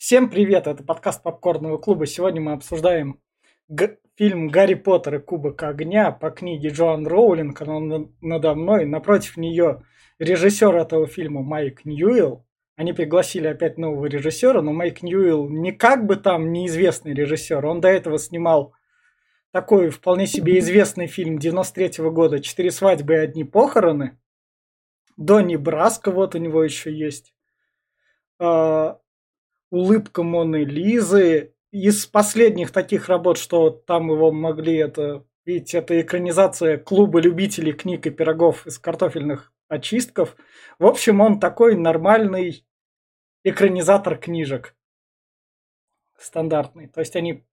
Всем привет, это подкаст Попкорного клуба. Сегодня мы обсуждаем г- фильм «Гарри Поттер и Кубок огня» по книге Джоан Роулинг. Она на- надо мной. Напротив нее режиссер этого фильма Майк Ньюэлл. Они пригласили опять нового режиссера, но Майк Ньюэлл не как бы там неизвестный режиссер. Он до этого снимал такой вполне себе известный фильм 93 года «Четыре свадьбы и одни похороны». Донни Браско вот у него еще есть. А, улыбка Моны Лизы. Из последних таких работ, что там его могли это... Ведь это экранизация клуба любителей книг и пирогов из картофельных очистков. В общем, он такой нормальный экранизатор книжек. Стандартный. То есть они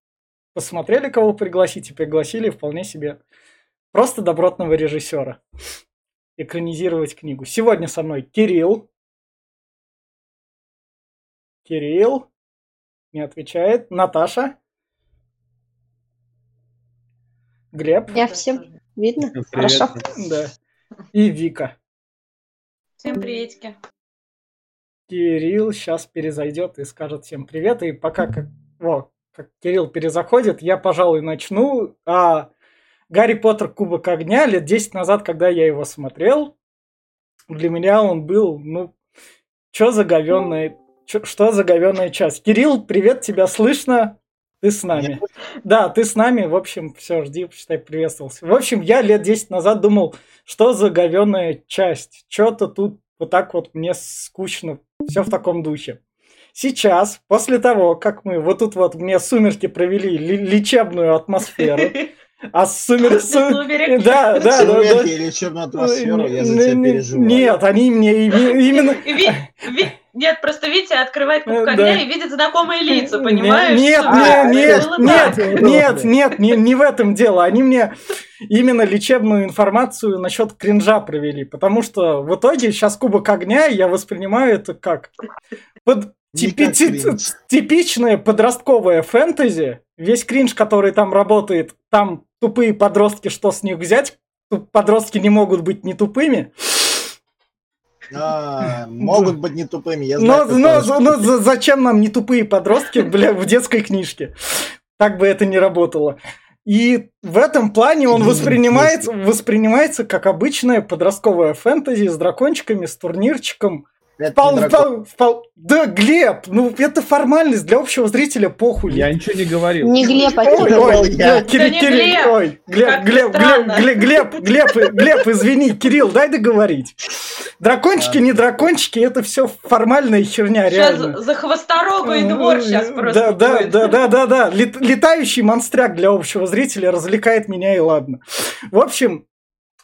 посмотрели, кого пригласить, и пригласили вполне себе просто добротного режиссера экранизировать книгу. Сегодня со мной Кирилл. Кирилл не отвечает. Наташа. Глеб. Я всем видно? Привет. Хорошо. Да. И Вика. Всем приветики. Кирилл сейчас перезайдет и скажет всем привет. И пока как, во, как Кирилл перезаходит, я, пожалуй, начну. А, Гарри Поттер Кубок Огня лет 10 назад, когда я его смотрел, для меня он был, ну, что за чё- что за говенная часть. Кирилл, привет, тебя слышно? Ты с нами. Да, ты с нами. В общем, все, жди, считай, приветствовался. В общем, я лет 10 назад думал, что за говенная часть. Что-то тут вот так вот мне скучно. Все в таком духе. Сейчас, после того, как мы вот тут вот мне сумерки провели ли- лечебную атмосферу, а сумерки... Сумерек. Да, да, да, да. Сумерки или черную атмосферу, я за тебя переживаю. Нет, они мне име- именно... Нет, просто Витя открывает кубок Э, огня да. и видит знакомые лица, Не- понимаешь? Нет, Всё. А, нет, нет, нет, нет, нет, не, не в этом дело. Они мне именно лечебную информацию насчет кринжа провели, потому что в итоге сейчас Кубок Огня я воспринимаю это как под- типи- типичное подростковое фэнтези. Весь кринж, который там работает, там тупые подростки, что с них взять? Подростки не могут быть не тупыми. А, могут быть не тупыми, я Но, знаю. но- какое но за- зачем нам не тупые подростки, бля, в детской книжке? Так бы это не работало. И в этом плане он воспринимается, воспринимается как обычное подростковое фэнтези с дракончиками, с турнирчиком. Это Впол- впол- впол- Да, Глеб, ну это формальность для общего зрителя, похуй. Я ничего не говорил. Не Глеб, а Ой, Кирилл. ой, я. Кири- Да Кирилл, Глеб. ой, Глеб, Глеб, Глеб. Глеб, Глеб, Глеб, Глеб, извини, Кирилл, дай договорить. Дракончики, не дракончики, это все формальная херня, Сейчас реально. за хвосторогу и двор сейчас просто Да, да, да, да, да, да. Лет- летающий монстряк для общего зрителя развлекает меня и ладно. В общем,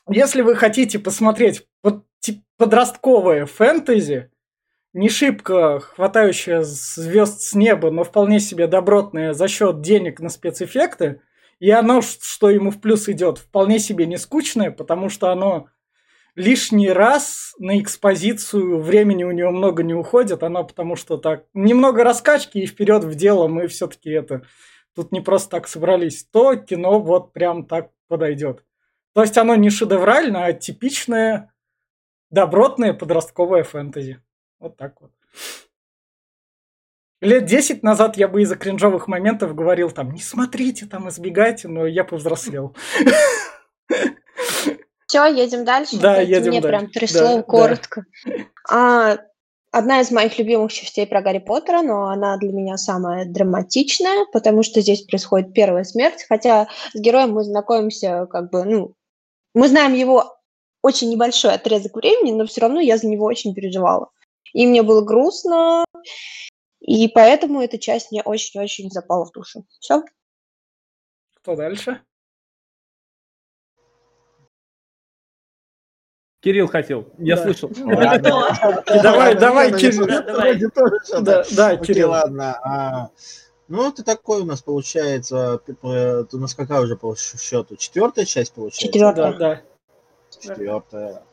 если вы хотите посмотреть ти- подростковое фэнтези, не шибко хватающее звезд с неба, но вполне себе добротное за счет денег на спецэффекты, и оно, что ему в плюс идет, вполне себе не скучное, потому что оно лишний раз на экспозицию времени у него много не уходит, оно потому что так немного раскачки и вперед в дело мы все-таки это тут не просто так собрались, то кино вот прям так подойдет. То есть оно не шедевральное, а типичное добротное подростковое фэнтези. Вот так вот. Лет 10 назад я бы из-за кринжовых моментов говорил там, не смотрите, там избегайте, но я повзрослел. Все, едем дальше. Да, Дайте едем Мне дальше. прям Да, да. коротко. А, одна из моих любимых частей про Гарри Поттера, но она для меня самая драматичная, потому что здесь происходит первая смерть, хотя с героем мы знакомимся как бы, ну, мы знаем его очень небольшой отрезок времени, но все равно я за него очень переживала. И мне было грустно, и поэтому эта часть мне очень-очень запала в душу. Все. Кто дальше? Кирилл хотел, я Да. слышал. Ладно. Давай, давай, Ну, Кирилл. Да, Кирилл. ладно. а, Ну, это такой у нас получается, п- у нас какая уже по счету? Четвертая часть получается? Четвертая. Да, да. Четвертая.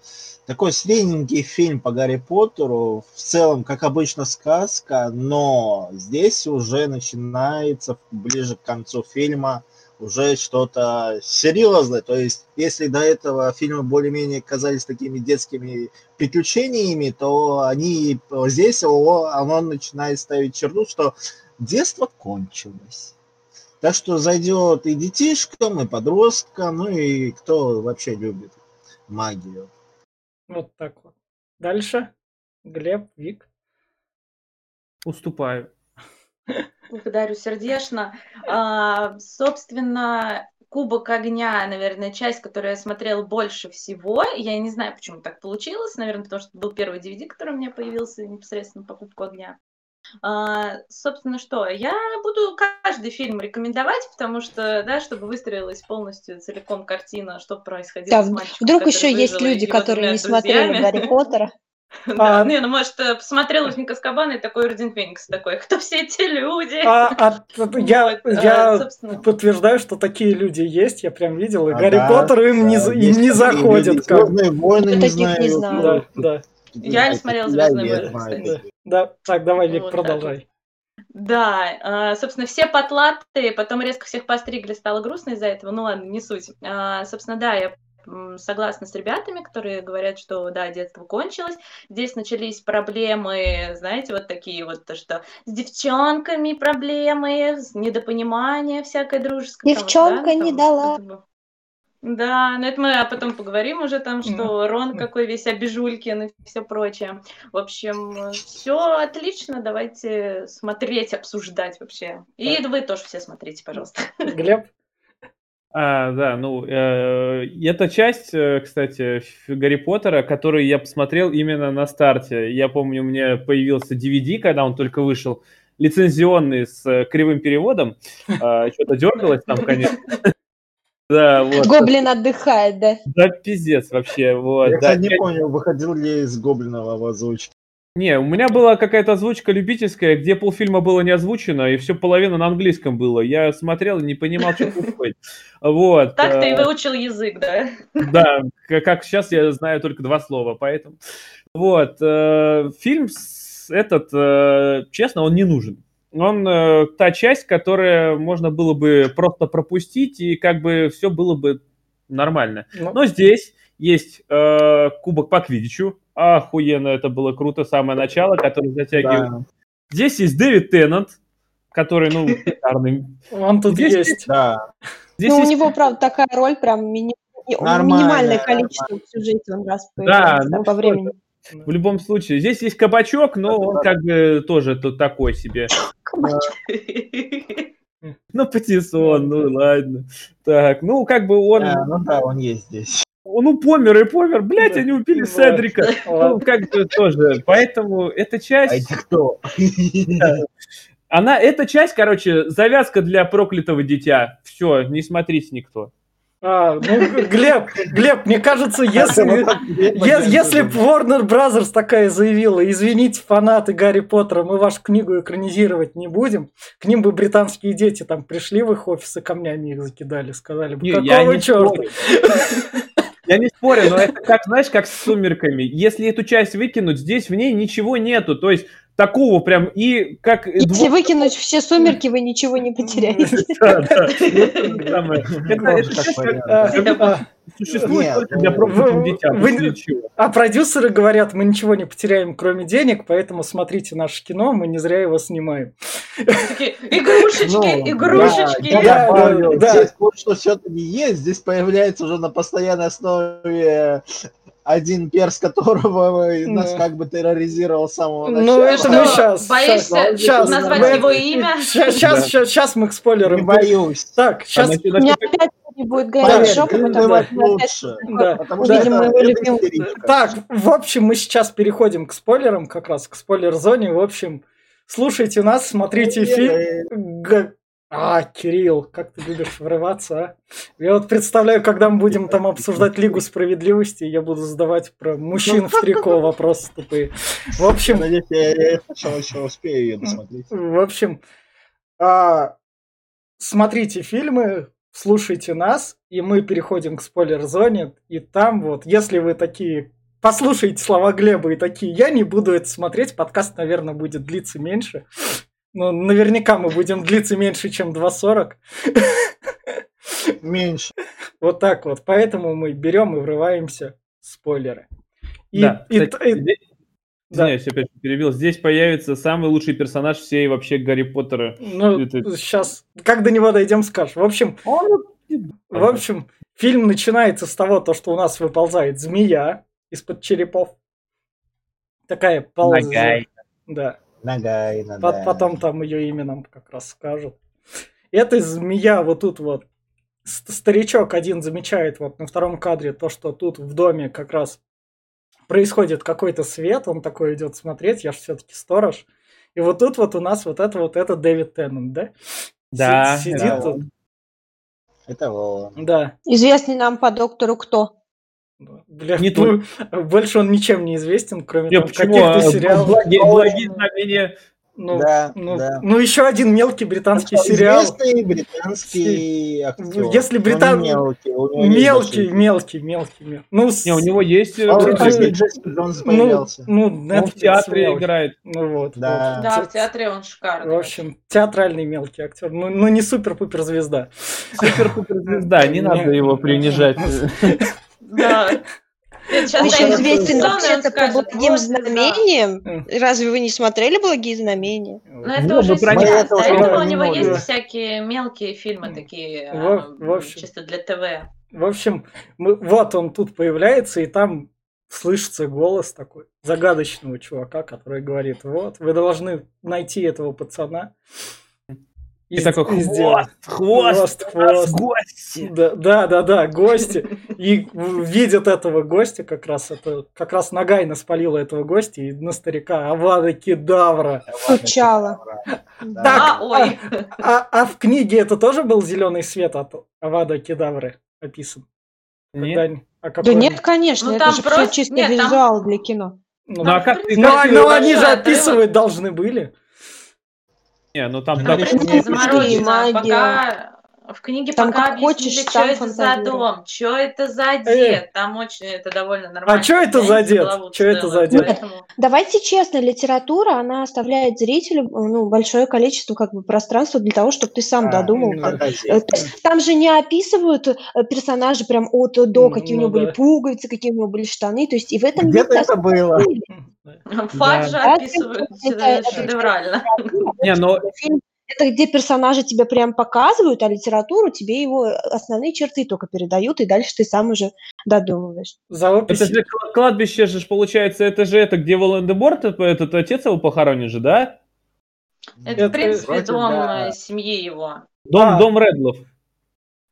Такой средненький фильм по Гарри Поттеру. В целом, как обычно, сказка, но здесь уже начинается ближе к концу фильма уже что-то серьезное. То есть, если до этого фильмы более-менее казались такими детскими приключениями, то они здесь оно, начинает ставить черту, что детство кончилось. Так что зайдет и детишкам, и подросткам, ну и кто вообще любит магию. Вот так вот. Дальше. Глеб, Вик. Уступаю. Благодарю сердечно. А, собственно, Кубок огня, наверное, часть, которую я смотрела больше всего. Я не знаю, почему так получилось. Наверное, потому что был первый DVD, который у меня появился непосредственно по Кубку огня. А, собственно, что? Я буду каждый фильм рекомендовать, потому что, да, чтобы выстроилась полностью целиком картина, что происходило Да, с мальчиком, вдруг еще есть люди, которые не смотрели. Гарри Поттера. Да, А- не, ну может, э, посмотрел «Узник Азкабана» и такой Орден Феникс такой, кто все эти люди? А, а, я, Вот, а, я собственно. подтверждаю, что такие люди есть. Я прям видел, и Ага, Гарри Поттер им не, да, за- им не заходит. «Звездные войны», Я не знаю. не знаю. Да, да, Я не смотрела «Звездные войны», кстати. Да. Так, давай, Вик, Вот так продолжай. Да, а, собственно, все потлатые, потом резко всех постригли, стало грустно из-за этого, ну ладно, не суть. А, Собственно, да, я согласна с ребятами, которые говорят, что да, детство кончилось. Здесь начались проблемы, знаете, вот такие вот, то, что с девчонками проблемы, с недопонимание всякое дружеское. там вот, Девчонка да, не там дала. Да, но это мы а потом поговорим уже там, что Рон какой весь обижулькин и все прочее. В общем, все отлично, давайте смотреть, обсуждать вообще. И вы тоже все смотрите, пожалуйста. Глеб? А, да, ну, э, это часть, э, кстати, Гарри Поттера, которую я посмотрел именно на старте. Я помню, у меня появился DVD, когда он только вышел, лицензионный с э, кривым переводом. А, Что-то дергалось там, конечно. Да, вот. Гоблин отдыхает, да. Да, пиздец вообще, вот. Я, да. кстати, не понял, выходил ли из Гоблинова в озвучке. Не, у меня была какая-то озвучка любительская, где полфильма было не озвучено, и все половина на английском было. Я смотрел и не понимал, что происходит. Вот. Так ты и э, выучил язык, да? Да, как сейчас я знаю только два слова, поэтому... Вот, э, фильм этот, э, честно, он не нужен. Он э, та часть, которая можно было бы просто пропустить, и как бы все было бы нормально. Ну, Но здесь есть э, кубок по квиддичу. Охуенно, это было круто, самое начало, которое затягивает. Да, Здесь есть Дэвид Теннант, который, ну, шикарный. он тут Здесь есть. да. Здесь Ну, у него, правда, такая роль, прям мини- Нормально, минимальное количество в сюжете он раз Да, появляется, да, ну по времени. В любом случае. Здесь есть кабачок, но он как бы тоже тут такой себе. Ну, патиссон, ну ладно. Так, ну как бы он, А, ну да, он есть здесь. он ну, помер и помер. Блять, Да. они убили Да. Седрика. Ну, как бы тоже. Поэтому эта А часть, это кто? она, эта часть, короче, завязка для проклятого дитя. Все, не смотрите никто. А, ну, Глеб, Глеб, мне кажется, если, если б Warner Brothers такая заявила, извините, фанаты Гарри Поттера, мы вашу книгу экранизировать не будем, к ним бы британские дети там пришли в их офисы, камнями их закидали, сказали бы, какого черта? Я не спорю, но это как, знаешь, как с сумерками. Если эту часть выкинуть, здесь в ней ничего нету. То есть такого прям и как... Если двух- выкинуть все сумерки, вы ничего не потеряете. Существует для ну, а продюсеры говорят, мы ничего не потеряем, кроме денег, поэтому смотрите наше кино, мы не зря его снимаем. Игрушечки, Ну, игрушечки. Здесь кое-что все-таки есть. Здесь появляется уже на постоянной основе один перс, которого нас как бы терроризировал с самого Ну, начала. это мы сейчас. боишься щас, назвать мы- его имя? Сейчас, сейчас, сейчас мы к Не спойлерам. боюсь. Так, сейчас. А, У меня опять не будет Шоп, Гриндевальд потому что что увидим это. Так, в общем, мы сейчас переходим к спойлерам, как раз к спойлер-зоне. В общем, слушайте нас, смотрите фильм. А, Кирилл, как ты любишь врываться, а? Я вот представляю, когда мы будем там обсуждать Лигу Справедливости, я буду задавать про мужчин в трико вопросы тупые. В общем, Надеюсь, я, я сначала еще успею ее досмотреть. в общем, а, смотрите фильмы, слушайте нас, и мы переходим к спойлер-зоне. И там вот, если вы такие послушаете слова Глеба и такие, я не буду это смотреть, подкаст, наверное, будет длиться меньше. Ну, наверняка мы будем длиться меньше, чем 2.40. меньше. Вот так вот. Поэтому мы берем и врываемся спойлеры. И, Да, и- кстати, и- здесь- да. Извиняюсь, опять перебил. Здесь появится самый лучший персонаж всей вообще Гарри Поттера. ну, это- сейчас, как до него дойдем, скажешь. В общем, в общем, фильм начинается с того, то, что у нас выползает змея из-под черепов. Такая ползет. Нагай. Да. Нагайна, По- да. Потом там ее имя нам как раз скажут. Эта змея вот тут вот. ст- Старичок один замечает вот на втором кадре то, что тут в доме как раз происходит какой-то свет, он такой идет смотреть, я же все-таки сторож. И вот тут вот у нас вот это вот это Дэвид Теннант, да? Да, Си- Сидит да. тут. Это он. Да. Известный нам по доктору кто? Бля, Не ну, больше он ничем не известен, кроме там каких-то А, сериалов. Благие, благие знамения. Ну, Да, ну, да. ну, еще один мелкий британский сериал. Известный британский актер. Если Британ- не мелкий, у Мелкий, мелкий, мелкий, мелкий. Ну, с- Не, у него есть... э, А Ну, он после Джессика Джонса ну, ну, Он в театре мелкий. играет. Ну вот. Да. Да, вот. в театре он шикарный. В общем, театральный мелкий актер. Ну, ну не супер-пупер звезда. Супер-пупер звезда, не надо его принижать. Да. Да, известен вообще-то по благим знамениям. Разве вы не смотрели благие знамения? Ну, это Ну, уже сейчас. До этого у не него есть всякие мелкие фильмы такие, а, в общем. чисто для ТВ. В общем, мы- вот он тут появляется, и там слышится голос такой загадочного чувака, который говорит, вот, вы должны найти этого пацана. И такой с- сделать». хвост, хвост, Хвост, хвост. гости. Да, да, да, да, гости. И видят этого гостя, как раз это, как раз Нагайна спалила этого гостя и на старика Авада Кедавра. Скучала. Да. Так, А, ой. А, а в книге это тоже был зеленый свет от Авада Кедавры описан? Нет. Когда- а Да какой нет, он? конечно, Ну, это там же просто- чисто нет, там- визуал для кино. Ну, Ну, а как но, сказал, но они же описывать должны были. Не, ну там Ну, так- конечно, Не заморочено, магия. пока в книге Там пока хочешь, объяснили, что это за дом, что это за дед, там очень это довольно нормально. А чё это за дед? Чё это за дед? поэтому- Давайте честно, литература, она оставляет зрителю ну, большое количество как бы пространства для того, чтобы ты сам Да, додумал. ну, как-. Э, то есть Там же не описывают э, персонажи прям от до, Ну, какие у ну него были да. пуговицы, какие у него были штаны. То есть и в этом Где-то это было. Же Да. описывают это- шедеврально. Не, но Фильм это где персонажи тебе прям показывают, а литературу тебе его основные черты только передают, и дальше ты сам уже додумываешь. За опись. это же кла- кладбище же ж получается, это же это, где Волан-де-Морт, это- этот отец его похоронен же, да? Это, Это в принципе, вроде дом да. э, семьи его. Дом, А. дом Редлов.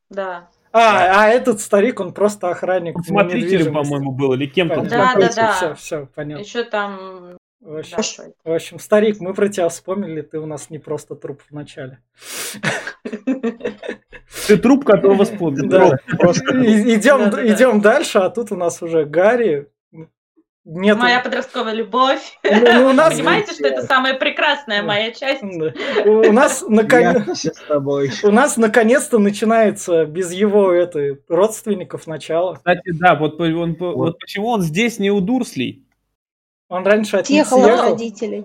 Да. А, а этот старик, он просто охранник. Смотрителем, по-моему, был, или кем-то. Да, да, да. Все, все, понятно. Еще там... В общем, да, это. в общем, старик, мы про тебя вспомнили, ты у нас не просто труп в начале. Ты труп, которого вспомнил. Да. Просто И- Идем, идем дальше, а тут у нас уже Гарри. Нет, Моя подростковая любовь. ну, ну, у нас, Понимаете, что это самая прекрасная моя часть? Да. у нас я наконец, с тобой. у нас наконец-то начинается без его этой родственников начало. Кстати, да, вот, он, по- вот почему он здесь не у Дурслей? Он раньше от них Съехала от съехал. родителей.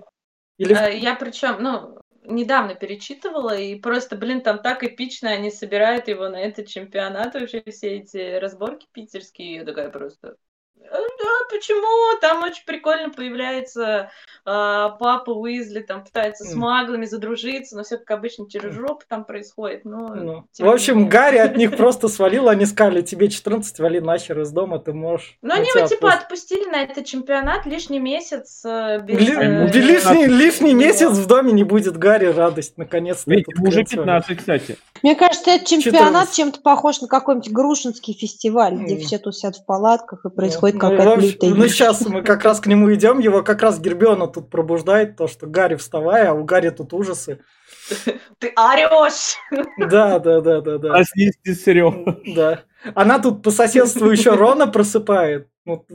Или Э, Я причем, ну, недавно перечитывала, и просто, блин, там так эпично они собирают его на этот чемпионат, вообще все эти разборки питерские, я такая просто... «Э, Да, почему? Там очень прикольно появляется а, папа Уизли, там пытается с маглами задружиться, но все как обычно через жопу там происходит. Ну, Ну, в общем. Гарри от них просто свалил, они сказали, тебе 14, вали нахер из дома, ты можешь. Ну, они его типа отпустим». отпустили на этот чемпионат лишний месяц э, без... Э, лишний, лишний месяц в доме не будет Гарри, радость, наконец-то. Уже конец свалил. 15, кстати. Мне кажется, этот чемпионат 14. чем-то похож на какой-нибудь грушинский фестиваль, где все тусят в палатках и происходит Ну, какая-то в общем, лютая Ну, сейчас мы как раз к нему идем, его как раз Гербиона тут пробуждает, то, что Гарри вставай, а у Гарри тут ужасы. Ты орешь! Да, да, да, да, да. Проснись, Серег. Да. Она тут по соседству еще Рона просыпает. Ну,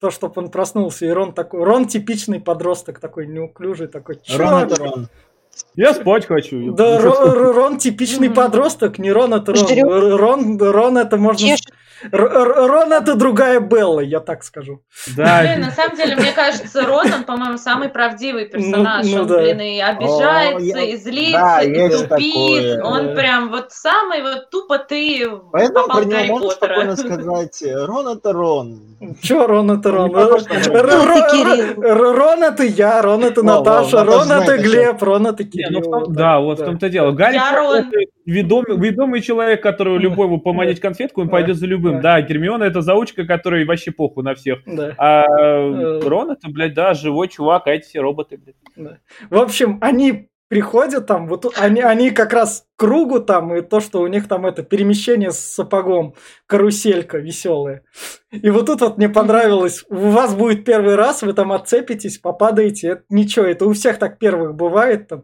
то, чтобы он проснулся. И Рон такой... Рон типичный подросток, такой неуклюжий, такой... Рон это Рон. Я спать хочу. Да, Ро- Ро- Рон типичный подросток, не Рон это Рон. Рон, Рон это можно... Чешет Рон это другая Белла, я так скажу. Да. Блин, на самом деле, мне кажется, Рон, он, по-моему, самый правдивый ну, персонаж. Ну, ну, он, да. блин, и обижается, О, и злится, да, и тупит. Такое. Он да. прям вот самый вот тупо ты Поэтому попал про него можно спокойно сказать, Рон это Рон. Че Рон это Рон? Рон это я, Рон это Наташа, Рон это Глеб, Рон это Кирилл. Да, вот в том-то дело. Гарри ведомый человек, который любой поманить конфетку, он пойдет за любым. Да, Гермиона это заучка, которая вообще похуй на всех. А э. Рон это, блядь, да, живой чувак, а эти все роботы, блядь. В общем, они приходят там, вот они, они как раз к кругу там, и то, что у них там это перемещение с сапогом, каруселька веселая. И вот тут вот мне понравилось, у вас будет первый раз, вы там отцепитесь, попадаете, это ничего, это у всех так первых бывает, там,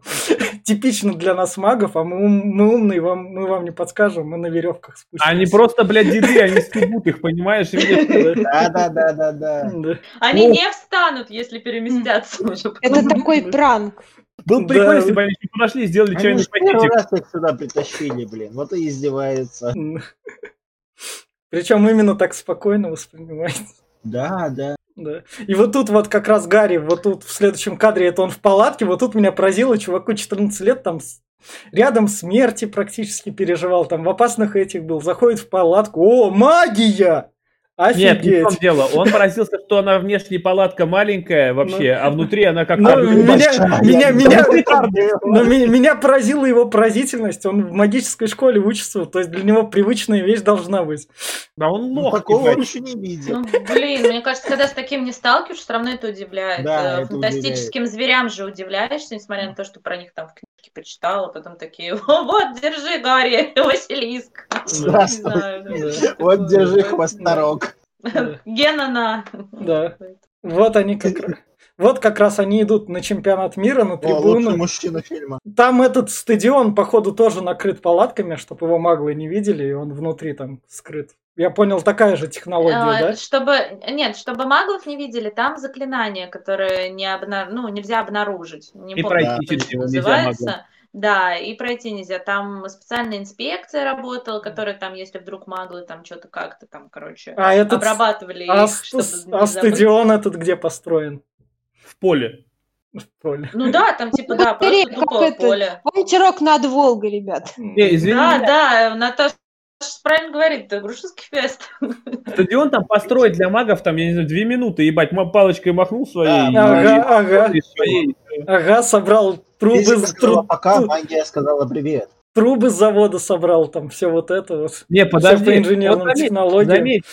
типично для нас магов, а мы, мы умные, вам, мы вам не подскажем, мы на веревках спустимся. Они просто, блядь, деды, они стебут их, понимаешь? Да-да-да-да-да. Они не встанут, если переместятся уже. Это такой пранк. Был прикольно, если бы они подошли и сделали чайный пакетик. раз их сюда притащили, блин. Вот и издеваются. Причем именно так спокойно воспринимается. Да, да. Да. И вот тут вот как раз Гарри, вот тут в следующем кадре это он в палатке, вот тут меня поразило, чуваку 14 лет, там рядом смерти практически переживал, там в опасных этих был, заходит в палатку, о, магия! Офигеть. Нет, не в том дело. Он поразился, что она внешне палатка маленькая вообще, ну, а внутри она как ну, меня, меня, меня, меня, меня поразила его поразительность. Он в магической школе учится, то есть для него привычная вещь должна быть. Да он лох. Ну, такого он еще не видел. Ну, блин, мне кажется, когда с таким не сталкиваешься, все равно это удивляет. Да, э, Фантастическим удивляет. зверям же удивляешься, несмотря на то, что про них там в почитала, потом такие, вот, держи, Гарри, Василиск. Вот, держи хвосторог. Гена на. Да. Вот они как. Вот как раз они идут на чемпионат мира, на трибуну. О, мужчина фильма. Там этот стадион, походу, тоже накрыт палатками, чтобы его маглы не видели, и он внутри там скрыт. Я понял, такая же технология, а, да? Чтобы нет, чтобы маглов не видели, там заклинание, которое не обна... ну, нельзя обнаружить. Не и помню, пройти через него называется. Да, и пройти нельзя. Там специальная инспекция работала, которая там, если вдруг маглы там что-то как-то там, короче, а этот... обрабатывали а их, чтобы А стадион этот где построен? В поле. В поле. Ну да, там типа, да, просто тупое поле. Помните рок над Волгой, ребят? Не, извини. Да, да, Наташа правильно говорит, это Грушинский фест. Стадион там построить для магов, там, я не знаю, две минуты, ебать, палочкой махнул своей. ага, ага. Ага, собрал трубы... Тру... Пока магия сказала привет. Трубы с завода собрал, там все вот это вот. Не, подожди. Все по инженерным вот технологиям. Заметь,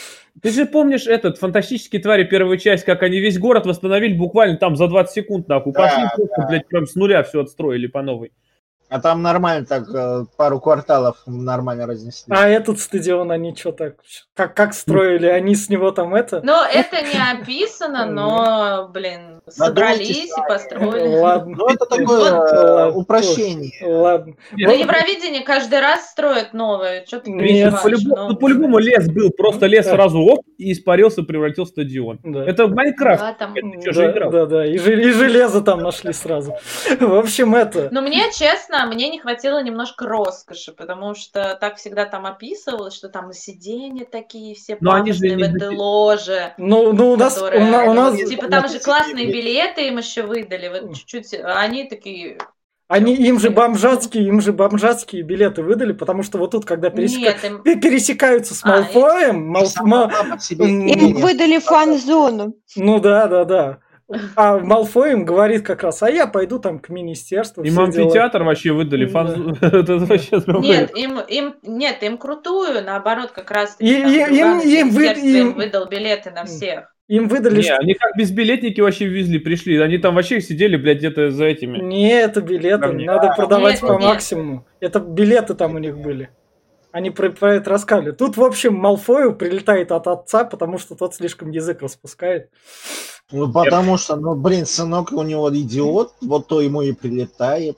ты же помнишь этот фантастический твари первую часть, как они весь город восстановили буквально там за 20 секунд, нахуй. Да, Пошли да. просто, блядь, прям с нуля все отстроили по новой. А там нормально так, э, пару кварталов нормально разнесли. А этот стадион они что так, как, как строили? Они с него там это? Ну, это не описано, но, блин, собрались и построили. Ладно. Ну, это такое упрощение. Ладно. На Евровидении каждый раз строят новое. Что ты Нет, по-любому, ну, по-любому лес был, просто лес сразу оп, и испарился, превратил в стадион. Да. Это в Майнкрафт. Да, там... Это да, играл? да, да, и, и железо там нашли сразу. В общем, это... Но мне, честно, мне не хватило немножко роскоши, потому что так всегда там описывалось, что там сиденья такие все не... в этой ложе. Ну, ну у нас... У нас... Типа там же классные билеты им еще выдали, вот чуть-чуть, а они такие они им же бомжатские, им же бомжатские билеты выдали, потому что вот тут, когда пересека... Нет, им... пересекаются с Малфоем, а, Мал... Мал... им выдали фан-зону. Ну да, да, да. А Малфой им говорит как раз, а я пойду там к министерству. Им амфитеатр дела. вообще выдали. Нет, им, им, нет, им крутую, наоборот, как раз. И, им, им, вы, им выдал билеты на всех. Им выдали... Не, они как безбилетники вообще везли, пришли. Они там вообще сидели, блядь, где-то за этими. Не, это билеты. Надо продавать по максимуму. Это билеты там у них были. Они про, про это рассказывали. Тут, в общем, Малфою прилетает от отца, потому что тот слишком язык распускает. Ну, потому что, ну, блин, сынок у него идиот, вот то ему и прилетает.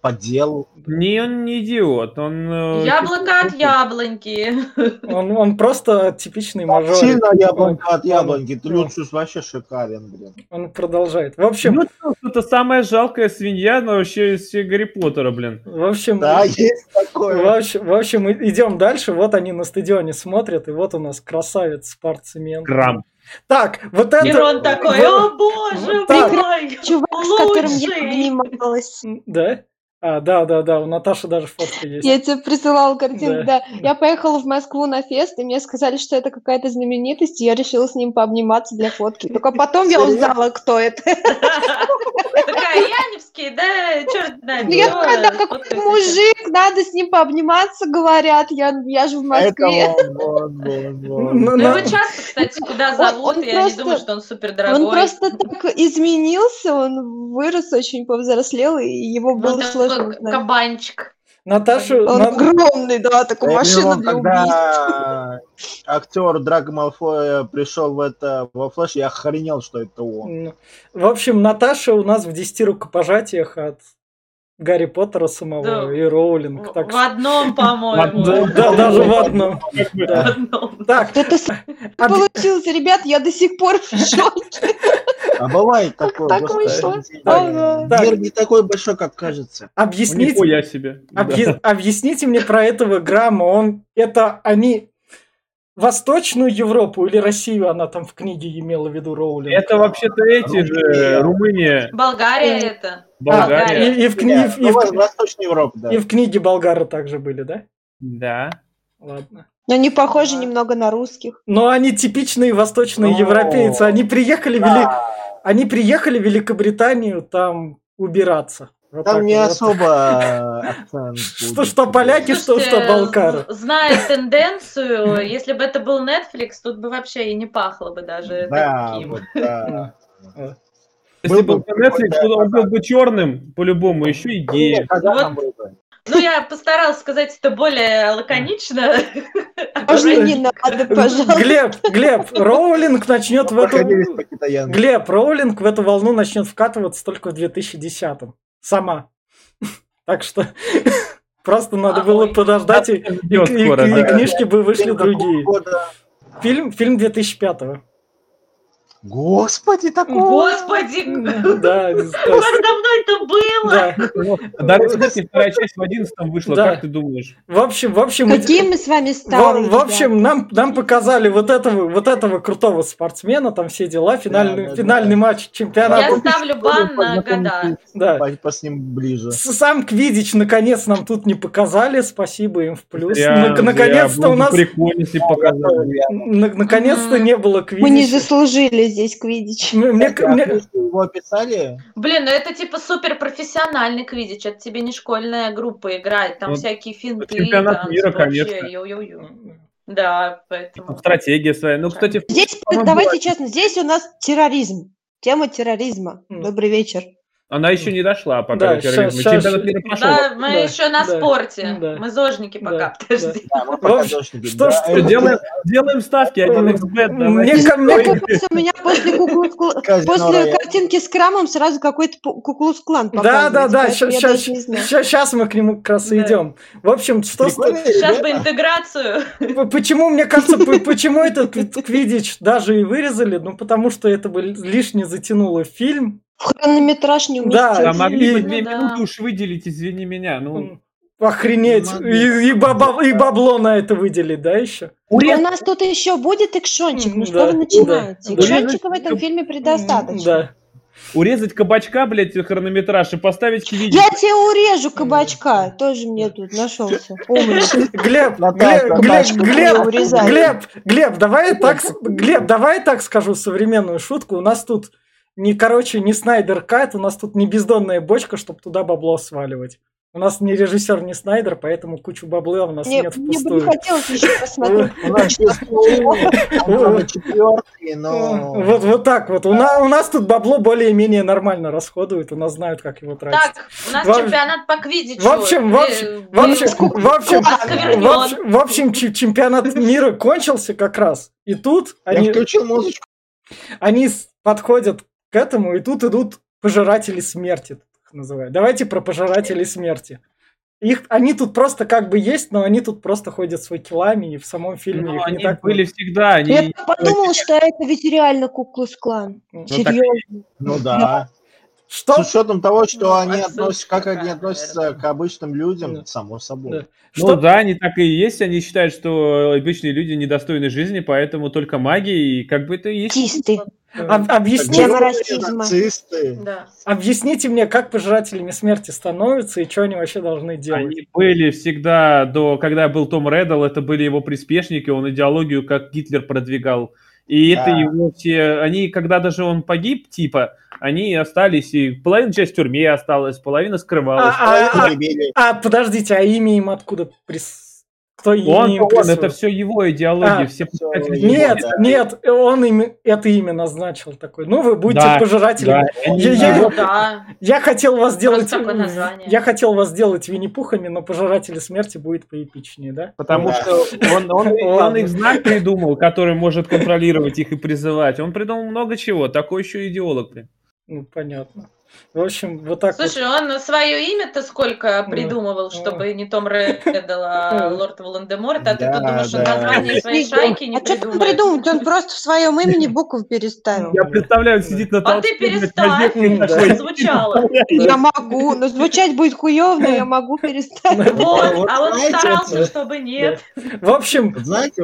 По делу. Не, он не идиот, он... э, Яблоко от яблоньки. Он, он просто типичный мажор. Сильно яблонька от Он- яблоньки. он- Люциус вообще шикарен, блин. Он продолжает. В общем, Ну, это самая жалкая свинья, но вообще из всех Гарри Поттера, блин. в общем, Да, есть в такое. общем, в общем, идем дальше. Вот они на стадионе смотрят, и вот у нас красавец спортсмен. Грамм. Так, вот И это... Рон такой, о боже вот так. мой, Чувак, с которым я лучший. обнималась. Да? А, да, да, да, у Наташи даже фотка есть. Я тебе присылала картинку, Да. да. Я поехала в Москву на фест, и мне сказали, что это какая-то знаменитость, и я решила с ним пообниматься для фотки. Только потом я узнала, кто это. Такая, Яневский, да, черт знает. Ну, я такая, да, какой мужик, надо с ним пообниматься, говорят. Я, я же в А это Москве. Ну, Ну, на- его часто, кстати, куда зовут, я не просто- думаю, что он супер дорогой. Он просто так изменился, он вырос, очень повзрослел, и его было сложно узнать. кабанчик. Наташа... Он На- огромный, да, такой Я машина помню, для убийств. когда актер Драго Малфоя пришел в это во флеш, я охренел, что это он. Ну, В общем, Наташа у нас в 10 рукопожатиях от Гарри Поттера самого Да. и Роулинг. В Так в что- одном, по-моему. Да, да, даже в одном. Так, Это получилось, ребят, я до сих пор в шоке. А бывает такое, так вышло? Мир не такой большой, как кажется. Объясните, себе. Объясните мне про этого Грамма. Он, это они Восточную Европу или Россию она там в книге имела в виду Роулинг? Это вообще-то эти же, Румыния. Болгария это. А, Болгария. и, и в, кни- Нет, и в- Вос- Восточная Европа, да. и в книге болгары также были, да? Да. Ладно. Но они похожи Да. немного на русских. Но они типичные восточные Ну, европейцы. Они приехали, Вели- они приехали в Великобританию там убираться. Вот Там не вот. особо акцент Что, что поляки, что, что балкары. з- Зная тенденцию, если бы это был Netflix, тут бы вообще и не пахло бы даже Да, таким. Если Был бы Netflix, он был бы черным, по-любому, еще и геем. Был бы? Ну, я постаралась сказать это более лаконично. Можно не надо, пожалуйста. Глеб, Глеб, Роулинг начнет в эту... Глеб, Роулинг в эту волну начнет вкатываться только в 2010-м. Сама. Так что просто надо было подождать, и, книжки бы вышли другие. Фильм, фильм 2005-го. Господи, такого. Господи, Да, как давно это было? да. Дарья Смерти вторая часть в 11 вышла, Да. как ты думаешь? В общем, в общем, мы- Какие мы с вами в, старые. в общем, нам, нам показали вот этого, вот этого крутого спортсмена, там все дела, финальный, да, да. финальный матч чемпионата. Я ставлю бан на года. Да. По, по с ним ближе. Сам Квидич наконец нам тут не показали, спасибо им в плюс. Наконец-то у нас, Прикольно, если показали. на- наконец-то не было Мы не Квидича. заслужили здесь квидич. Мне- мне- А мне- его описали? Блин, ну это типа супер профессиональный квидич, это тебе не школьная группа играет, там Ну, всякие финты. чемпионат там мира, вообще, конечно. ю-ю-ю. Да, поэтому... Стратегия своя. Ну, кстати, Здесь, давайте честно, здесь у нас терроризм. Тема терроризма. М. Добрый вечер. Она еще не дошла пока Да, щас- щас- Чемпионат мира прошел. Да, мы Да, еще на да, спорте. да. Мы зожники Да, пока, подожди. Да, мы пока дождики. что- Да, что Делаем, делаем ставки 1xbet. Мне давайте. ка- мне Мне ка- кажется, у меня после, куклус- после картинки с крамом сразу какой-то пу- куклус-клан Да, да, да, сейчас мы к нему как раз и идем. В общем, что Сейчас бы интеграцию. почему, мне кажется, почему этот Кви- Квидич даже и вырезали? Ну, потому что это бы лишне затянуло фильм. В хронометраж не Да, уместился. Да, могли бы две да. минуты уж выделить, извини меня. Ну, Охренеть. И, и баба- и бабло на это выделить, да, еще? У нас тут еще будет экшончик, ну что да, вы начинаете? да. Экшончика в этом фильме предостаточно. Да. урезать кабачка, блядь, хронометраж и поставить квидич. Я тебе урежу кабачка, тоже мне тут нашелся. Глеб, Глеб, Глеб, Глеб, урезай. Глеб, Глеб, давай так, Глеб, давай я так скажу современную шутку. У нас тут не, короче, не Снайдер Кат, у нас тут не бездонная бочка, чтобы туда бабло сваливать. У нас не режиссер, не Снайдер, поэтому кучу бабла у нас Мне, нет мне бы не впустую. хотелось еще посмотреть. У нас есть он четвертый, но... Вот, вот так вот. У, на- у нас тут бабло более-менее нормально расходуют, у нас знают, как его тратить. Так, у нас В общем- чемпионат по квидичу. В общем, в Э, общем, в общем, в общем, в общем, в общем, чемпионат мира кончился как раз. И тут Я они, включил музычку. они подходят к этому, и тут идут пожиратели смерти. их называют. Давайте про пожирателей смерти. Их, они тут просто как бы есть, но они тут просто ходят с факелами, и в самом фильме Ну, их не они так были всегда, они... Я подумал, что это ведь реально Куклус-клан. так и Серьезно. Ну да. Что? С учетом того, что Ну, они относятся, как они относятся к обычным людям, Да. само собой. Да. Ну Что? да, они так и есть, они считают, что обычные люди недостойны жизни, поэтому только маги, и как бы это и есть. Тисты. Об- объясните, нацисты. Да. объясните мне, как пожирателями смерти становятся и что они вообще должны делать? Они были всегда, до, когда был Том Реддл, это были его приспешники, он идеологию как Гитлер продвигал. И это Да. его все, они, когда даже он погиб, типа, они остались, и половина часть в тюрьме осталась, половина скрывалась. А, а, Прибили. А, подождите, а имя им откуда прис... Кто он, им он, это все его идеология, А, все писатели его, Нет, нет, он им это имя назначил такой. Ну, вы будете Да, пожирателями. Да, Я- я- да. Я хотел вас сделать... Я хотел вас сделать Винни-Пухами, но пожиратели смерти будет поэпичнее, да? Потому Да. что он, он, он их знак придумал, который может контролировать их и призывать. Он придумал много чего. Такой еще идеолог. блин. Ну, понятно. В общем, вот так Слушай, он свое имя-то сколько Ну, придумывал, ну. чтобы не Том Реддл, а Ну. лорд Волан-де-Морт, а ты тут думаешь, он название своей шайки не А что придумать? Он просто в своем имени букву переставил. Я представляю, сидит на А ты переставь, звучало. Я могу, но звучать будет хуёво, но я могу переставить. Вот, Вот а он старался, чтобы нет. В общем, Вот Знаете,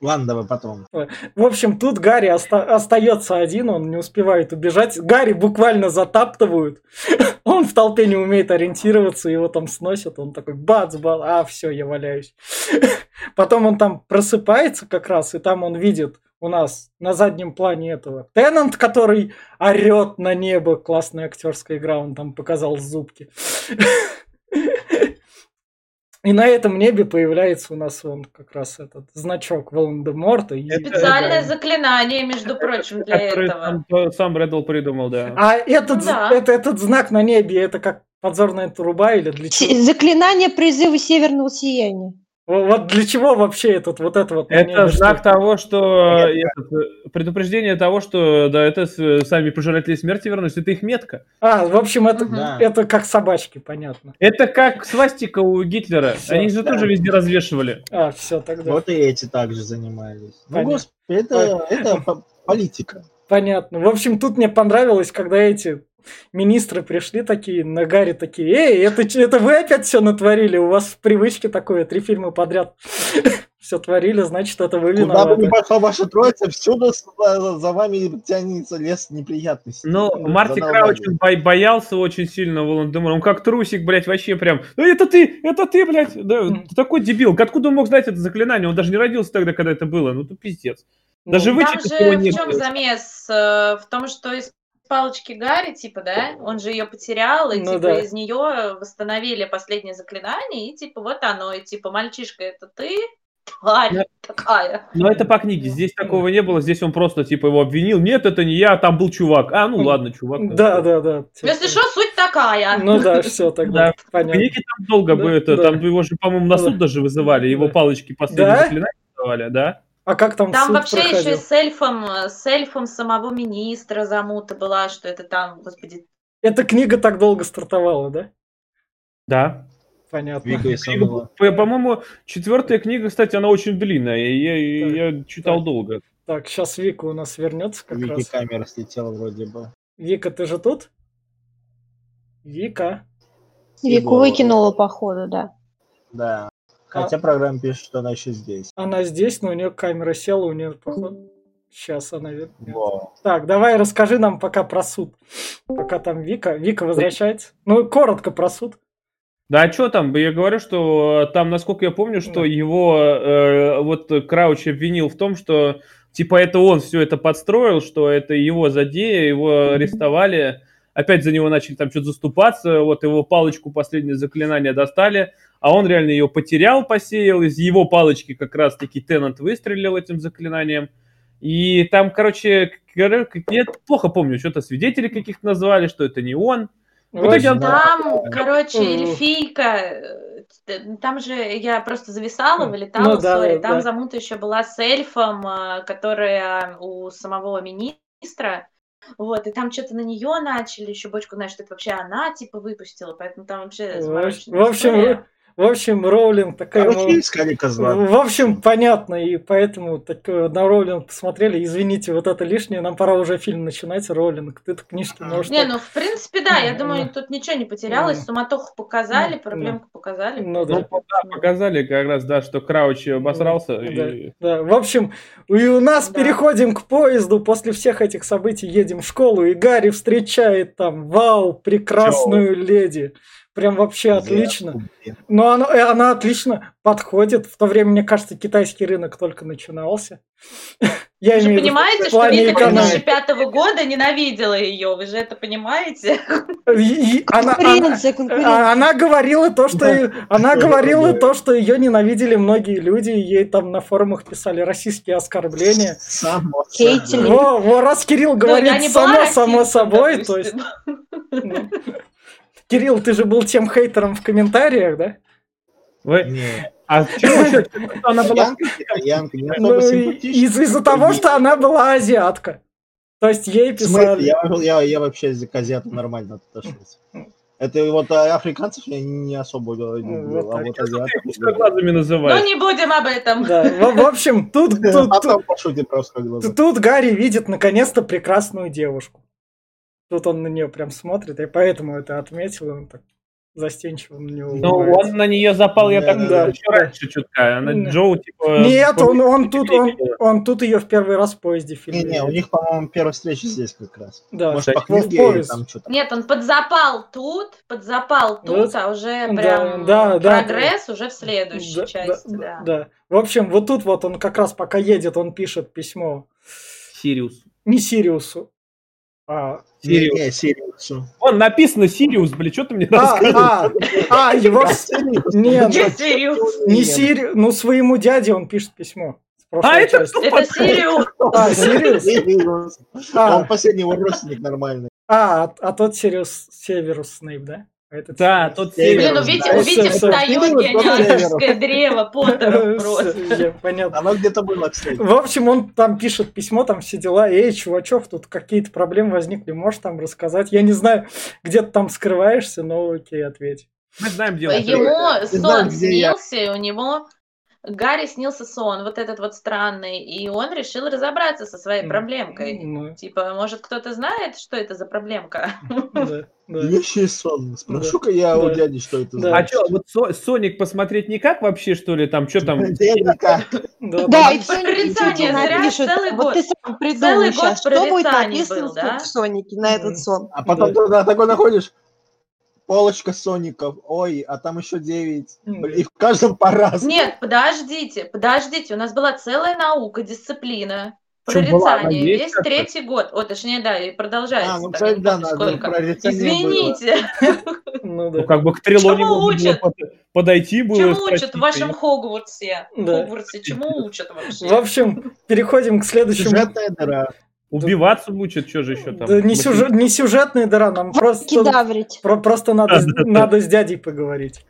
давай потом. в общем, тут Гарри оста- остается один, он не успевает убежать. Гарри буквально затаптывают. Он в толпе не умеет ориентироваться, его там сносят. Он такой бац, бац, а, все, я валяюсь. Потом он там просыпается как раз, и там он видит у нас на заднем плане этого Теннант, который орет на небо. Классная актерская игра, он там показал зубки. И на этом небе появляется у нас он как раз этот значок Волан-де-Морта. и- Специальное заклинание, между прочим, для этого. сам, сам Реддл придумал, да. А этот, да. это, этот знак на небе, это как подзорная труба или для чего? Заклинание призыва северного сияния. Во- Вот для чего вообще этот вот это вот Это знак что- того, что Нет, этот, э, предупреждение того, что да, это с- сами пожиратели смерти вернулись, это их метка. А, в общем, это. Да. это как собачки, понятно. Это как свастика у Гитлера. Всё, Они же да. тоже везде развешивали. А, все, тогда Вот и эти также занимались. Ну, Понятно. господи, это, это по- политика. понятно. В общем, тут мне понравилось, когда эти министры пришли такие, на Гарри такие, эй, это, это вы опять все натворили? У вас в привычке такое, три фильма подряд все творили, значит, это вы Куда бы виноваты. ни пошла ваша троица, всюду за, вами тянется лес неприятностей. Ну, Марти. Крауч боялся очень сильно Волан-де-Мора. Он как трусик, блядь, вообще прям. Ну это ты, это ты, блядь. Да, ты такой дебил. Откуда он мог знать это заклинание? Он даже не родился тогда, когда это было. Ну, это пиздец. Ну, Даже Там вычитать же в не чем замес? Э, В том, что из палочки Гарри, типа, да, он же ее потерял, и Ну типа да. из нее восстановили последнее заклинание, и типа вот оно, и типа мальчишка, это ты, тварь Да. такая. Но это по книге. Здесь такого не было. Здесь он просто, типа, его обвинил. Нет, это не я, там был чувак. А, ну ладно, чувак. Да, да, да. Если что, суть такая. Ну да, все тогда, Да. В понятно. книге там долго Да, бы это, да. там его же, по-моему, на суд даже вызывали. Его палочки последние заклинания давали, да? А как там, Там суд вообще еще проходил? и с эльфом, с эльфом самого министра замута была, что это там, господи, Эта книга так долго стартовала, да? Да. Понятно. Вика и Книга, По-моему, четвертая книга, кстати, она очень длинная. и Я, Так, я читал так. долго. Так, сейчас Вика у нас вернется как Вики раз. камера слетела вроде бы. Вика, ты же тут? Вика. Вику выкинула, походу, да. Да. Хотя программа пишет, что она еще здесь. Она здесь, но у нее камера села, у нее походу. Сейчас она вернется. Во. Так, давай расскажи нам пока про суд. Пока там Вика. Вика возвращается. Ну, коротко про суд. Да, а что там? Я говорю, что там, насколько я помню, что Да. его э, вот Крауч обвинил в том, что типа это он все это подстроил, что это его задея, его арестовали, опять за него начали там что-то заступаться, вот его палочку последнее заклинание достали, а он реально ее потерял, посеял, из его палочки как раз-таки Теннант выстрелил этим заклинанием. И там, короче, кор- я плохо помню, что-то свидетелей каких-то назвали, что это не он. В итоге он- Там, короче, эльфийка, э, там же я просто зависала, Ну вылетала, да, сори, да, там да. замута еще была с эльфом, э, которая у самого министра, Вот, и там что-то на нее начали, еще бочку, знаешь, что это вообще она, типа, выпустила, поэтому там вообще в общем, история. В общем, Роулинг такая... ну, Короче, искали козла. В общем, понятно, и поэтому так, на Роулинг посмотрели. Извините, вот это лишнее, нам пора уже фильм начинать. Роулинг, ты-то книжки можешь... Не, так- ну, в принципе, да, я Ну, думаю, ну. тут ничего не потерялось, Ну. суматоху показали, Ну, проблемку показали. Ну, да. показали как раз, да, что Крауч обосрался. Да, и- да. В общем, и у нас Да. переходим к поезду. После всех этих событий едем в школу, и Гарри встречает там, вау, прекрасную леди. Прям вообще отлично. Но она, э, она отлично подходит. В то время, мне кажется, китайский рынок только начинался. Я Вы же имею в виду понимаете, что экономики. 2005 года ненавидела ее, вы же это понимаете? И- и она- она- Конкуренция, конкуренция. А Она говорила то, что она говорила то, что ее ненавидели многие люди, ей там на форумах писали российские оскорбления. Само собой. Во, во, раз Кирилл Ну, говорит само само собой, то есть. ну. Кирилл, ты же был тем хейтером в комментариях, да? Вы- А чего, что она была... Янка, Ну, из-за того, что она была азиатка. То есть ей писали. Я, я, я вообще к азиатам нормально отношусь. Это вот а, африканцев я не особо люблю, вот а вот азиатов... Ну, не будем об этом. Да, в, в общем, тут, тут, тут, тут Гарри видит наконец-то прекрасную девушку. Тут он на нее прям смотрит, и поэтому это отметил, и он так застенчиво на нее Ну, он на нее запал, я Да, так да, думаю, да. еще раньше чутка. Она Да. Джоу, типа... Нет, он, он тут, он, он тут ее в первый раз в поезде фильме. Не-не, у видит. них, по-моему, первая встреча здесь как раз. Да, Может, по в книге или поезд. там что-то. Нет, он подзапал тут, подзапал тут, Вот. а уже Да, прям да, да, прогресс уже в следующей Да, части, да, да. да. В общем, вот тут вот он как раз пока едет, он пишет письмо Сириус. не Сириусу, а... Сириус. Не-не, Сириусу. Вон написано Сириус, блин, что ты мне А, рассказываешь? а, а, его... Сириус. Не, Не Сириус. не Нет. Сири... Ну, своему дяде он пишет письмо. А, это кто? Это Сириус. А, Сириус? А. Он последний его родственник нормальный. А, а, а тот Сириус Северус Снейп, да? Этот Да, тот Сириус. Блин, ну Северус. видите, да. видите, Всё, всё. встает Сириус, генеалогическое древо Поттера Всё, просто. я- Понятно. Оно где-то было, кстати. В общем, он там пишет письмо, там все дела. Эй, чувачок, тут какие-то проблемы возникли, можешь там рассказать? Я не знаю, где ты там скрываешься, но окей, ответь. Мы знаем, где он. Ему сон снился, и у него Гарри снился сон, вот этот вот странный, и он решил разобраться со своей проблемкой. Ну, Типа, может, кто-то знает, что это за проблемка? да, да. Вещий сон. Спрошу-ка я у Да. дяди, что это Да. А что, вот Со- Соник посмотреть никак вообще, что ли? Там, что там? Никак. Да, Да, и Ну, в Сонике прорицание действительно зря, напишут, целый вот год. ты сам придумай Целый год что будет написано да? в Сонике на этот сон. А потом туда такой находишь, полочка соников, ой, а там еще 9. Мгм. И в каждом по-разному. Нет, подождите, подождите, у нас была целая наука, дисциплина. Чё, была? Прорицание, весь третий год. О, точнее, да, и продолжается. А, ну, так, кстати, да, надо сколько. Извините, Ну Ну, да. как бы к было учат? под- подойти было. чему спросить, учат в вашем и- Хогвартсе? Да. Хогвартсе чему учат вообще? В общем, переходим к следующему. Сюжетная дыра. Убиваться мучат, что же еще там? Да не, сюжет, не сюжетная дыра, нам просто, Кидаврить. про- просто надо, с- надо с дядей поговорить.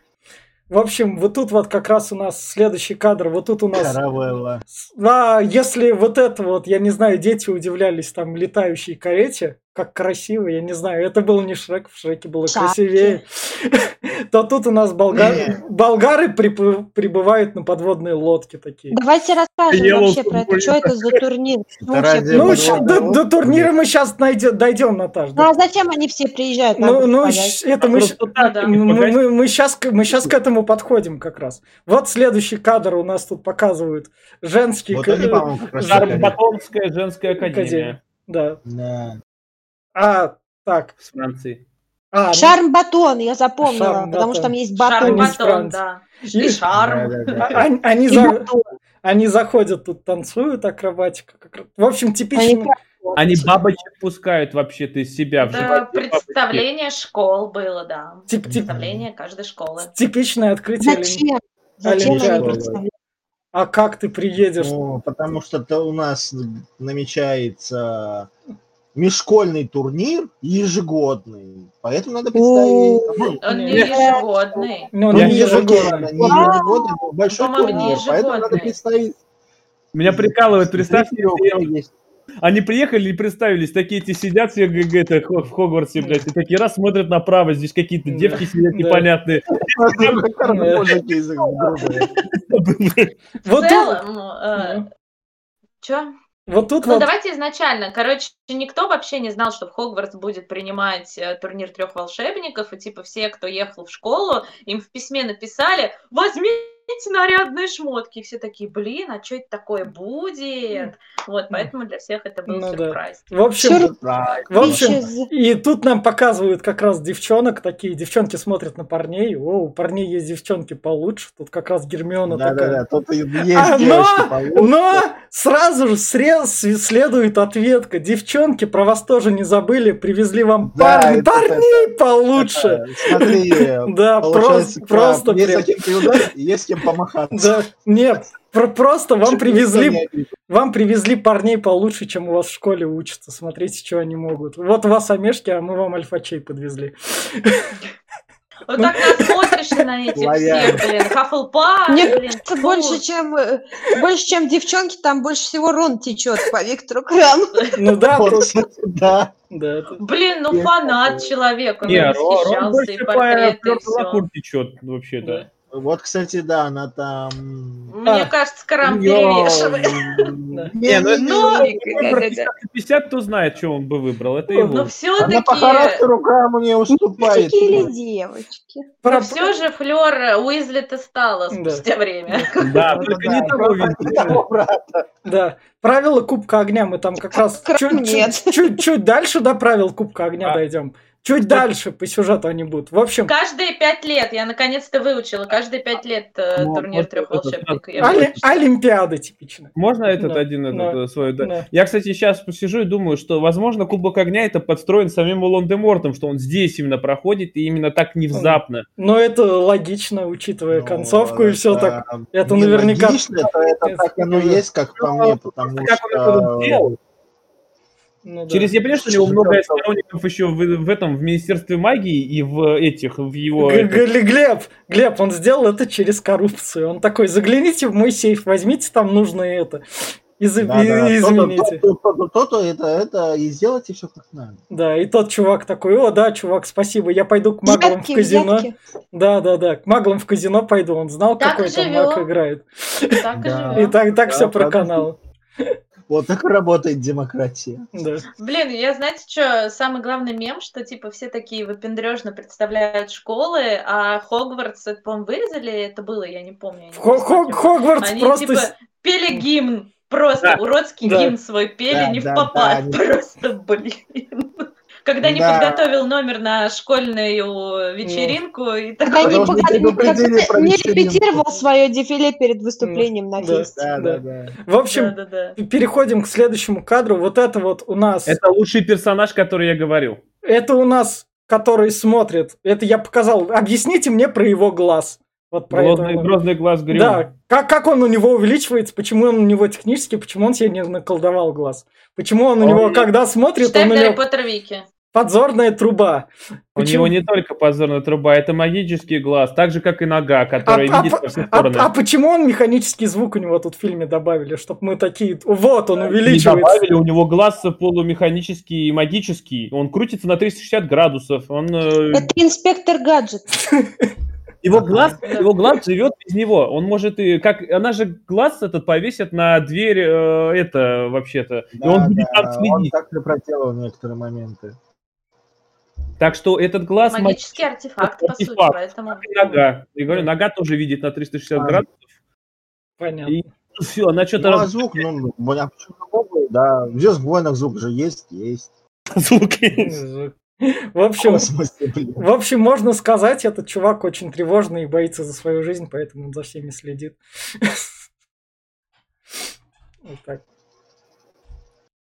В общем, вот тут вот как раз у нас следующий кадр, вот тут у нас... Каравелла. А, если вот это вот, я не знаю, дети удивлялись там летающей карете, как красиво, я не знаю, это был не Шрек, в Шреке было Шапки. красивее, то тут у нас болгары припы- прибывают на подводные лодки такие. Давайте расскажем вообще про это, что это за турнир. Ну, Ну, до, турнира мы сейчас дойдем, Наташ. Ну а зачем они все приезжают? Ну, ну, это мы, не мы, погасить. мы, мы сейчас, мы сейчас к этому подходим как раз. Вот следующий кадр у нас тут показывают женский... Вот ка- они, по-моему, как раз Жар- сказали. Жарбатонская женская академия Академия. Да. Да. А, так. с Франции. А, ну, Шарм-батон, я запомнила, Шарм-батон. потому что там есть батон. Шарм-батон. Да. и- И шарм. Да, да, да. они, они И за- батон. они заходят тут, танцуют, акробатика. В общем, типично... как- Они бабочек пускают вообще-то из себя. в Это животе бабочки. представление школ было, да. тип- тип- Представление каждой школы. типичное открытие. Зачем? Зачем они? А как ты приедешь? Ну, потому что то у нас намечается межшкольный турнир ежегодный. Поэтому надо представить... ну, Он не ежегодный. Ну, не ежегодно, но большой По-моему, не турнир. Поэтому надо ежегодный. представить... Меня прикалывает, представьте. Они приехали и представились, такие эти сидят все это, в Хогвартсе, блядь, и такие раз смотрят направо, здесь какие-то девки сидят непонятные. В целом, э, чё? Вот тут Ну, вот, давайте изначально. Короче, никто вообще не знал, что в Хогвартс будет принимать э, турнир трех волшебников, и типа все, кто ехал в школу, им в письме написали «Возьмите нарядные шмотки». И все такие, блин, а что это такое будет? Вот, поэтому для всех это был Ну да. сюрприз. в общем, Сюр- в общем, и тут нам показывают как раз девчонок, такие девчонки смотрят на парней, о, у парней есть девчонки получше, тут как раз Гермиона такая. Да-да-да, тут есть А, но, получше. но сразу же срез, следует ответка. Девчонки, про вас тоже не забыли, привезли вам Да, парни, это- парней получше. Это, Смотри, Да, просто, просто есть прям. за кем приударить, есть с помахаться. Да, нет, про- просто вам привезли, вам привезли парней получше, чем у вас в школе учатся. Смотрите, что они могут. Вот у вас омешки, а мы вам альфачей подвезли. Вот так насмотришься на этих Лояльно. всех, блин, Хаффлпаф, Мне блин, фу. больше, чем, э, больше, чем девчонки, там больше всего Рон течет по Виктору Крану. Ну да, да. Блин, ну фанат такое. человек, он Не, Рон- больше и по. Лакур течет вообще-то. Вот, кстати, да, она там... Мне А. кажется, Карам перевешивает. Не, ну это Но- не- Да-да-да. 50 на 50, кто знает, что он бы выбрал. Это Но его. Она все-таки... по характеру Грамму не уступает. Мальчики или девочки? про- все же Флёр Уизли-то стала Да. спустя время. Да, Ну только не того брата. Да, правила Кубка Огня мы там как раз Крам чуть, нет. чуть, чуть, чуть дальше до правил Кубка Огня А. дойдем. Чуть дальше по сюжету они будут. В общем, Каждые пять лет, я наконец-то выучила, каждые пять лет э, Ну, турнир трех это волшебников. Сразу. Оли-. Олимпиада типично. Можно этот Да, один да, этот, э, свой? да? Да. Я, кстати, сейчас посижу и думаю, что, возможно, Кубок Огня это подстроен самим Волан-де-Мортом, что он здесь именно проходит и именно так внезапно. Но это логично, учитывая Ну, концовку и все так. это не наверняка- логично, это, это так оно есть, как по мне, потому Как он это что... Ну, да. Через, я понимаю, что у него много сторонников еще в, в этом, в Министерстве магии и в этих, в его... Г- Г- Глеб, Глеб, он сделал это через коррупцию. Он такой, загляните в мой сейф, возьмите там нужное это. И, Да, и- да, измените. то-то, это, это, и сделайте все как надо. Да, и тот чувак такой, о, да, чувак, спасибо, я пойду к маглам в Взятки, казино. взятки. Да, да, да, к маглам в казино пойду. Он знал, Так какой там маг играет. Так и. И так, так Да, все правда. проканал. Вот так работает демократия. Да. Блин, я знаете, что самый главный мем, что типа все такие выпендрежно представляют школы, а Хогвартс, это, по-моему, вырезали, это было, я не помню. я не Хо- Хо- пересматривала. Хогвартс Они просто... типа пели гимн, просто Да. уродский Да. гимн свой пели, Да, не в да, попад, да, просто, блин. Когда не Да. подготовил номер на школьную вечеринку и Когда не, вечеринку. репетировал свое дефиле перед выступлением на. Да, Да. да, да. В общем, переходим к следующему кадру. Вот это вот у нас... Это лучший персонаж, который я говорил. Это у нас, который смотрит. Это я показал. Объясните мне про его глаз. Вот про Грозный, это. грозный глаз Грюма. Да, как, как он у него увеличивается, почему он у него технически, почему он себе не наколдовал глаз. Почему он у Он него, не- когда смотрит, Читаем он у него Поттер Вики. подзорная труба. У Почему? него не только позорная труба, это магический глаз, так же, как и нога, которая А- а видит во все А, стороны. а почему он механический звук у него тут в фильме добавили, чтобы мы такие, вот он Не увеличивается. добавили, у него глаз полумеханический и магический. Он крутится на 360 градусов. Он, э, Это инспектор гаджет. его, глаз, его глаз живет без него. Он может и... Как, она же глаз этот повесит на дверь э, это вообще-то. и Да, он будет да, там Он следить. так и проделал некоторые моменты. Так что этот глаз Магический артефакт, по сути, Артефакт. поэтому... магический, нога. Я говорю, нога тоже видит на 360 А. градусов. Понятно. И все, она что-то Ну, а раз... звук, ну, новый, да. В «Звездных войнах» звук же есть, есть. звуки. В общем, В смысле, в общем, можно сказать, этот чувак очень тревожный и боится за свою жизнь, поэтому он за всеми следит. Вот так.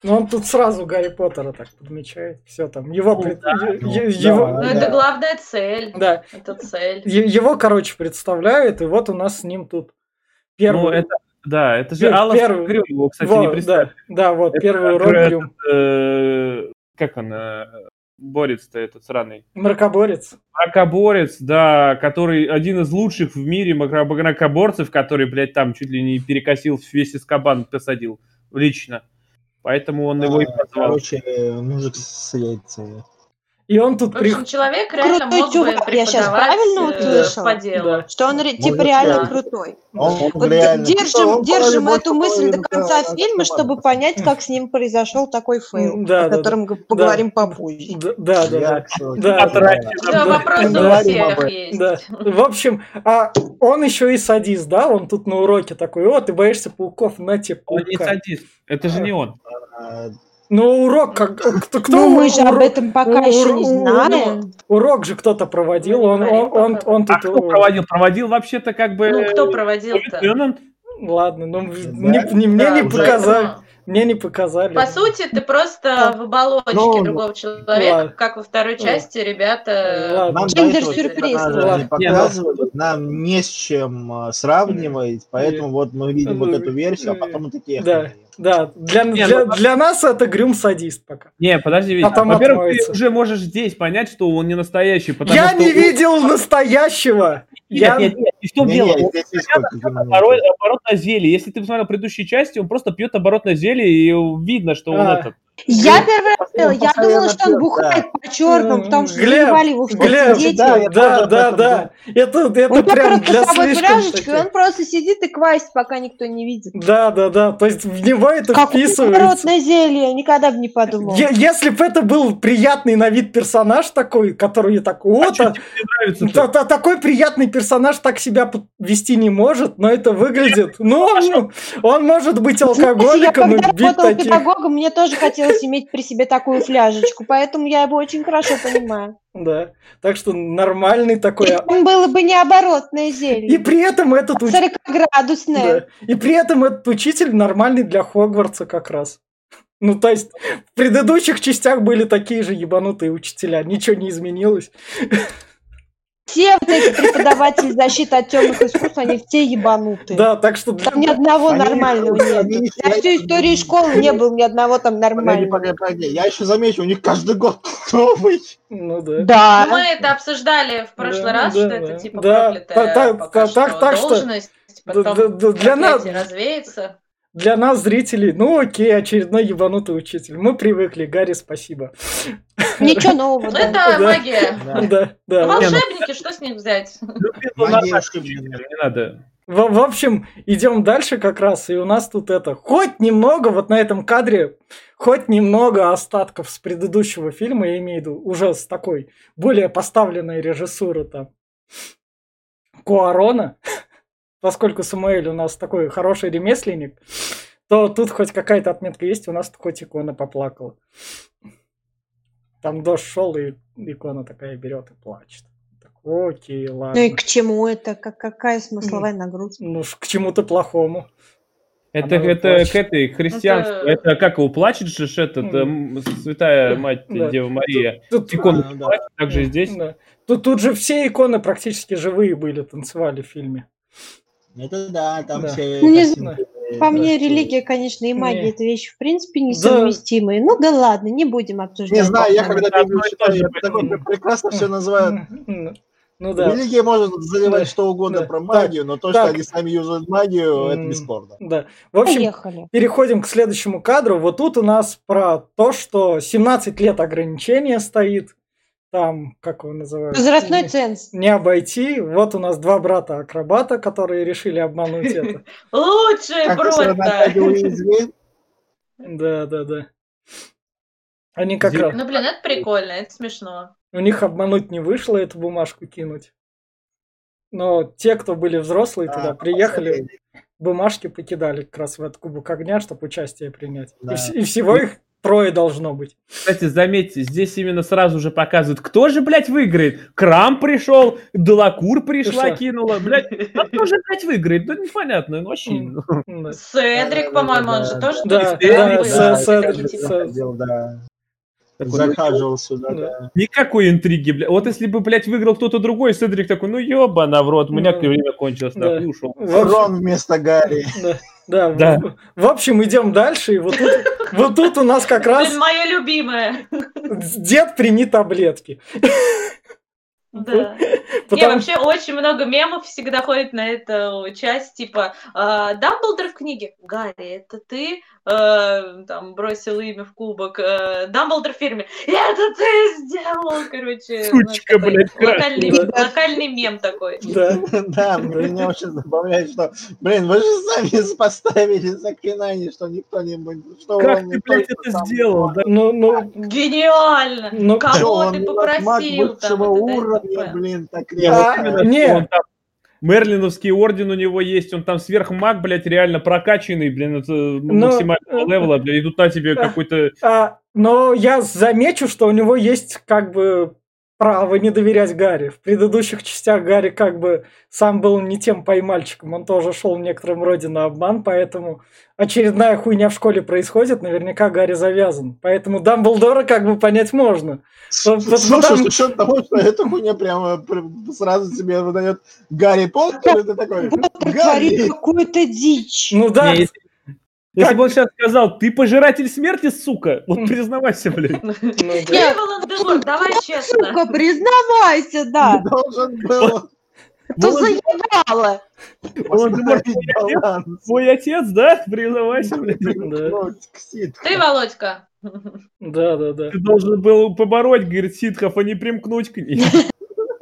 Ну, он тут сразу Гарри Поттера так подмечает. Все там. Его... Ну, пред- да, ну, его- Ну, Да. это главная цель. Да. Это цель. Его, короче, представляют, и вот у нас с ним тут первый... Ну, это, да, это же Аллас первый- Грюм, его, кстати, Во, не да, представили. да, вот, Это первый этот, Грюм. э, как он, э, борец-то этот сраный? Мракоборец. Мракоборец, да, который один из лучших в мире мрак- мракоборцев, который, блядь, там чуть ли не перекосил весь Искабан, посадил лично. Поэтому он его и А, позвал. Короче, мужик с яйцами. И он тут В общем, при... человек реально Крутой мог чувак, бы я преподавать правильно э, услышала? по делу. Да. Что он ре- типа Может, реально да. крутой. Он Вот реально- держим, он держим эту мысль до конца да, фильма, чтобы понять, как с ним произошел такой фейл, Да, о да, котором г- поговорим попозже. Да, да, да. Да. Да. Да, вопросы да, у да, всех да. есть. Да. В общем, а он еще и садист, да? Он тут на уроке такой, о, ты боишься пауков, на тебе Он не паука. садист. Это же не он. Ну, урок, как, кто, кто Ну, мы же об урок- этом пока ур- еще не знаем. урок же кто-то проводил, Ну, не он, говори он, он, он А тут... кто проводил? Проводил вообще-то как бы... Ну, кто э, проводил-то? Лейтенант. Ладно, ну, Да. не- не- мне Да, не показали. поэтому, Мне не показали. По сути, ты просто в оболочке Ну, другого человека, ладно. как во второй части ребята... Ладно. Нам показывали, нам не с чем а, сравнивать, поэтому вот мы видим вот эту версию, а потом мы такие... Да. Да, для, Не, для, ну, для нас это Грюм садист пока. Не, подожди, Витя. Потом Во-первых, ты уже можешь здесь понять, что он не настоящий, Я не он- видел настоящего! Нет, Я... нет, нет, и в том Не, дело, не, он здесь есть оборот- оборотное зелье. Если ты посмотрел предыдущие части, он просто пьет оборотное зелье, и видно, что он А. этот... Я первый раз видела, я думала, что он бухает по-черному, потому что Глеб, заливали его в Глеб, дети. да, я Да, да, да. Это, это Он прям просто для слишком таких. он просто сидит и квасит, пока никто не видит. Да, да, да. То есть в него это Как вписывается. народное зелье, никогда бы не подумал. Е- если бы это был приятный на вид персонаж такой, который такой, А вот, что а, та- такой приятный персонаж так себя вести не может, но это выглядит, ну, он, он может быть Знаете, я алкоголиком когда и бить работала таких. педагогом, мне тоже хотелось иметь при себе такую фляжечку, поэтому я его очень хорошо понимаю. Да, так что нормальный такой. а- там было бы не оборотное И зелье, при этом этот а уч- 40-градусное. да, и при этом этот учитель нормальный для Хогвартса как раз. Ну, то есть, в предыдущих частях были такие же ебанутые учителя, ничего не изменилось. Все вот эти преподаватели защиты от темных искусств, они все ебанутые. Да, так что... Там ни одного Они- нормального они- нет. За всю историю школы не было ни одного там Погоди, нормального. погоди, погоди. Я еще замечу, у них каждый год новый. Ну да. Ну, Да. мы это обсуждали в прошлый Да, раз, да, что да. это типа Да, проклятая та- та- пока та- так- что так что- должность, потом да- да, для нас- развеется. Для нас, зрителей, ну окей, очередной ебанутый учитель. Мы привыкли, Гарри, спасибо. Ничего нового. Ну, это магия. Да. Волшебники, что с них взять? Не надо. В, в общем, идем дальше как раз, и у нас тут это, хоть немного, вот на этом кадре, хоть немного остатков с предыдущего фильма, я имею в виду, уже с такой более поставленной режиссуры там Куарона, поскольку Самуэль у нас такой хороший ремесленник, то тут хоть какая-то отметка есть, у нас хоть икона поплакала. Там дождь шел, и икона такая берет и плачет. Так, окей, ладно. Ну и к чему это? Как, какая смысловая нагрузка? Ну, ж к чему-то плохому. Это, Она это плачет. к этой, христианству. Это- Это, как его, плачет же этот, эм, святая мать Да. Дева Мария. Тут, Икону А, да. плачет, так же и здесь. Да. Тут, тут же все иконы практически живые были, танцевали в фильме. Это да, там Да. все... Ну, не картинки, По да, мне, что- религия, конечно, и магия Не. это вещи в принципе Да. несовместимые. Ну да ладно, не будем обсуждать. Не знаю, я когда Да, Библию читаю, я такой прекрасно все называю. Ну ну да, Религия может заливать Да, что угодно да. про магию, но то, так. что они сами юзают магию, это бесспорно. да. В общем, Поехали. переходим к следующему кадру. Вот тут у нас про то, что 17 лет ограничения стоит. Там, как его называют? Возрастной Не- ценз. Не обойти. Вот у нас два брата-акробата, которые решили обмануть это. Ты просто. Да, да, да. Они как раз... Ну, блин, это прикольно, это смешно. У них обмануть не вышло эту бумажку кинуть. Но те, кто были взрослые туда, А, приехали, посмотрели. бумажки покидали как раз в этот кубок огня, чтобы участие принять. Да. И, всего их трое должно быть. Кстати, заметьте, здесь именно сразу же показывают, кто же, блядь, выиграет. Крам пришел, Делакур пришла, кинула, блядь. А кто же, блядь, выиграет? Ну, непонятно, ну, вообще. М. Да. Седрик, по-моему, он же тоже Да, тут да, был. Да, Седрик, Ходил. Такой, Захаживал сюда, Да. да. Никакой интриги, блядь. Вот если бы, блядь, выиграл кто-то другой, Седрик такой, ну ёбана в рот, у меня время кончилось, да. нахуй, ушел. Рон вместо Гарри. да, да, Да. В, в общем, идем дальше. И вот тут, вот тут у нас как раз Блин, моя любимая. дед прими таблетки. Да. Не, вообще очень много мемов всегда ходит на эту часть, типа э, Дамблдор в книге. Гарри, это ты э, там бросил имя в кубок. Э, Дамблдор в фильме. Это ты сделал, короче. Сучка, ну, блядь, локальный, локальный мем такой. Да, да, меня очень забавляет, что, блин, вы же сами поставили заклинание, что никто не будет. Что Как ты, блядь, это там- сделал? да? Ну, ну, Гениально! Ну, Кого ты попросил маг высшего уровня, т.п. блин, так Не, вот Мерлиновский орден у него есть, он там сверхмаг, блядь, реально прокачанный, блин, это Ну, максимального э, левела, блядь, и тут на тебе э, какой-то... а, но я замечу, что у него есть как бы право не доверять Гарри. В предыдущих частях Гарри как бы сам был не тем поймальчиком, он тоже шел в некотором роде на обман, поэтому очередная хуйня в школе происходит, наверняка Гарри завязан. Поэтому Дамблдора как бы понять можно. Слушай, потому- с учетом того, что эта хуйня прямо пр- сразу себе выдает Гарри Поттер, это такой, Гарри, какую-то дичь. Ну да, если бы он сейчас сказал, ты пожиратель смерти, сука, вот признавайся, блядь. ну да. Не, Волан-де-Морт, давай честно. Сука, признавайся, да. должен был Что заебало? Твой отец? да? Признавайся, блядь. Ты, Володька. Да, да, да. Ты должен был побороть, говорит, ситхов, а не примкнуть к ней.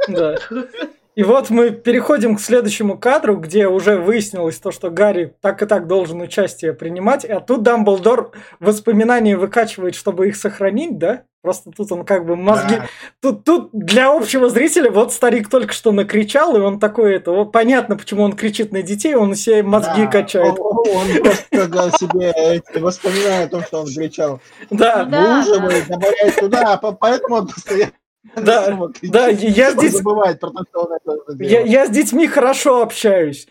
Да. И вот мы переходим к следующему кадру, где уже выяснилось то, что Гарри так и так должен участие принимать, а тут Дамблдор воспоминания выкачивает, чтобы их сохранить, да? Просто тут он как бы мозги... Да. Тут, тут для общего зрителя вот старик только что накричал, и он такой, это вот понятно, почему он кричит на детей, он себе мозги Да, качает. Он, он просто себе эти воспоминания о том, что он кричал. Да, Ну выуживает, добавляет туда, а по- поэтому он постоянно Да, да, я он это я, я с детьми хорошо общаюсь,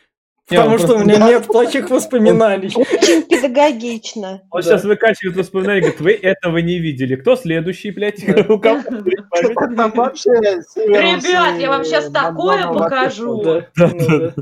потому что у меня нет плохих воспоминаний. Очень педагогично. Он Да. сейчас выкачивает воспоминания, говорит, вы этого не видели. Кто следующий, блядь? Ребят, я вам сейчас такое Макдональд покажу. Ну.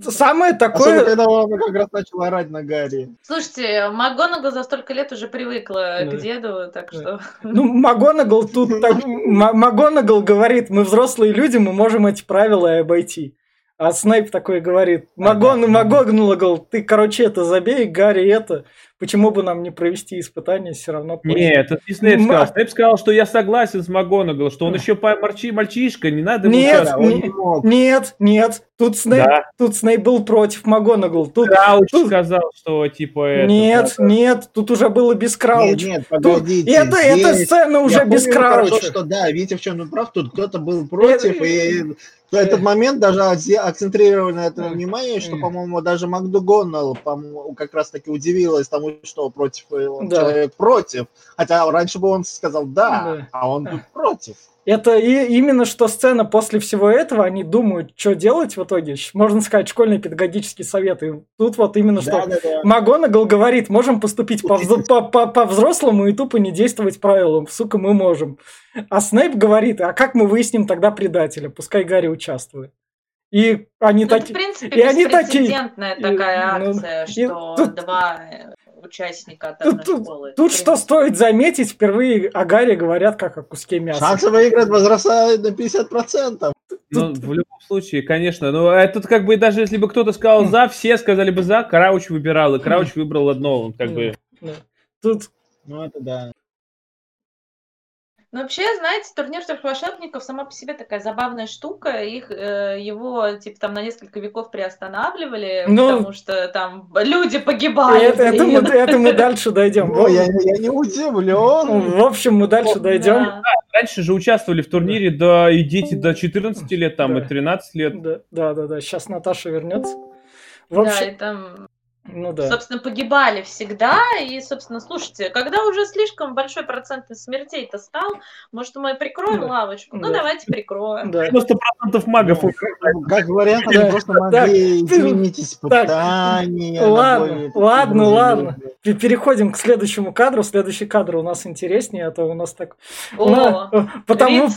Самое Особенно, такое... когда как раз начал орать на Гарри. Слушайте, МакГонагал за столько лет уже привыкла к деду, так что... Ну, Магонагал тут... Магонагал говорит, мы взрослые люди, мы можем эти правила и обойти. А Снейп такой говорит, Магон, Магонагал, ты, короче, это забей, Гарри, это... Почему бы нам не провести испытание, все равно... поздно». Нет, это не Снейп Ма- сказал. Снейп сказал, что я согласен с МакГонагал, что он еще по- мальчи- мальчишка, не надо Нет, Да, он не- не мог. Нет, нет, тут Снейп, Да. тут Снейп был против Магонагал. Тут... Крауч тут- сказал, что типа это... Нет, нет, тут уже было без Нет, Крауча. нет, Тут- погодите. это, эта здесь- сцена уже Я без помню хорошо, Крауча. что да, Витя в чем прав, тут кто-то был против, Это- и в этот момент даже акце- акцентрировали на этом внимание, что, по-моему, даже МакДугоннелл, по-моему, как раз таки удивилась тому, что против он Да. человек против. Хотя раньше бы он сказал да, Да. а он тут против. Это и именно что сцена после всего этого, они думают, что делать в итоге. Можно сказать, школьный педагогический совет. И тут вот именно что Да, да, да. МакГонагал говорит, можем поступить по- по- по- по-взрослому и тупо не действовать правилам. Сука, мы можем. А Снейп говорит, а как мы выясним тогда предателя? Пускай Гарри участвует. И они Ну, это, в такие... принципе, и они такие- такая ну, акция, и что тут- два участника от Тут, одной тут- школы. тут что стоит заметить, впервые о Гарри говорят как о куске мяса. Шансы выиграть возрастают на 50%. Ну, в любом случае, конечно. Но это как бы даже если бы кто-то сказал за, все сказали бы за, Крауч выбирал, и Крауч выбрал одно. Он как бы... Тут Ну, это да. Ну, вообще, знаете, турнир трех волшебников сама по себе такая забавная штука. Их, э, его, типа, там на несколько веков приостанавливали, Ну, потому что там люди погибали. это, это мы, это мы дальше дойдем. Ну, я, я не удивлен. В общем, мы дальше дойдем. Да. Раньше же участвовали в турнире до и дети до 14 лет, там, Да. и 13 лет. Да, да, да, да. Сейчас Наташа вернется. В Да, общем, и там, ну да. собственно, погибали всегда. И, собственно, слушайте, когда уже слишком большой процент смертей-то стал, может, мы прикроем Да. лавочку? Ну, Да. давайте прикроем. Да. 90% магов Ну, как, как вариант, они просто могли изменить испытания. ладно, ладно, ладно. Переходим к следующему кадру. Следующий кадр у нас интереснее, а то у нас так. О, э, потому,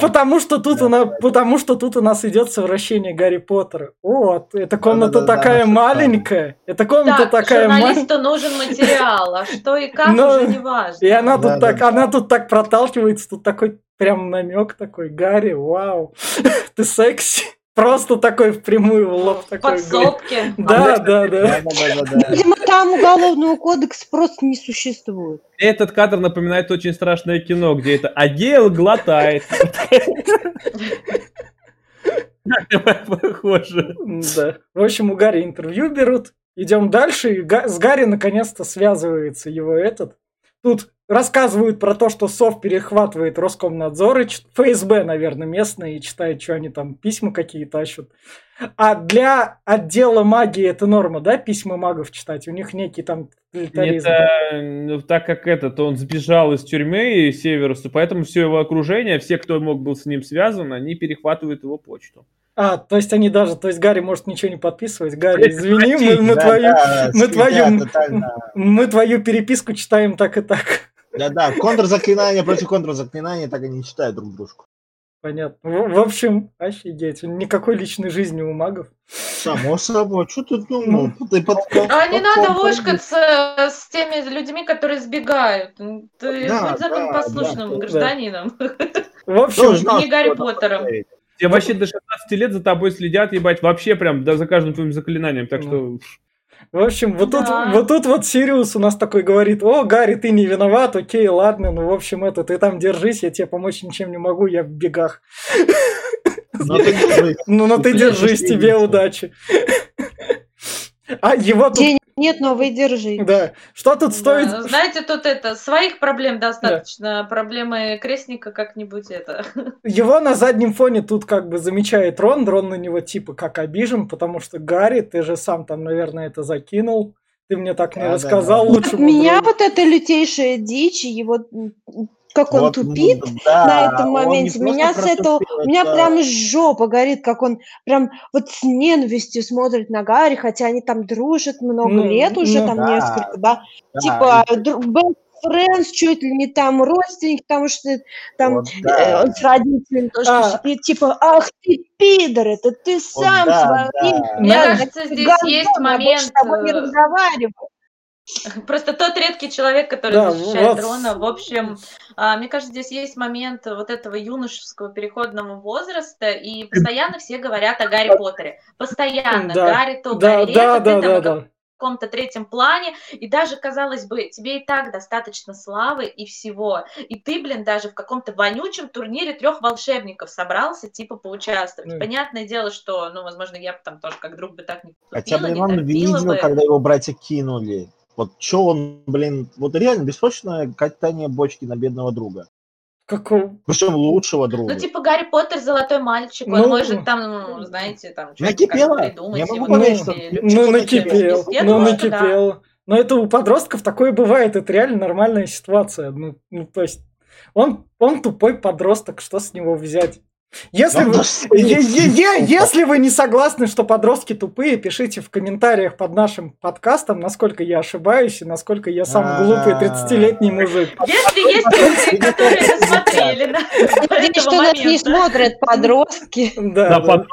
потому что тут у нас, потому что тут у нас идет совращение Гарри Поттера. Вот, эта комната такая маленькая, маленькая. Эта комната Так, такая маленькая. журналисту нужен материал, а что и как Ну, уже не важно. И она тут Да, так, да, она тут так проталкивается, тут такой прям намек такой, Гарри, вау, ты секси. Просто такой в лоб В такой. подсобке. Да, да, да. Да-да-да. Видимо, там уголовного кодекса просто не существует. Этот кадр напоминает очень страшное кино, где это Агейл глотает. Похоже. Да. В общем, у Гарри интервью берут. Идем дальше. И с Гарри наконец-то связывается его этот. Тут рассказывают про то, что СОВ перехватывает Роскомнадзор и ФСБ, наверное, местные, и читает, что они там письма какие тащат. А для отдела магии это норма, да, письма магов читать? У них некий там тоталитаризм. Это, ну, так как этот, он сбежал из тюрьмы Северуса, поэтому все его окружение, все, кто мог был с ним связан, они перехватывают его почту. А, то есть они даже, то есть Гарри может ничего не подписывать. Гарри, извини, мы, мы Да, твою, да, мы твою- тотально. мы твою переписку читаем так и так. Да-да, контрзаклинания против контрзаклинания так они читают друг дружку. Понятно. В, в общем, офигеть. Никакой личной жизни у магов. Само собой, что ты думал? Ты под- А не под- надо под- с теми людьми, которые сбегают. Ты Да, будь законопослушным да, да. гражданином. В общем, знал, не Гарри Поттером. такое. Те вообще до 16 лет за тобой следят, ебать, вообще прям да, за каждым твоим заклинанием. Так что в общем, вот тут, Да. вот тут вот Сириус у нас такой говорит, о, Гарри, ты не виноват, окей, ладно, ну, в общем, это, ты там держись, я тебе помочь ничем не могу, я в бегах. Но ты держись. Ну, ну ты держись, тебе удачи. А его тут, нет, но вы держите. да, что тут Да, стоит, ну, Знаете, тут это, своих проблем достаточно, проблемы крестника как-нибудь это. Его на заднем фоне тут как бы замечает Рон, Рон на него типа как обижен, потому что Гарри, ты же сам там, наверное, это закинул, ты мне так не Да, да, рассказал, да. лучше От меня вот эта лютейшая дичь, м, как он Вот, тупит да, на этом моменте. Меня с этого, у меня прям жопа горит, как он прям вот с ненавистью смотрит на Гарри, хотя они там дружат много Ну, лет уже, ну, там да, несколько, да. да, Типа дру- best friends, чуть ли не там родственники, потому что там Вот э, да. он с родителями тоже А. сидит, типа, ах ты пидор, это ты Вот сам да, своим да. Мне Я кажется, здесь гандон, есть я больше момент, с тобой не э, разговариваю. Просто тот редкий человек, который Да, защищает вот. Рона, в общем, а, мне кажется, здесь есть момент вот этого юношеского переходного возраста, и постоянно все говорят о Гарри Поттере. Постоянно. Да, Гарри то, Да, Гарри да, это, да, ты там да, да. каком-то третьем плане, и даже, казалось бы, тебе и так достаточно славы и всего, и ты, блин, даже в каком-то вонючем турнире трех волшебников собрался, типа, поучаствовать. Ну. Понятное дело, что, ну, возможно, я бы там тоже как друг бы так не Хотя, поступила, блин, не он видел, бы. когда его братья кинули. Вот что он, блин, вот реально бессрочное катание бочки на бедного друга. Какого? Причем лучшего друга. Ну, типа Гарри Поттер золотой мальчик, он Ну, может там, ну, знаете, там что-то придумать. Я могу его понять, Ну, что-то накипел, ну, что да. накипел. Но это у подростков такое бывает, это реально нормальная ситуация. Ну, ну, то есть, он, он тупой подросток, что с него взять? Если Он вы, даже е- е- е- тупой. если вы не согласны, что подростки тупые, пишите в комментариях под нашим подкастом, насколько я ошибаюсь и насколько я сам глупый 30-летний мужик. Если есть люди, которые досмотрели на до что нас не смотрят подростки. Да, да.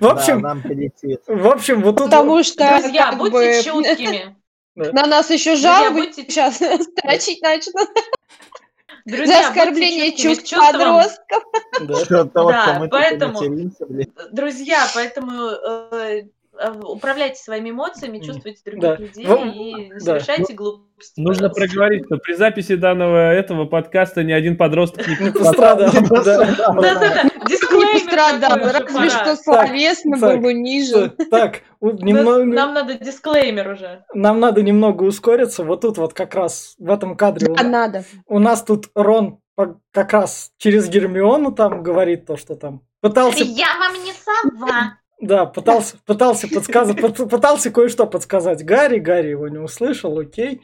В общем, в общем, вот тут... Потому что Друзья, будьте чуткими. на нас еще жалобы будьте- сейчас строчить начнут Друзья, за оскорбление чувств подростков. да. Поэтому-. Друзья, поэтому э, управляйте своими эмоциями, чувствуйте других Да. людей Во- и не да. совершайте глупости. Нужно пожалуйста. проговорить, что при записи данного этого подкаста ни один подросток не пострадал. Не дисклеймер пострадал, разве что словесно так, был унижен. Так, немного... Нам надо дисклеймер уже. Нам надо немного ускориться. Вот тут вот как раз в этом кадре у, А надо. у нас тут Рон по- как раз через Гермиону там говорит то, что там пытался, Я вам не сова. Да, пытался, пытался подсказать, пыт- пытался кое-что подсказать Гарри, Гарри его не услышал, окей.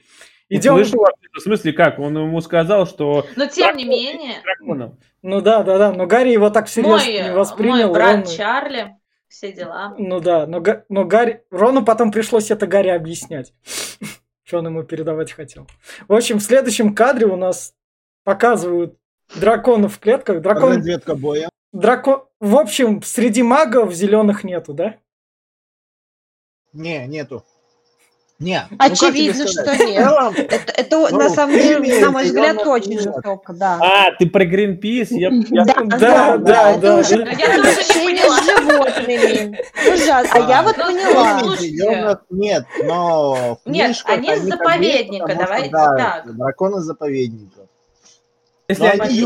Идем. Слышал вообще-то? В смысле, как? Он ему сказал, что Но тем не менее, драконом. Ну да, да, да, но Гарри его так всерьез мой, не мой воспринял. брат Рон- Чарли, все дела. Ну да, но, но Гарри... Рону потом пришлось это Гарри объяснять, что он ему передавать хотел. В общем, в следующем кадре у нас показывают драконов в клетках. Дракон... Разведка боя. Дракон... В общем, среди магов зеленых нету, да? Не, нету. Не, ну Очевидно, что сказать? В нет. целом, Это, это Ну, на самом деле, на мой взгляд, очень жестоко, да. А, ты про Greenpeace? Я, я- Да, Да, да, да, это да, уже да. Я тоже не поняла. с животными. Ужасно. А я вот Ну, поняла. ну, зелёных нет, но Нет, они есть, заповедника, что, давайте да, так. Драконы заповедника. Если Но они они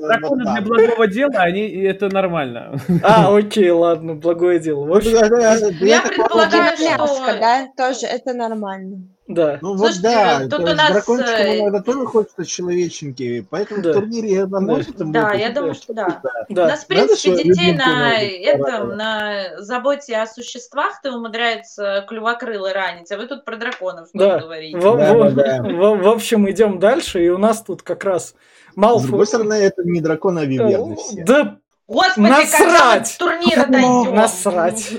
драконы вот для благого дела, они это нормально. А, окей, ладно, благое дело. Да, Я предполагаю, полагаю, что- да, тоже это нормально. Да. Ну Слушайте, вот да, тут то у есть нас, дракончикам э, иногда тоже хочется человеченьки, поэтому Да. в турнире она может Да, выпустить, я думаю, что да. У Да. нас, в Надо, принципе, что детей на надо этом, на заботе о существах ты умудряется клювокрылы ранить, а вы тут про драконов Да. говорите. В, Да, в- да, да. в- в общем, идем дальше, и у нас тут как раз С Малфой... другой стороны, это не драконы, а виверны все. Да Господи, Насрать! с турнира дойдем. Насрать.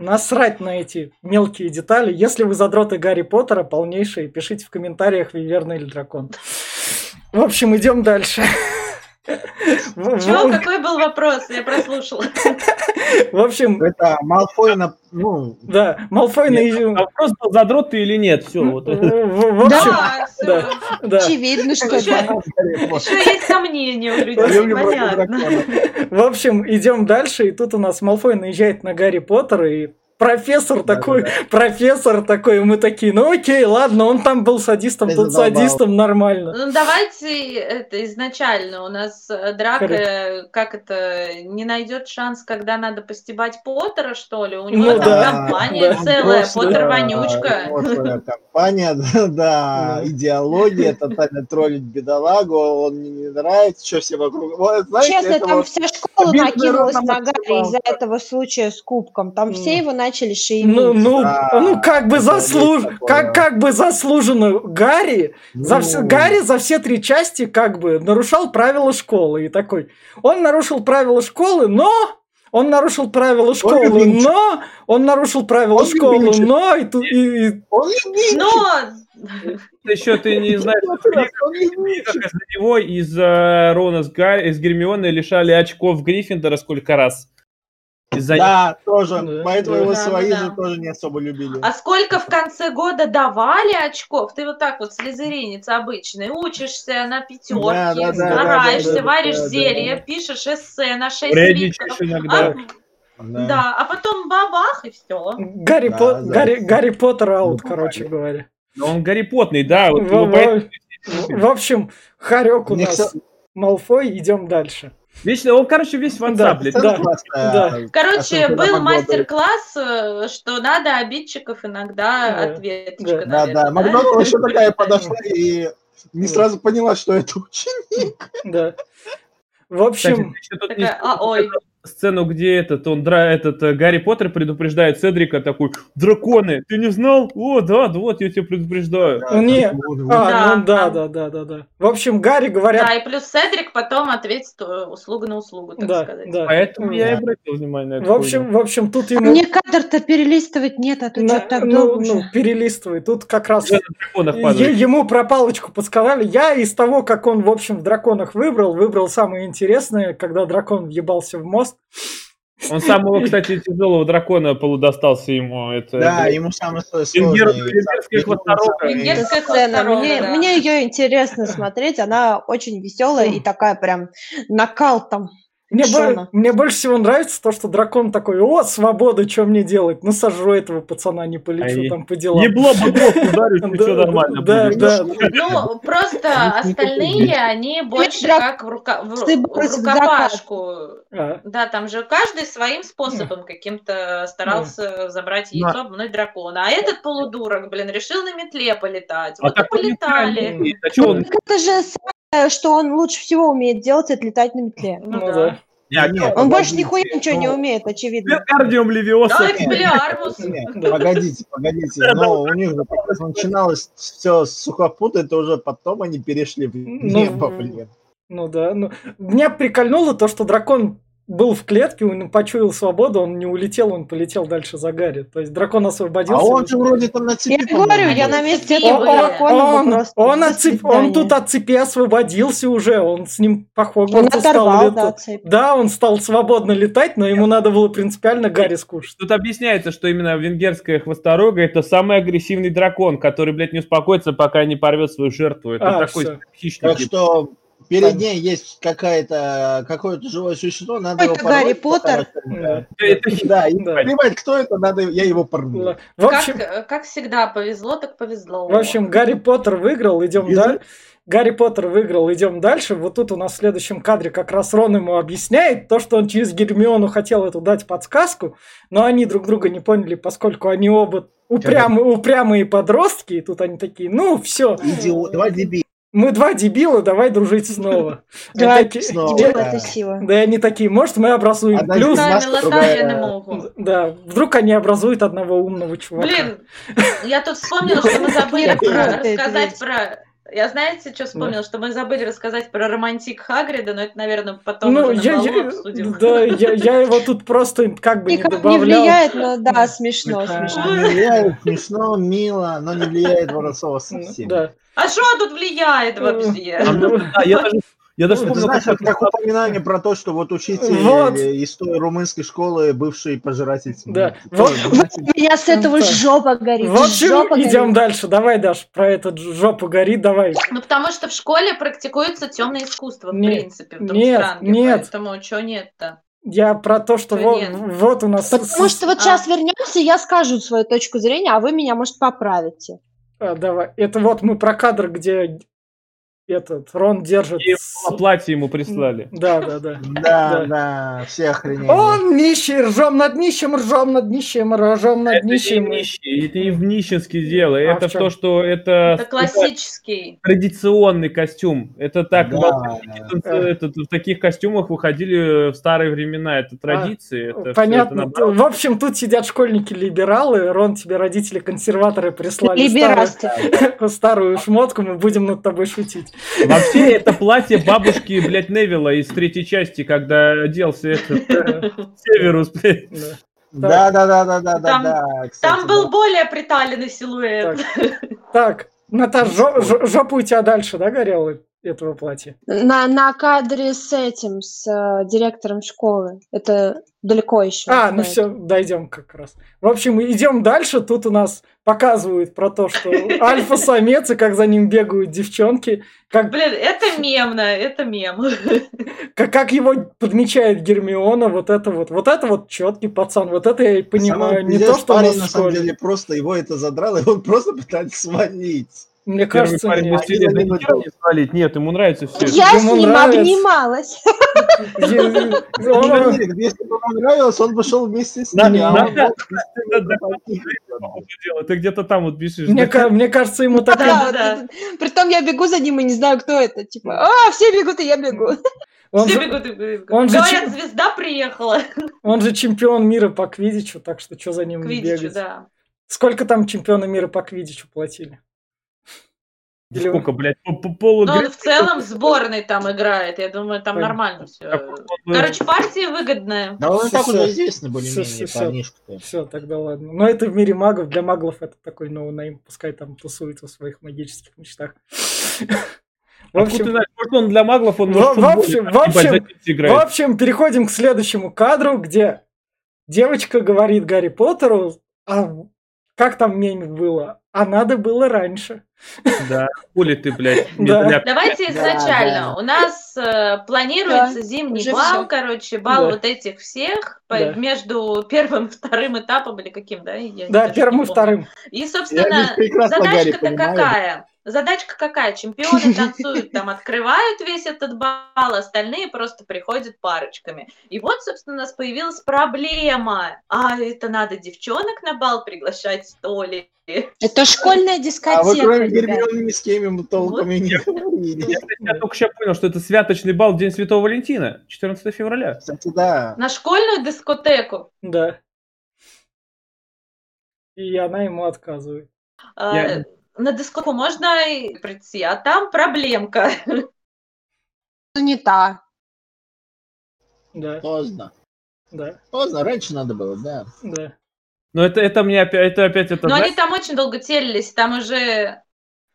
Насрать на эти мелкие детали. Если вы задроты Гарри Поттера, полнейшие, пишите в комментариях, Виверна или дракон. В общем, идем дальше. В- какой был вопрос? Я прослушала. В общем, Это Малфой на... Ну, да, Малфой наезжал... Вопрос был, задрот ты или нет, все. Вот. в- Да, да, всё. да. Очевидно, что да. Еще есть сомнения у людей, понятно. В общем, идем дальше, и тут у нас Малфой наезжает на Гарри Поттера, и профессор такой, профессор такой, мы такие, ну окей, ладно, он там был садистом, тут садистом нормально. Ну, давайте это изначально. У нас э, драка, как это, не найдет шанс, когда надо постебать Поттера, что ли? У него Ну там компания целая, Поттер вонючка. компания, да, да, идеология, тотально троллить бедолагу, он мне не нравится, что все вокруг. Честно, там вся школа накинулась на Гарри из-за этого случая с кубком. Там все его начали шеймить. Ну, ну, Да, ну как бы заслуж... такое. как, как бы заслуженно Гарри за ну, все... Гарри за все три части как бы нарушал правила школы и такой. Он нарушил правила школы, но он нарушил правила школы, винчик. но он нарушил правила Он школы, но и, ту- и- и- Он не Но Еще ты не знаешь, Он из-за него, из-за Рона с, Гарри, с Гермионы лишали очков Гриффиндора сколько раз. Из-за. Да, тоже. Да, Поэтому да. его Да, свои да. же тоже не особо любили. А сколько в конце года давали очков? Ты вот так вот слезеринец обычный, учишься на пятерке, Да, да, стараешься, да, да, варишь да, зелье, да. пишешь эссе на 6 Вредничаешь литров. иногда. А, Да. да, а потом бабах и все. Гарри, Да, По- да. Гарри, Гарри Поттер аут, Ну, короче правильно. говоря. Но он Гарри Поттный, да. Вот В, его поэтому- в- в общем, Харек у Мне нас всё- Малфой, идем дальше. Вечно, он, короче, весь в Да, WhatsApp, блядь. да. классная, да. Короче, особенно был мастер-класс, э, что надо обидчиков иногда Да, ответочка, Да, наверное, да. Макдональд еще такая подошла и не Да. сразу поняла, что это ученик. Да. В Кстати, общем, ещё тут не Такая, а, ой. Сцену, где этот, он, дра, этот э, Гарри Поттер предупреждает Седрика такой, драконы, ты не знал? О, да, да, вот я тебя предупреждаю. Не, а, Да, ну да, да. да, да, да, да. В общем, Гарри Да, говорят, и плюс Седрик потом ответит э, услуга на услугу, так да, сказать. да. Поэтому я и Да. обратил внимание на В общем, в общем, тут ему Мне кадр-то перелистывать нет, а то на- что-то так ну, долго ну, перелистывай. Тут как раз ему про палочку подсказали. Я из того, как он, в общем, в драконах выбрал, выбрал самое интересное, когда дракон въебался в мост. Он самого, кстати, тяжелого дракона полудостался ему. Это, Да, блядь, ему. Венгер- самый- венгерская хвосторога. Венгерская Сцена. Мне, да. мне ее интересно смотреть, она очень веселая и такая прям накал там. Мне, бо- мне больше всего нравится то, что дракон такой, о, свобода, что мне делать? Ну, сожру этого пацана, не полечу Ай, там по делам. Ебло бы бог ударишь, и все нормально да, да. Ну, просто остальные, они больше как в, рукопашку. А, Да, там же каждый своим способом каким-то старался забрать яйцо, обмануть дракона. А этот полудурок, блин, решил на метле полетать. А Вот и полетали. А это же что он лучше всего умеет делать, это летать на метле. Ну, ну да. да. Я Нет, Он больше нихуя ничего не ну, умеет, очевидно. Кардиум Левиоса. Да, экспеллиармус. Нет, Погодите, погодите. Но у них же начиналось все с сухопута, это уже потом они перешли в Ну, небо, блин. Ну да, ну меня прикольнуло то, что дракон был в клетке, он почуял свободу, он не улетел, он полетел дальше за Гарри. То есть дракон освободился. А он же вроде там на Я цепи, говорю, по-моему, я на месте этого он, дракона он- он до от цепи- он тут от цепи освободился уже, он с ним по Он Хогвартсу стал летать. да, он стал свободно летать, но ему надо было принципиально Гарри скушать. Тут объясняется, что именно венгерская хвосторога это самый агрессивный дракон, который, блядь, не успокоится, пока не порвет свою жертву. Это А, такой всё. хищник. Так что перед ней есть какая-то какое-то живое существо, надо его Какой-то Гарри порвать, пока Поттер. Это Да, и понимать, кто это, надо, я его порву. Ла- В общем, Как, э, как всегда, повезло, так повезло. в общем, Гарри Поттер выиграл, идем дальше. Гарри Поттер выиграл, идем дальше. Вот тут у нас в следующем кадре как раз Рон ему объясняет то, что он через Гермиону хотел эту дать подсказку, но они друг друга не поняли, поскольку они оба упрямые, упрямые подростки, и тут они такие, ну все, Идиот, два дебила. Мы два дебила, давай дружить снова. Да, это сила. Да, они такие, может, мы образуем плюс. не. Да, вдруг они образуют одного умного чувака. Блин, я тут вспомнила, что мы забыли рассказать про... Я знаете, что вспомнила? Что мы забыли рассказать про романтик Хагрида, но это, наверное, потом Ну, уже я, я- обсудим. да, я, я его тут просто как бы не Никак не добавлял. влияет, но да, смешно, смешно. Не влияет, смешно, мило, но не влияет Воронцова совсем. Да. А что тут влияет вообще? Ну, Да, я даже, я даже Это вспомнил, знаешь, как упоминание про то, что вот учитель Вот. э, из той румынской школы, бывший пожиратель Да. смерти. Вот. Значит, У меня с этого Да. жопа горит. В общем, жопа идем горит. дальше. Давай, Даш, про этот жопу горит, давай. Ну, потому что в школе практикуется темное искусство, в Нет, принципе, в нет, Дурмстранге, нет. Поэтому что нет-то? Я про то, что вот, нет? вот у нас... Потому что вот А. сейчас вернемся, я скажу свою точку зрения, а вы меня, может, поправите. А, давай. Это вот мы про кадр, где этот Рон держит... И платье ему прислали. Да, да, да. Да, Да. все охренели. Он нищий, ржем над нищим, ржем над нищим, ржем над Это не, нищим. нищий, это не в нищенский дело, А это в то, что это, Это классический. традиционный костюм. Это так, это- в таких костюмах выходили в старые времена. Это традиции. всё, это Понятно. В общем, тут сидят школьники-либералы. Рон, тебе родители-консерваторы прислали старую шмотку, мы будем над тобой шутить. Вообще, это платье бабушки, блядь, Невилла из третьей части, когда оделся этот э, Северус, блядь. Да. Да, да, да, да, да, да, Там- был более приталенный силуэт. Так, Наташ, жо- жо- жопа у тебя дальше, да, горела этого платья? На, на кадре с этим, с э, директором школы. Это далеко еще. А, ну все, дойдем как раз. В общем, идем дальше. Тут у нас показывают про то, что альфа-самец, и как за ним бегают девчонки, как, Блин, это мемно, это мем. как, как его подмечает Гермиона, вот это вот, вот это вот четкий пацан, вот это я и понимаю, Самый не то, что у парень, нас в на самом школе. деле просто его это задрало, и он просто пытается свалить. Мне Первый кажется, парень нет. быстрее не свалить. Нет, ему нравится все. Я Ему с ним нравится. обнималась. Он- Если бы ему нравилось, он бы шел вместе с дело. Ты где-то там вот бежишь. Мне, ка- мне кажется, ему так... Притом я бегу за ним и не знаю, кто это. Типа, а, все бегут, и я бегу. Он Все же, бегут и бегут. он же Говорят, чем- звезда приехала он же чемпион мира по квидичу, так что что за ним к не бегать? да. Сколько там чемпиона мира по квидичу платили? Или- Сколько, блядь, по, по полу Но он в целом в сборной там играет. Я думаю, там нормально все. Короче, партия выгодная. Да он и так уже известный более-менее, парнишка-то. Все, тогда ладно. Но это в мире магов. Для маглов это такой ноунейм. Пускай там тусуется в своих магических мечтах. В Откуда ты общем, знаешь, может, он для маглов, он В- может в футбол общем- в общем- в общем, переходим к следующему кадру, где девочка говорит Гарри Поттеру, а как там мем было? А надо было раньше. Да, хули ты, блядь, Да. Давайте Да, изначально. да. У нас э, планируется зимний уже бал, всё. короче, бал Да. вот этих всех по- Да. между первым и вторым этапом или каким, да? Я Да, первым и вторым. И, собственно, задачка-то какая? Задачка какая? Чемпионы танцуют, там открывают весь этот бал, остальные просто приходят парочками. И вот, собственно, у нас появилась проблема. А это надо девчонок на бал приглашать, что ли? Это школьная А вы дискотека, кроме ни с кем ему толком и не говорили. Я, только сейчас понял, что это святочный бал в День Святого Валентина, 14 февраля. Кстати, да. На школьную дискотеку. Да. И она ему отказывает. А, Я- На дискотеку можно и прийти, а там проблемка. Ну, не та. Да, Поздно. да, Поздно, раньше надо было, да. да. Но это, это мне опять, это опять это, Но знаешь, они там очень долго телились, там уже,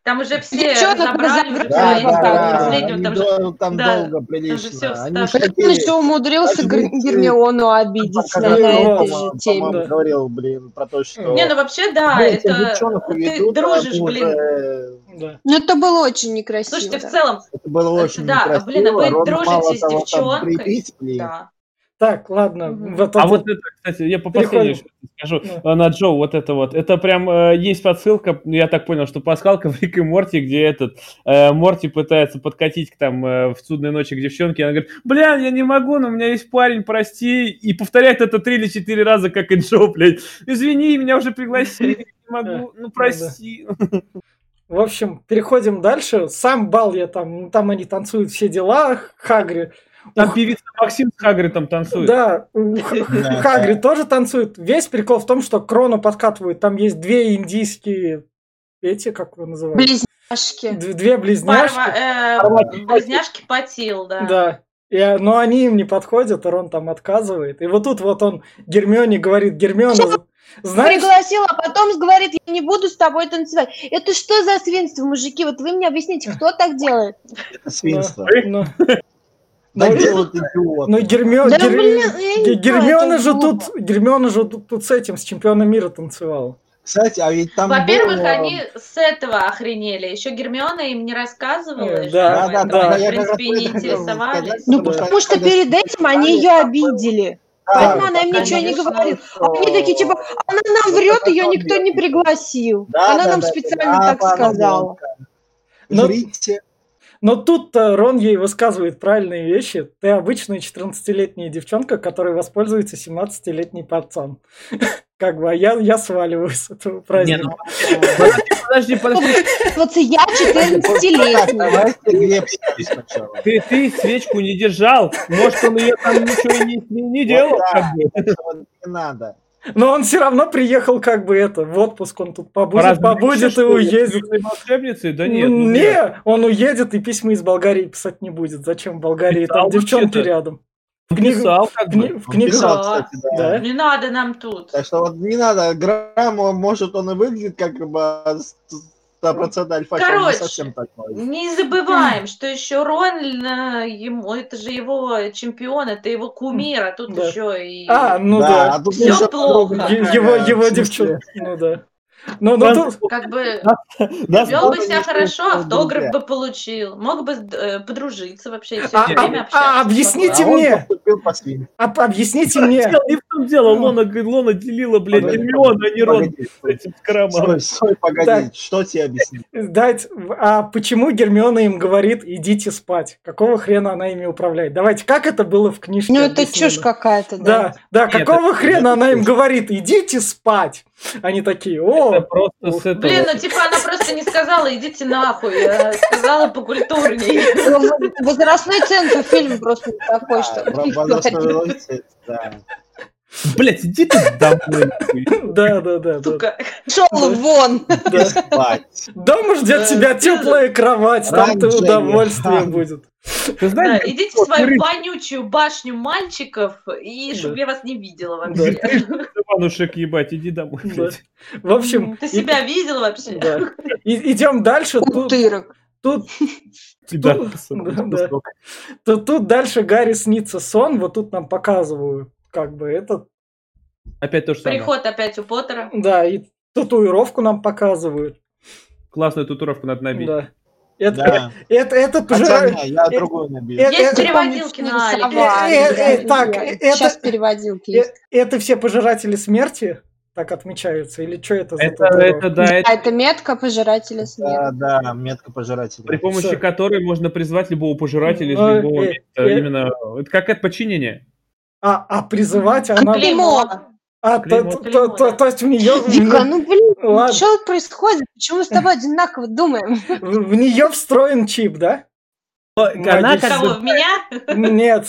там уже все Девчонок разобрали, Да, там же дол- там да, долго прилично. Они вставлено. ж Так он хотели- еще умудрился бы, Гермиону обидеть как на, этой Рома, же теме. говорил, блин, про то, что... Не, ну вообще, да, «Ну, этих это ты а дружишь, блин. да. Ну, это было очень некрасиво. Слушайте, в целом, Это было Это очень да, некрасиво. блин, а вы Рон дружите с девчонкой? прибить, блин. да. Так, ладно. Вот А это- вот это, кстати, я по последнему скажу Ну. э, на Джо, вот это вот. Это прям э, есть подсылка, ну, я так понял, что пасхалка в Рик и Морти, где этот э, Морти пытается подкатить к там э, в судной ночи к девчонке, она говорит, бля, я не могу, но у меня есть парень, прости, и повторяет это три или четыре раза, как и Джо, блядь. Извини, меня уже пригласили, не могу, ну прости. В общем, переходим дальше. Сам бал я там, ну, там они танцуют все дела, Хагри. Там Ух, певица Максим с Хагры там танцует. Да, у Х- Да, Хагри да. тоже танцует. Весь прикол в том, что Крону подкатывают. Там есть две индийские, эти, как его называют? Близняшки. Две близняшки. Э, близняшки потел, да. Да. И, а, но они им не подходят, и Рон там отказывает. И вот тут вот он Гермионе говорит, Гермиона, знаешь, Пригласил, а потом говорит, я не буду с тобой танцевать. Это что за свинство, мужики? Вот вы мне объясните, кто так делает? Это свинство. ну, делают идиоты. ну, Гермио- Да, Гер- блин, Гермиона же тут, Гермиона же тут, тут с этим, с чемпионом мира танцевала. Кстати, а ведь там Во-первых, было- они с этого охренели. Еще Гермиона им не рассказывала, Э, да, что да, да. в Я как раз принципе, и не интересовались. Ну, Да. потому что перед этим они ее обидели. Да, Поэтому она им ничего не говорит. А они такие, типа, она нам врет, ее никто не пригласил. Да, Она да, нам да, специально да, так да, сказала. Но- Жрите. Но тут-то Рон ей высказывает правильные вещи. Ты обычная 14-летняя девчонка, которой воспользуется 17-летний пацан. Как бы, а я, я сваливаю с этого Не, праздника. ну, подожди, подожди. Вот я 14-летний. Давайте Глеб скажет сначала. Ты, ты свечку не держал. Может, он ее там ничего не, не, не делал. Не надо. Но он все равно приехал как бы это, в отпуск, он тут побудет, Разве побудет и уедет. юной волшебницей? Да нет. Ну, ну, не, он уедет и письма из Болгарии писать не будет. Зачем в Болгарии? Там девчонки рядом. Он книгу- писал как Кни- бы. в Он книгах. писал, Да. кстати, да. Да. Не надо нам тут. Так что вот не надо, грамма, может, он и выглядит как бы 100% альфа, Короче, не совсем такой. Не забываем, что еще Рон, э, ему, это же его чемпион, это его кумир, а тут Да. еще и... А, ну да, да. а тут Всё еще плохо. Его, его девчонка. Ну да. Ну, ну тут... Как бы Нас вел бы себя хорошо, слышал, автограф бы получил, мог бы э, подружиться вообще, и все А, время а, общаться. а, объясните А мне, об- объясните мне. Не в том дело, Лона, Лона делила, блядь, Гермиона, а не Рон погоди, с этим скромом. Стой, погоди, Так. что тебе объяснить? Дать, а почему Гермиона им говорит, идите спать? Какого хрена она ими управляет? Давайте, как это было в книжке? Ну, это объяснено? чушь какая-то, да. Да, да, какого хрена она им говорит, идите спать? Они такие, Это о, просто с этого. Блин, ну типа она просто не сказала, идите нахуй, а сказала покультурней. Ну, Возрастной центр фильма просто не такой, что... Блядь, иди ты домой. да, да, да, Сука. Шел вон! Дома ждет тебя теплая кровать, там ты удовольствие будет. Ты Да, знаешь, идите в свою рыб- вонючую башню мальчиков, и Да. чтобы я вас не видела вообще. Иванушек, ебать, иди домой. Да. В общем, Ты и- себя видел вообще? да. И- идем дальше. Тут, Утырок. тут, Тебя, Тут- да, да. тут, тут дальше Гарри снится сон, вот тут нам показывают, как бы это, Опять то же самое. Приход опять у Поттера. да, и татуировку нам показывают, Классную татуировку надо набить. да. Это, Да. это, это, Хотя пожира- не, я э, другую набил. э, Есть это- переводилки на Алике. Э, э, так, это- Сейчас переводилки э, есть. это все пожиратели смерти так отмечаются, или что это за Это, татуировка? это, да, А это это метка пожирателя смерти. Да, да, метка пожирателя. при помощи Всё. которой можно призвать любого пожирателя из Ну, любого э, места. э. Именно, это как это подчинение. А, а призывать она... Клеймо. А, то, Клеймо. то- то- то- то есть в нее, Вика, ну блин, Ладно. что происходит? Почему мы с тобой одинаково думаем? в, в нее встроен чип, да? Она как Кого, бы... в меня? Нет.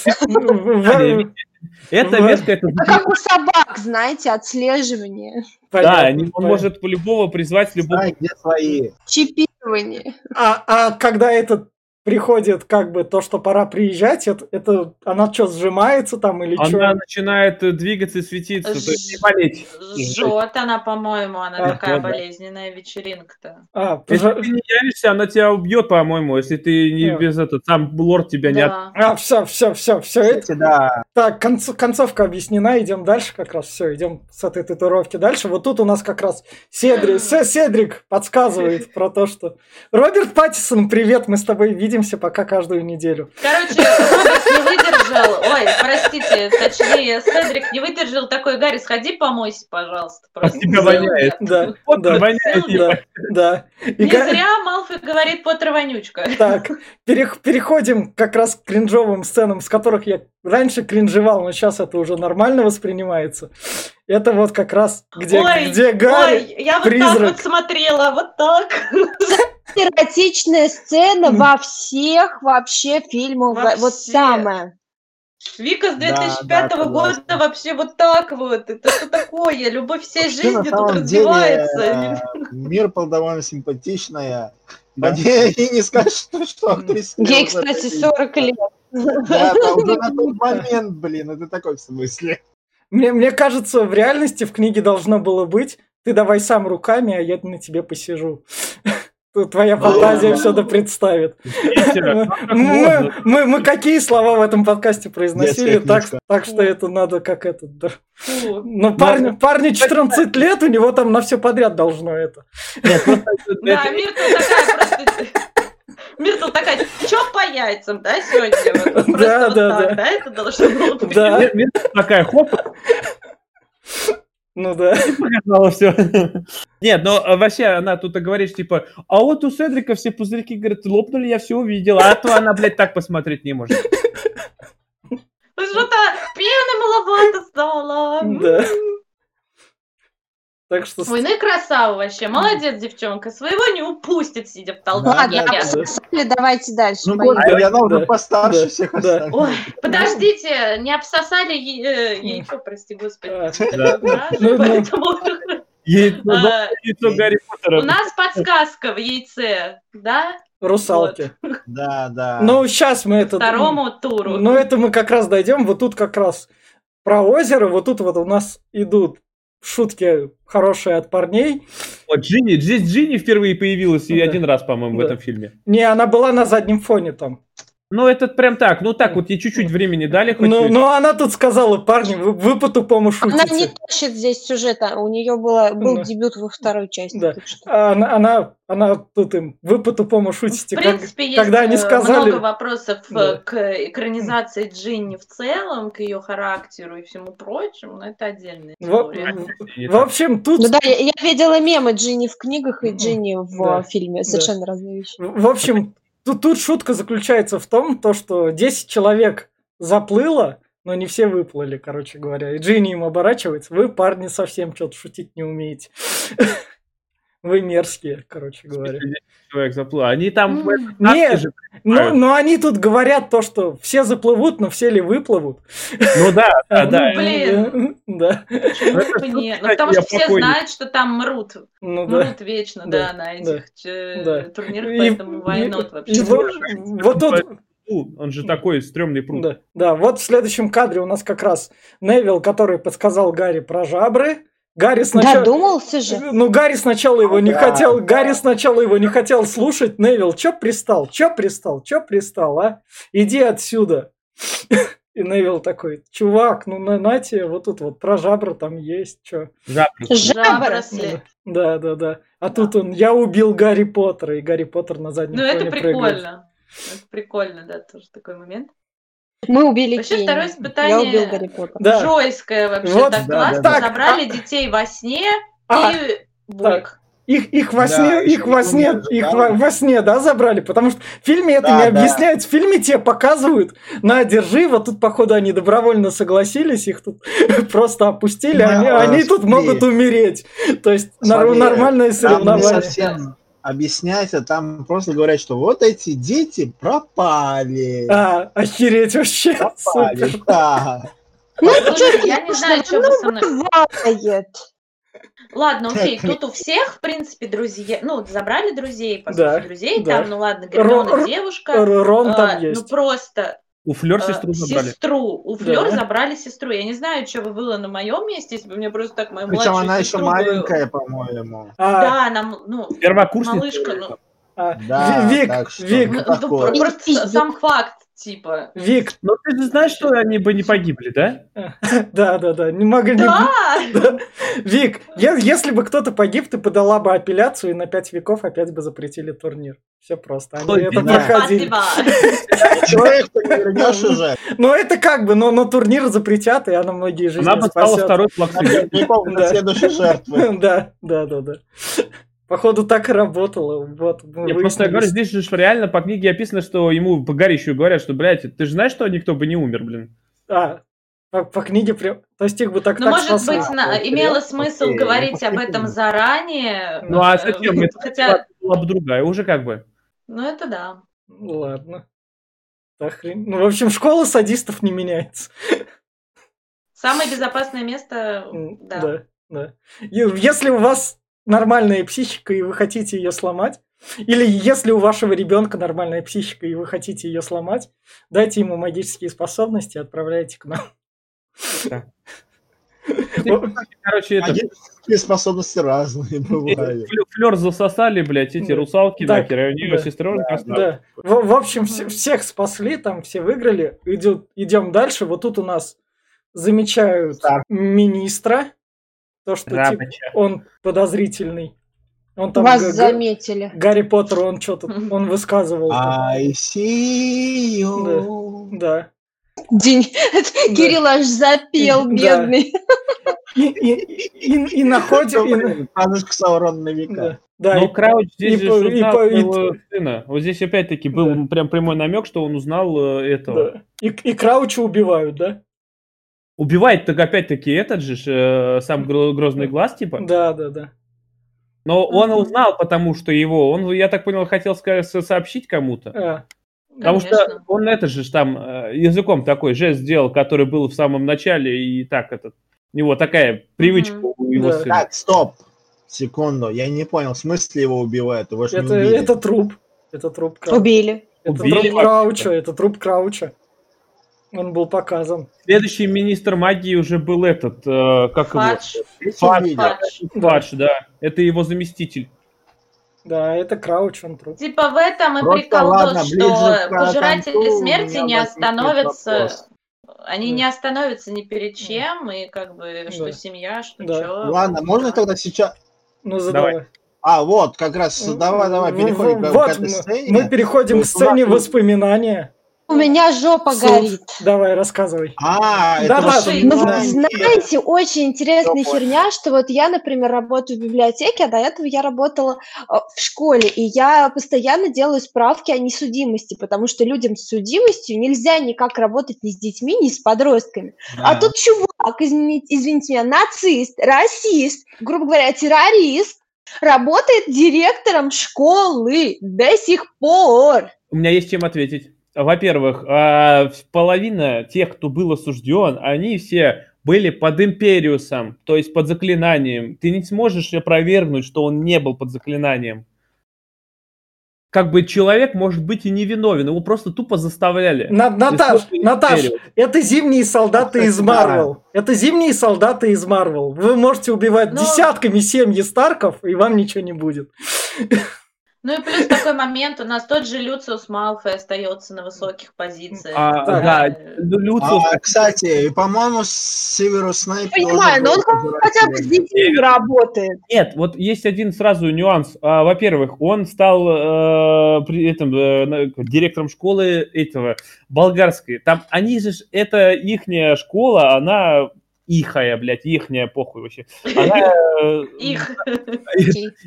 Это метка, это как у собак, знаете, отслеживание, Да, он может любого призвать, любого. Где свои. чипирование. А, а когда этот приходит как бы то, что пора приезжать, это, это она что, сжимается там или Она что? начинает э, двигаться и светиться, то есть не болеть. Жжет она, по-моему, она А, такая да, да. болезненная вечеринка-то. А, Если пожа- ты не явишься, она тебя убьет, по-моему, если ты не Да. без этого, сам лорд тебя не... от- Да. а, все, все, все, все это. Да, Так, конц- концовка объяснена, идем дальше как раз, все, идем с этой татуировки дальше. Вот тут у нас как раз Седрик, Се- Седрик подсказывает про то, что Роберт Паттисон, привет, мы с тобой видимся пока каждую неделю. Короче, не выдержал. Ой, простите, точнее, Седрик не выдержал такой, Гарри, сходи помойся, пожалуйста. Просто тебя воняет. Да, Вот да, воняет, да, да. И Не га- зря Малфой говорит Поттер вонючка. Так, перех- переходим как раз к кринжовым сценам, с которых я раньше кринжевал, но сейчас это уже нормально воспринимается. Это вот как раз где, Ой, где Гарри. Ой, я вот так призрак. вот смотрела, вот так. Эротичная сцена во всех вообще фильмах. Во Вот всех. самое. Вика с Да, 2005 да, года согласен. вообще вот так вот. Это что такое? Любовь всей вообще, жизни на тут самом деле, развивается. э, мир был довольно симпатичная. Да. Мне и не скажешь, что, что актриса... Ей, кстати, такие- 40 лет. Да, да, уже на тот момент, блин, это такой в смысле. Мне, мне кажется, в реальности в книге должно было быть «Ты давай сам руками, а я на тебе посижу». Твоя фантазия все да представит. Мы, мы, мы какие слова в этом подкасте произносили, так, что это надо как это... да. Фу. Ну, парню, парню 14 лет, у него там на все подряд должно это. Просто Да, Миртл такая просто... Миртл такая, чё по яйцам, да, сегодня? Вот, Да, вот да, так, да. да, это должно было быть. Да. Мир- мир такая, хоп, Ну да. показала все. Нет, но а, вообще она тут и говорит, типа, а вот у Седрика все пузырьки, говорит, лопнули, я все увидела, а то она, блядь, так посмотреть не может. Ну Что-то пены маловато стало. Да. Так что... Ой, ну и красава вообще. Молодец, девчонка. Своего не упустит, сидя в толпе. Ладно, да, да. обсуждали, давайте дальше. Ну, поедем. господи, она уже Да, постарше да, всех да. Ой, подождите, не обсосали е- э, яйцо, прости господи. А, Ну, ну. Яйцо, а, Гарри У Поттера. нас подсказка в яйце, да? Русалки. Да, да. Ну, сейчас мы это... Второму туру. Ну, это мы как раз дойдем. Вот тут как раз про озеро. Вот тут вот у нас идут шутки хорошие от парней. Вот Джинни, здесь Джинни впервые появилась и Да. один раз, по-моему, в Да. этом фильме. Не, она была на заднем фоне там. Ну, это прям так, ну так, вот ей чуть-чуть времени дали, хоть Ну, чуть. ну, она тут сказала, парни, вы, вы по-тупому Она не шутите. тащит здесь сюжета. У нее было, был Да. дебют во второй части. Да. А Она, она, она тут им, вы по-тупому В шутите. как- принципе, есть когда они э, сказали- много вопросов э, Да. к экранизации Джинни в целом, к ее характеру и всему прочему, но это отдельная история. В так. общем, тут, Ну да, я, я видела мемы Джинни в книгах и. Джинни в Да. фильме. Совершенно разные вещи. в общем, тут, тут шутка заключается в том, то, что 10 человек заплыло, но не все выплыли, короче говоря. И Джинни им оборачивается, вы, парни, совсем что-то шутить не умеете. Вы мерзкие, короче говоря. Человек заплыл. Они там... каске Нет, же- Ну, но они тут говорят то, что все заплывут, но все ли выплывут. Ну да, да, да. Ну, блин. Да. Почему нет? Ну, кстати, потому что все покойник. знают, что там мрут. Ну да. Мрут вечно, Да, да, на этих да. турнирах, поэтому и вообще. вот, вот тут, Ну, Он же такой стрёмный пруд. да, да, вот в следующем кадре у нас как раз Невил, который подсказал Гарри про жабры. Гарри сначала... Додумался же. Ну, Гарри сначала его не Да, хотел, да. Гарри сначала его не хотел слушать. Невил, чё пристал? Чё пристал? Чё пристал, а? Иди отсюда. И Невил такой, чувак, ну на, на тебе, вот тут вот про жабры там есть, чё. Жабросли. Да, да, да. А тут он, я убил Гарри Поттера, и Гарри Поттер на заднем Ну, это фоне прыгает. прикольно. Это прикольно, да, тоже такой момент. Мы убили Вообще, Кенни. второе Я испытание- убил Гарри Поттера. Да. Жойское вообще, Вот, так да, классно. да, да. Собрали Так, детей во сне А, и буйк. Их, их во Да, сне, ещё их во сне, не их ожидал. во, во сне, да, забрали, потому что в фильме это Да, не да. объясняют, в фильме тебе показывают, на, держи, вот тут, походу, они добровольно согласились, их тут просто опустили, Да, они, они тут могут умереть, то есть Смотри, нормальное Там не соревнование. Совсем объясняется, там просто говорят, что вот эти дети пропали. А, охереть вообще, Пропали, супер. да. Ну, я не знаю, конечно, что вы со мной... ну. Ладно, окей, тут у всех, в принципе, друзья, ну, забрали друзей, по Да, сути, друзей, да. там, ну ладно, Гермиона девушка, Рон а, там ну есть. просто У Флёр э, сестру забрали. сестру, у Флёр Да. забрали сестру, я не знаю, что бы было на моем месте, если бы мне просто так мою Причем она еще маленькая, по-моему. А, Да, она, м- ну, Первокурсница. малышка, ну, а, Да, Ви- Вик, так что- Вик, ну, такое. просто сам факт, типа. Вик, Но ты же знаешь, что они бы не погибли, да? да, да, да, не могли. Да! Да. Вик, если бы кто-то погиб, ты подала бы апелляцию, и на пять веков опять бы запретили турнир. Все просто. Они это проходили. Спасибо. Человек-то не вернешь уже. Ну, это как бы, но, турнир запретят, и она многие жизни Она бы стала спасет. второй плаксой. На следующей жертвы. Да, да, да, да. Походу, так и работало. Вот, Я просто выяснили. говорю, здесь же реально по книге описано, что ему по Гарри говорят, что, блядь, ты же знаешь, что никто бы не умер, блин. А, по, по книге прям... То есть их бы так Ну, так может спасли. быть, на- имело смысл окей, говорить об этом заранее. Ну а э, зачем? Это Хотя, была бы другая, уже как бы. ну это да. Ну, Ладно. Да хрен. Ну, в общем, школа садистов не меняется. Самое безопасное место, да. Да, да. Если у вас нормальная психика, и вы хотите ее сломать, или если у вашего ребенка нормальная психика, и вы хотите ее сломать, дайте ему магические способности и отправляйте к нам. Короче, это... Магические способности разные бывают. Флёр засосали, блядь, эти русалки Да, нахер, и у нее да, сестренка. Да. В, общем, все- всех спасли, там все выиграли. Идем, дальше. Вот тут у нас замечают министра. То, что типа, он подозрительный. Он там Вас г- заметили. Гарри Поттер, он что-то, он высказывал. I see you. Да. День. Кирилл аж запел, Да. бедный. И, и, и, и находим... и- Панушка Саурон на века. да, да, Но и- Крауч здесь и же и узнал и- своего сына. Вот здесь опять-таки был Да. прям прямой намек, что он узнал э, этого. да. И, и Крауча убивают, да? Убивает так опять-таки этот же э, сам гро- грозный глаз, типа. Да, да, да. Но он узнал, потому что его, он, я так понял, хотел ска- со- сообщить кому-то. А, Потому что Конечно. он это же там э, языком такой жест сделал, который был в самом начале, и так этот. У него такая привычка Мгм. у его Да. сына. Так, стоп. Секунду, я не понял, в смысле его убивают? Его же не это, убили. это труп. Это труп Крауча. Убили. Это Убили. труп Крауча, это труп Крауча. Он был показан. Следующий министр магии уже был этот, э, как Фадж. Третий Фадж. Фадж. его? Фадж, да. Это его заместитель. Да, это Крауч, он труп. Типа в этом и Просто прикол ладно, что к пожиратели смерти не остановятся. вопрос. Они Да. не остановятся ни перед чем, и как бы что Да. семья, что Да. чё. Ладно, можно тогда сейчас... Ну, задавай. Давай. А, вот, как раз, давай, давай, В- переходим в- к вот этой мы- сцене. Мы переходим к сцене воспоминания. У меня жопа Суд. горит. Давай, рассказывай. А, Да, это да. Ну вот Знаете. очень интересная понял. херня, что вот я, например, работаю в библиотеке, а до этого я работала э, в школе, и я постоянно делаю справки о несудимости, потому что людям с судимостью нельзя никак работать ни с детьми, ни с подростками. А Да. тут чувак, извините, извините меня, нацист, расист, грубо говоря, террорист, работает директором школы до сих пор. У меня есть чем ответить. Во-первых, а, половина тех, кто был осужден, они все были под империусом, то есть под заклинанием. Ты не сможешь опровергнуть, что он не был под заклинанием. Как бы человек может быть и невиновен, его просто тупо заставляли. На- Наташ, Наташ, это зимние солдаты из Да. Марвел. Это зимние солдаты из Марвел. Вы можете убивать Но- десятками семьи Старков, и вам ничего не будет. Ну и плюс такой момент, у нас тот же Люциус Малфой остается на высоких позициях. А, да, Э, Лю- Люциус, А, кстати, и, по-моему, Северус Снайп Понимаю, но он хотя бы с детьми работает. Нет, вот есть один сразу нюанс. А, Во-первых, он стал э, при этом э, директором школы этого болгарской. Там они же, это ихняя школа, она ихая, блядь, ихняя, похуй вообще. Она, э, Их.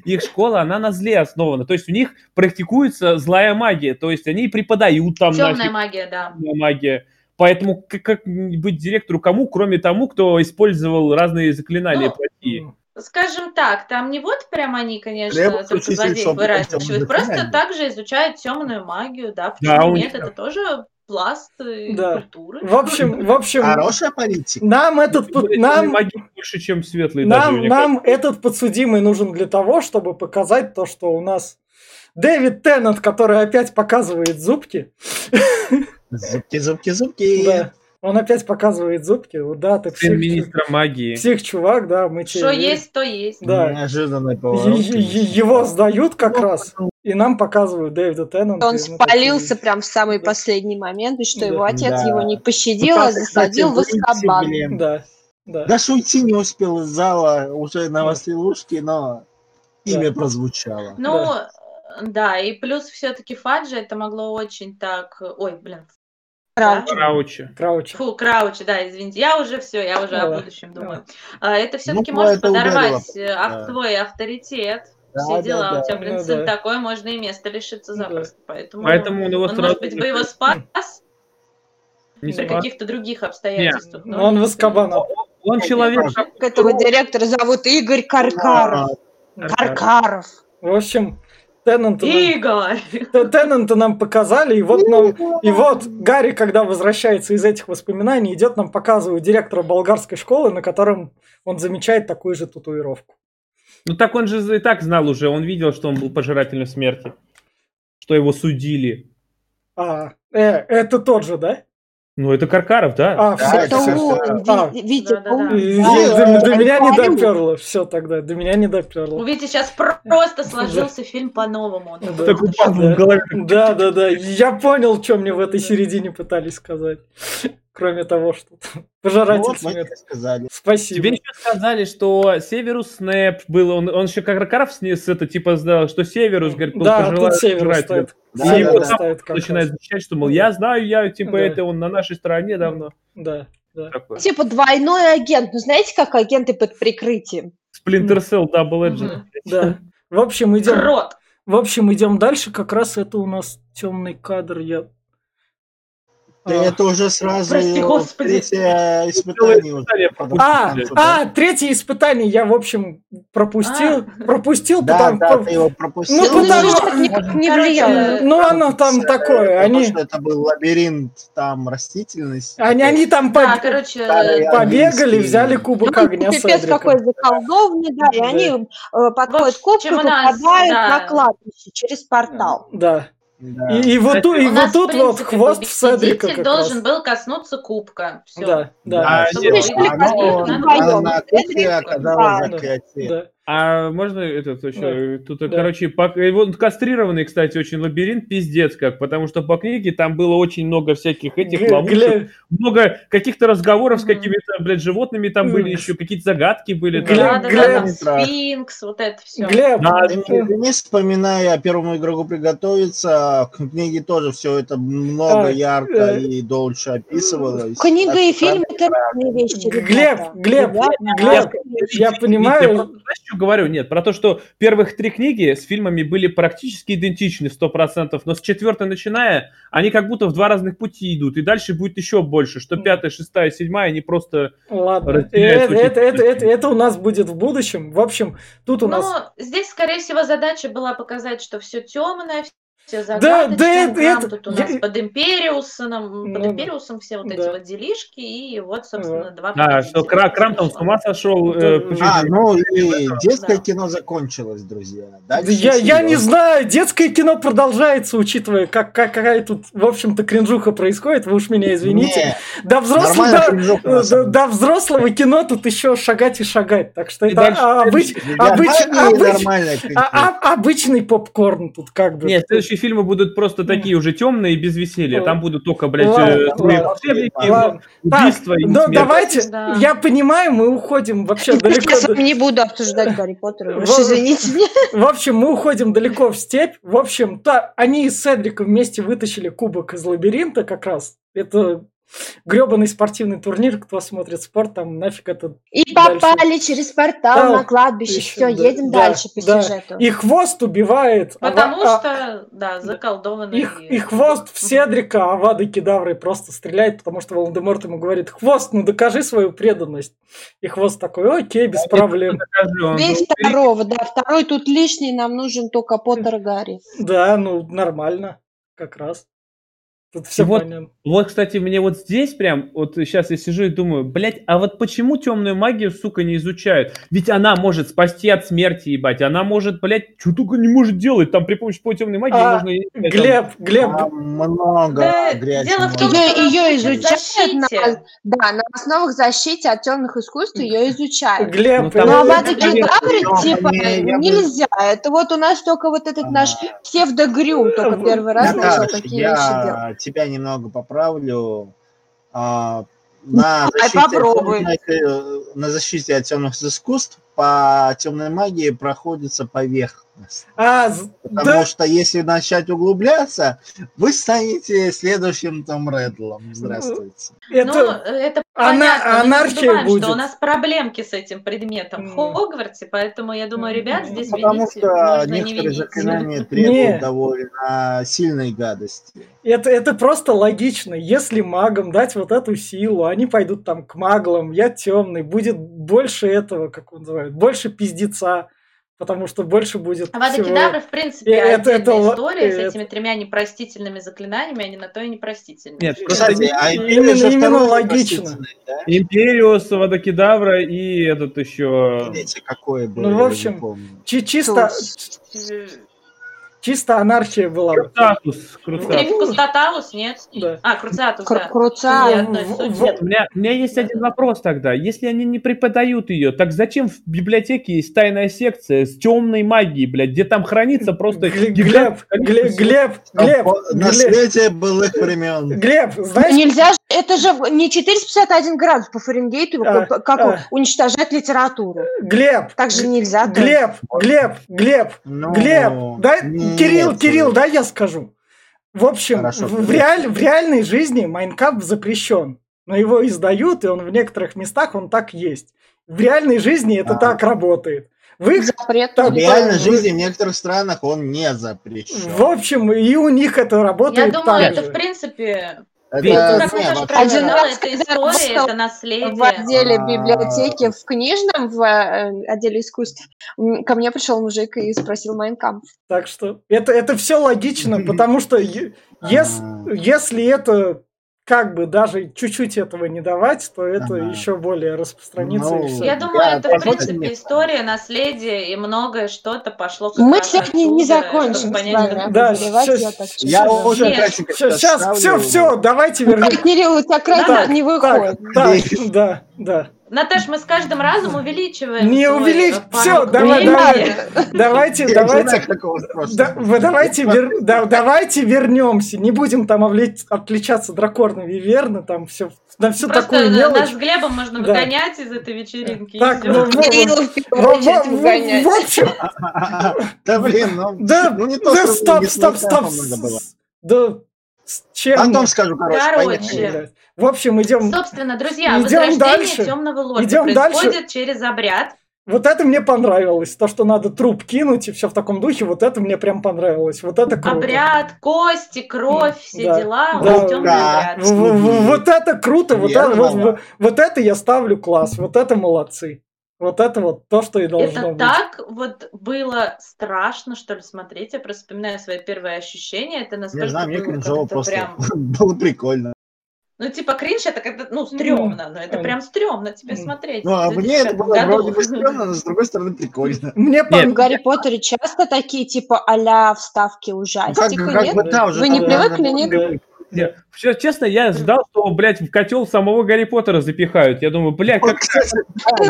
их школа, она на зле основана. То есть у них практикуется злая магия. То есть они преподают там Темная нафиг магия, да. темная магия. Поэтому как, как быть директору кому, кроме тому, кто использовал разные заклинания Ну, плохие? Скажем так, там не вот прям они, конечно, Требуется только злодеев выращивают, просто также изучают темную магию, да, Да, почему у нет, них это тоже пласт Да. культуры. В общем, в общем, Хорошая политика. нам этот, нам, больше, чем светлые даже, нам, мне нам этот подсудимый нужен для того, чтобы показать то, что у нас Дэвид Теннант, который опять показывает зубки. Зубки, зубки, зубки. Да, он опять показывает зубки. Да, ты псих, министра магии. псих, чувак, да, мы Что есть, то есть. Да. Неожиданный поворот. е- Его сдают как раз, и нам показывают Дэвида Теннанта. Он спалился такие, прям в самый Да. последний момент, и что Да. его отец Да. его не пощадил, а засадил в блин. Да, да. Даже уйти не успел из зала, уже на Да. веселушке, но имя прозвучало. Ну, да. и плюс все-таки Фаджи это могло очень так... Ой, блин. Крауч. да? Краучи. Крауч. Фу, Крауч, да, извините. Я уже все, я уже Давай, о будущем давай. думаю. А, Это все-таки Ну, может это ударило подорвать э, ав- да. твой авторитет. Да, Все да, дела. да. У тебя, блин, Ну сын да. такой, можно и место лишиться Да. запросто. Поэтому, Поэтому он его он, сразу может быть, бы его спас не при каких-то других обстоятельствах. Но он в Азкабан. Он человек, Этого директора зовут Игорь Каркаров. Каркаров. В общем, Теннанта нам, Игорь! Т- Теннанта нам показали, и вот нам, и вот Гарри, когда возвращается из этих воспоминаний, идет нам показывает директора болгарской школы, на котором он замечает такую же татуировку. Ну так он же и так знал уже, он видел, что он был пожирателем смерти. Что его судили. А, э, это тот же, да? Ну это Каркаров, да? А, Да, все. Это это он, А. Витя, он. И- Да. До, до меня не доперло. Все тогда, до меня не доперло. У Вити сейчас просто сложился фильм по-новому. Да. такой, Такой «Что ж пазл в голове. Да, да, да. Я понял, что мне в этой середине пытались сказать. Кроме того, что пожиратель Вот. Спасибо. Тебе еще сказали, что Северус Снэп был, он, он еще как Каркаров снес это, типа, знал, что Северус, говорит, был Да, пожирателем. стоит. Да, И его там стоит как начинает замечать, что, мол, я знаю, я, типа, Да. это он на нашей стороне давно. Да, да. Такое. Типа двойной агент. Ну, знаете, как агенты под прикрытием? Splinter Cell Double Edge. Мгм. Да. В общем, идем. Крот! В общем, идем дальше. Как раз это у нас темный кадр. Я. Да А. это уже сразу Прости, господи. третье испытание. уже. А, а, третье испытание я, в общем, пропустил. Пропустил, Да, потому да, ты его пропустил. Ну, Ну, потому- никак никак не влияло. Ну, оно там Э, такое. потому Они, что это был лабиринт, там растительность. они, они там Да, по- короче, побегали, взяли кубок Ну, огня пипец Седрика. какой заколдованный, да, и они э, подходят к кубку попадают да. на кладбище через портал. Да. Да. И, и вот, ту- и у вот тут вот хвост в Седрика как должен раз. был коснуться кубка. Все. Да, да. Да, А, всё. нет, пришли Оно последним на- кухне оказалось Да. закрытие. да. А можно этот еще? Тут, Да. короче, по, и вот кастрированный, кстати, очень лабиринт, пиздец как, потому что по книге там было очень много всяких этих ловушек, Гля- много каких-то разговоров с какими-то, блядь, животными там были, еще какие-то загадки были. Гля- там. Да, да, Глеб- да, там Глеб- сфинкс, вот это все. Глеб, Да, не, вспоминая первому игроку приготовиться, в книге тоже все это много А, ярко э, и дольше описывалось. Книга и фильм это разные вещи. Глеб. Глеб, Да, Глеб, я понимаю. Говорю? Нет, про то, что первых три книги с фильмами были практически идентичны, 100%, но с четвертой начиная, они как будто в два разных пути идут, и дальше будет еще больше, что пятая, шестая, седьмая, они просто... Ладно, разделяется это, это, это, это, это у нас будет в будущем. В общем, тут у Ну, нас... здесь, скорее всего, задача была показать, что все темное, все Да, загадочное. да, это- тут у я- нас под Империусом, Ну под да. Империусом все вот эти Да. вот делишки, и вот, собственно, два Да, что Кра- Крам там с ума сошел. Да, э, да. почему- А, ну и детское Да. кино закончилось, друзья. Да Дальше Я, я не знаю, детское кино продолжается, учитывая, как, как- какая тут, в общем-то, кринжуха происходит, вы уж меня извините. Не, До взрослого, до, кринжуха, до- до взрослого кино тут еще шагать и шагать. Так что И это дальше а, обыч- следующий. обыч- обыч- кринжуха. а- а- обычный попкорн тут как бы. Нет, следующие фильмы будут просто такие уже темные и без веселья. Там будут только, блядь, э, убийства и ну смерть. давайте, Да. я понимаю, мы уходим вообще далеко. Я с вами не буду обсуждать Гарри Поттера, уж извините меня. В общем, мы уходим далеко в степь. В общем, то они с Седриком вместе вытащили кубок из лабиринта как раз. Это гребаный спортивный турнир, кто смотрит спорт, там нафиг это... И Дальше. попали через портал Да, на кладбище. еще, Все, да, едем да, дальше по да. сюжету. И хвост убивает... Потому а- что, да, заколдованный. их, и хвост в Седрика, а Авада Кедаврой просто стреляет, потому что Волан-де-Морт ему говорит, хвост, ну докажи свою преданность. И хвост такой, окей, без проблем. Он Без был- второго, да, второй тут лишний, нам нужен только Поттер и Гарри. Да, ну нормально, как раз. Тут все вот- понятно. Вот, кстати, мне вот здесь прям, вот сейчас я сижу и думаю, блядь, а вот почему темную магию, сука, не изучают? Ведь она может спасти от смерти, ебать, она может, блядь, что только не может делать, там при помощи по темной магии А, можно... ебать, там- Глеб, Глеб, Там много Да, грязи. дело в том, что в изучают на-. Да, на основах защиты от темных искусств ее изучают. Глеб, Ну, там- Но э, Авада это, конечно, Кедавры, но типа, бы- нельзя. Это вот у нас только вот этот наш А, псевдогрюм только первый раз начал такие вещи делать. Тебя немного поправлю. А, на, Давай, защите от темных, э, на защите от темных искусств по темной магии проходится поверхность. А, Потому да, что если начать углубляться, вы станете следующим Том Реддлом. Здравствуйте. Ну, это, это ана- понятно, но не анархия забываем, будет. что у нас проблемки с этим предметом в М. Хогвартсе, поэтому я думаю, ребят здесь Потому винить что можно не некоторые винить. заклинания Не. требуют довольно сильной гадости. это, это просто логично. Если магам дать вот эту силу, они пойдут там к маглам, я темный, будет больше этого, как он называют, больше пиздеца, потому что больше будет Авада всего. Кедавра, в принципе, Э, это- это история с э, этими тремя непростительными заклинаниями, они на то и непростительные. Нет, Кстати, а Именно- именно логично. да? Империус, Водокедавра и этот еще... Видите, какой был, Ну, в общем, чисто, Э, чисто анархия была. бы. Крутатус, Крутатус. Трифкустаталус, нет? Да. А, Круцатус, Кр- да. В- Нет, у меня, у меня есть один вопрос тогда. Если они не преподают ее, так зачем в библиотеке есть тайная секция с темной магией, блядь, где там хранится просто... Глеб, Глеб, Глеб, Глеб, Наследие былых времен. Глеб, Ну, знаешь, нельзя же, это же не 451 градус по Фаренгейту, А, как, а. уничтожать литературу. Глеб, Так же нельзя. Глеб, Глеб, Глеб, Ну, Глеб, дай, нет, Кирилл, э, Кирилл, дай я скажу. В общем, Хорошо, в, реаль- в реальной жизни Майн кампф запрещен. Но его издают, и он в некоторых местах он так есть. В реальной жизни это А. так работает. В их, Запрет. Так, В реальной вы- жизни в некоторых странах он не запрещен. в общем, и у них это работает Я думаю, так это, же. в принципе, Это, Ведь- не, как Наташа вообще- правильно Один сказала, раз, это история, это наследие. В отделе А. библиотеки, в книжном, в э, отделе искусств, ко мне пришел мужик и спросил Майнкамп. Так что это, это все логично, потому что е- ес- А. если это как бы даже чуть-чуть этого не давать, то это Ага. еще более распространится и Ну, все. Я думаю, Я это, в принципе, мне- история, наследие, и многое что-то пошло как Мы сегодня не закончим понять, Да, щас- я Нет, кратенько Сейчас, все, все, давайте вернем. Кирилл, у тебя не выходит. Да, да. Наташ, мы с каждым разом увеличиваем Не всё, порог давай, давай. Давайте, давайте. Да, вы давайте, вер- да, давайте вернемся. Не будем там отличаться драконом Виверны, там все на всю Просто такую мелочь. нас с Глебом можно Да. выгонять из этой вечеринки. и Так, ну, ну, Кирилл в общем, Да блин, ну, да, ну не то, да, стоп, не стоп, стоп. Да, чем? Потом скажу, короче, Короче. понятно. В общем, идем. Собственно, друзья, Идем возрождение дальше. темного лорда Идем происходит дальше. через обряд. Вот это мне понравилось. То, что надо труп кинуть и все в таком духе, вот это мне прям понравилось. Вот это круто. Обряд, кости, кровь, все Да, дела. да, вот да. обряд. В- Вот это круто, вот, это, вот- вот это я ставлю класс, вот это молодцы. Вот это вот то, что и должно Это быть. так вот было страшно, что ли, смотреть. Я просто вспоминаю свои первые ощущения. Это насколько Не знаю, мне кринжово как-то просто прям... было прикольно. Ну, типа, кринж это когда, ну, стрёмно, но это прям стрёмно тебе смотреть. Ну, а в мне это 2005 было году. вроде бы стрёмно, но с другой стороны прикольно. Мне В пон- Гарри Поттере часто такие, типа, а-ля вставки Ну, Как, ужастика, как нет? бы, да, уже Вы не привыкли, наверное, нет? Не, всё, честно, я ждал, что, блядь, в котел самого Гарри Поттера запихают. Я думаю, блядь, как...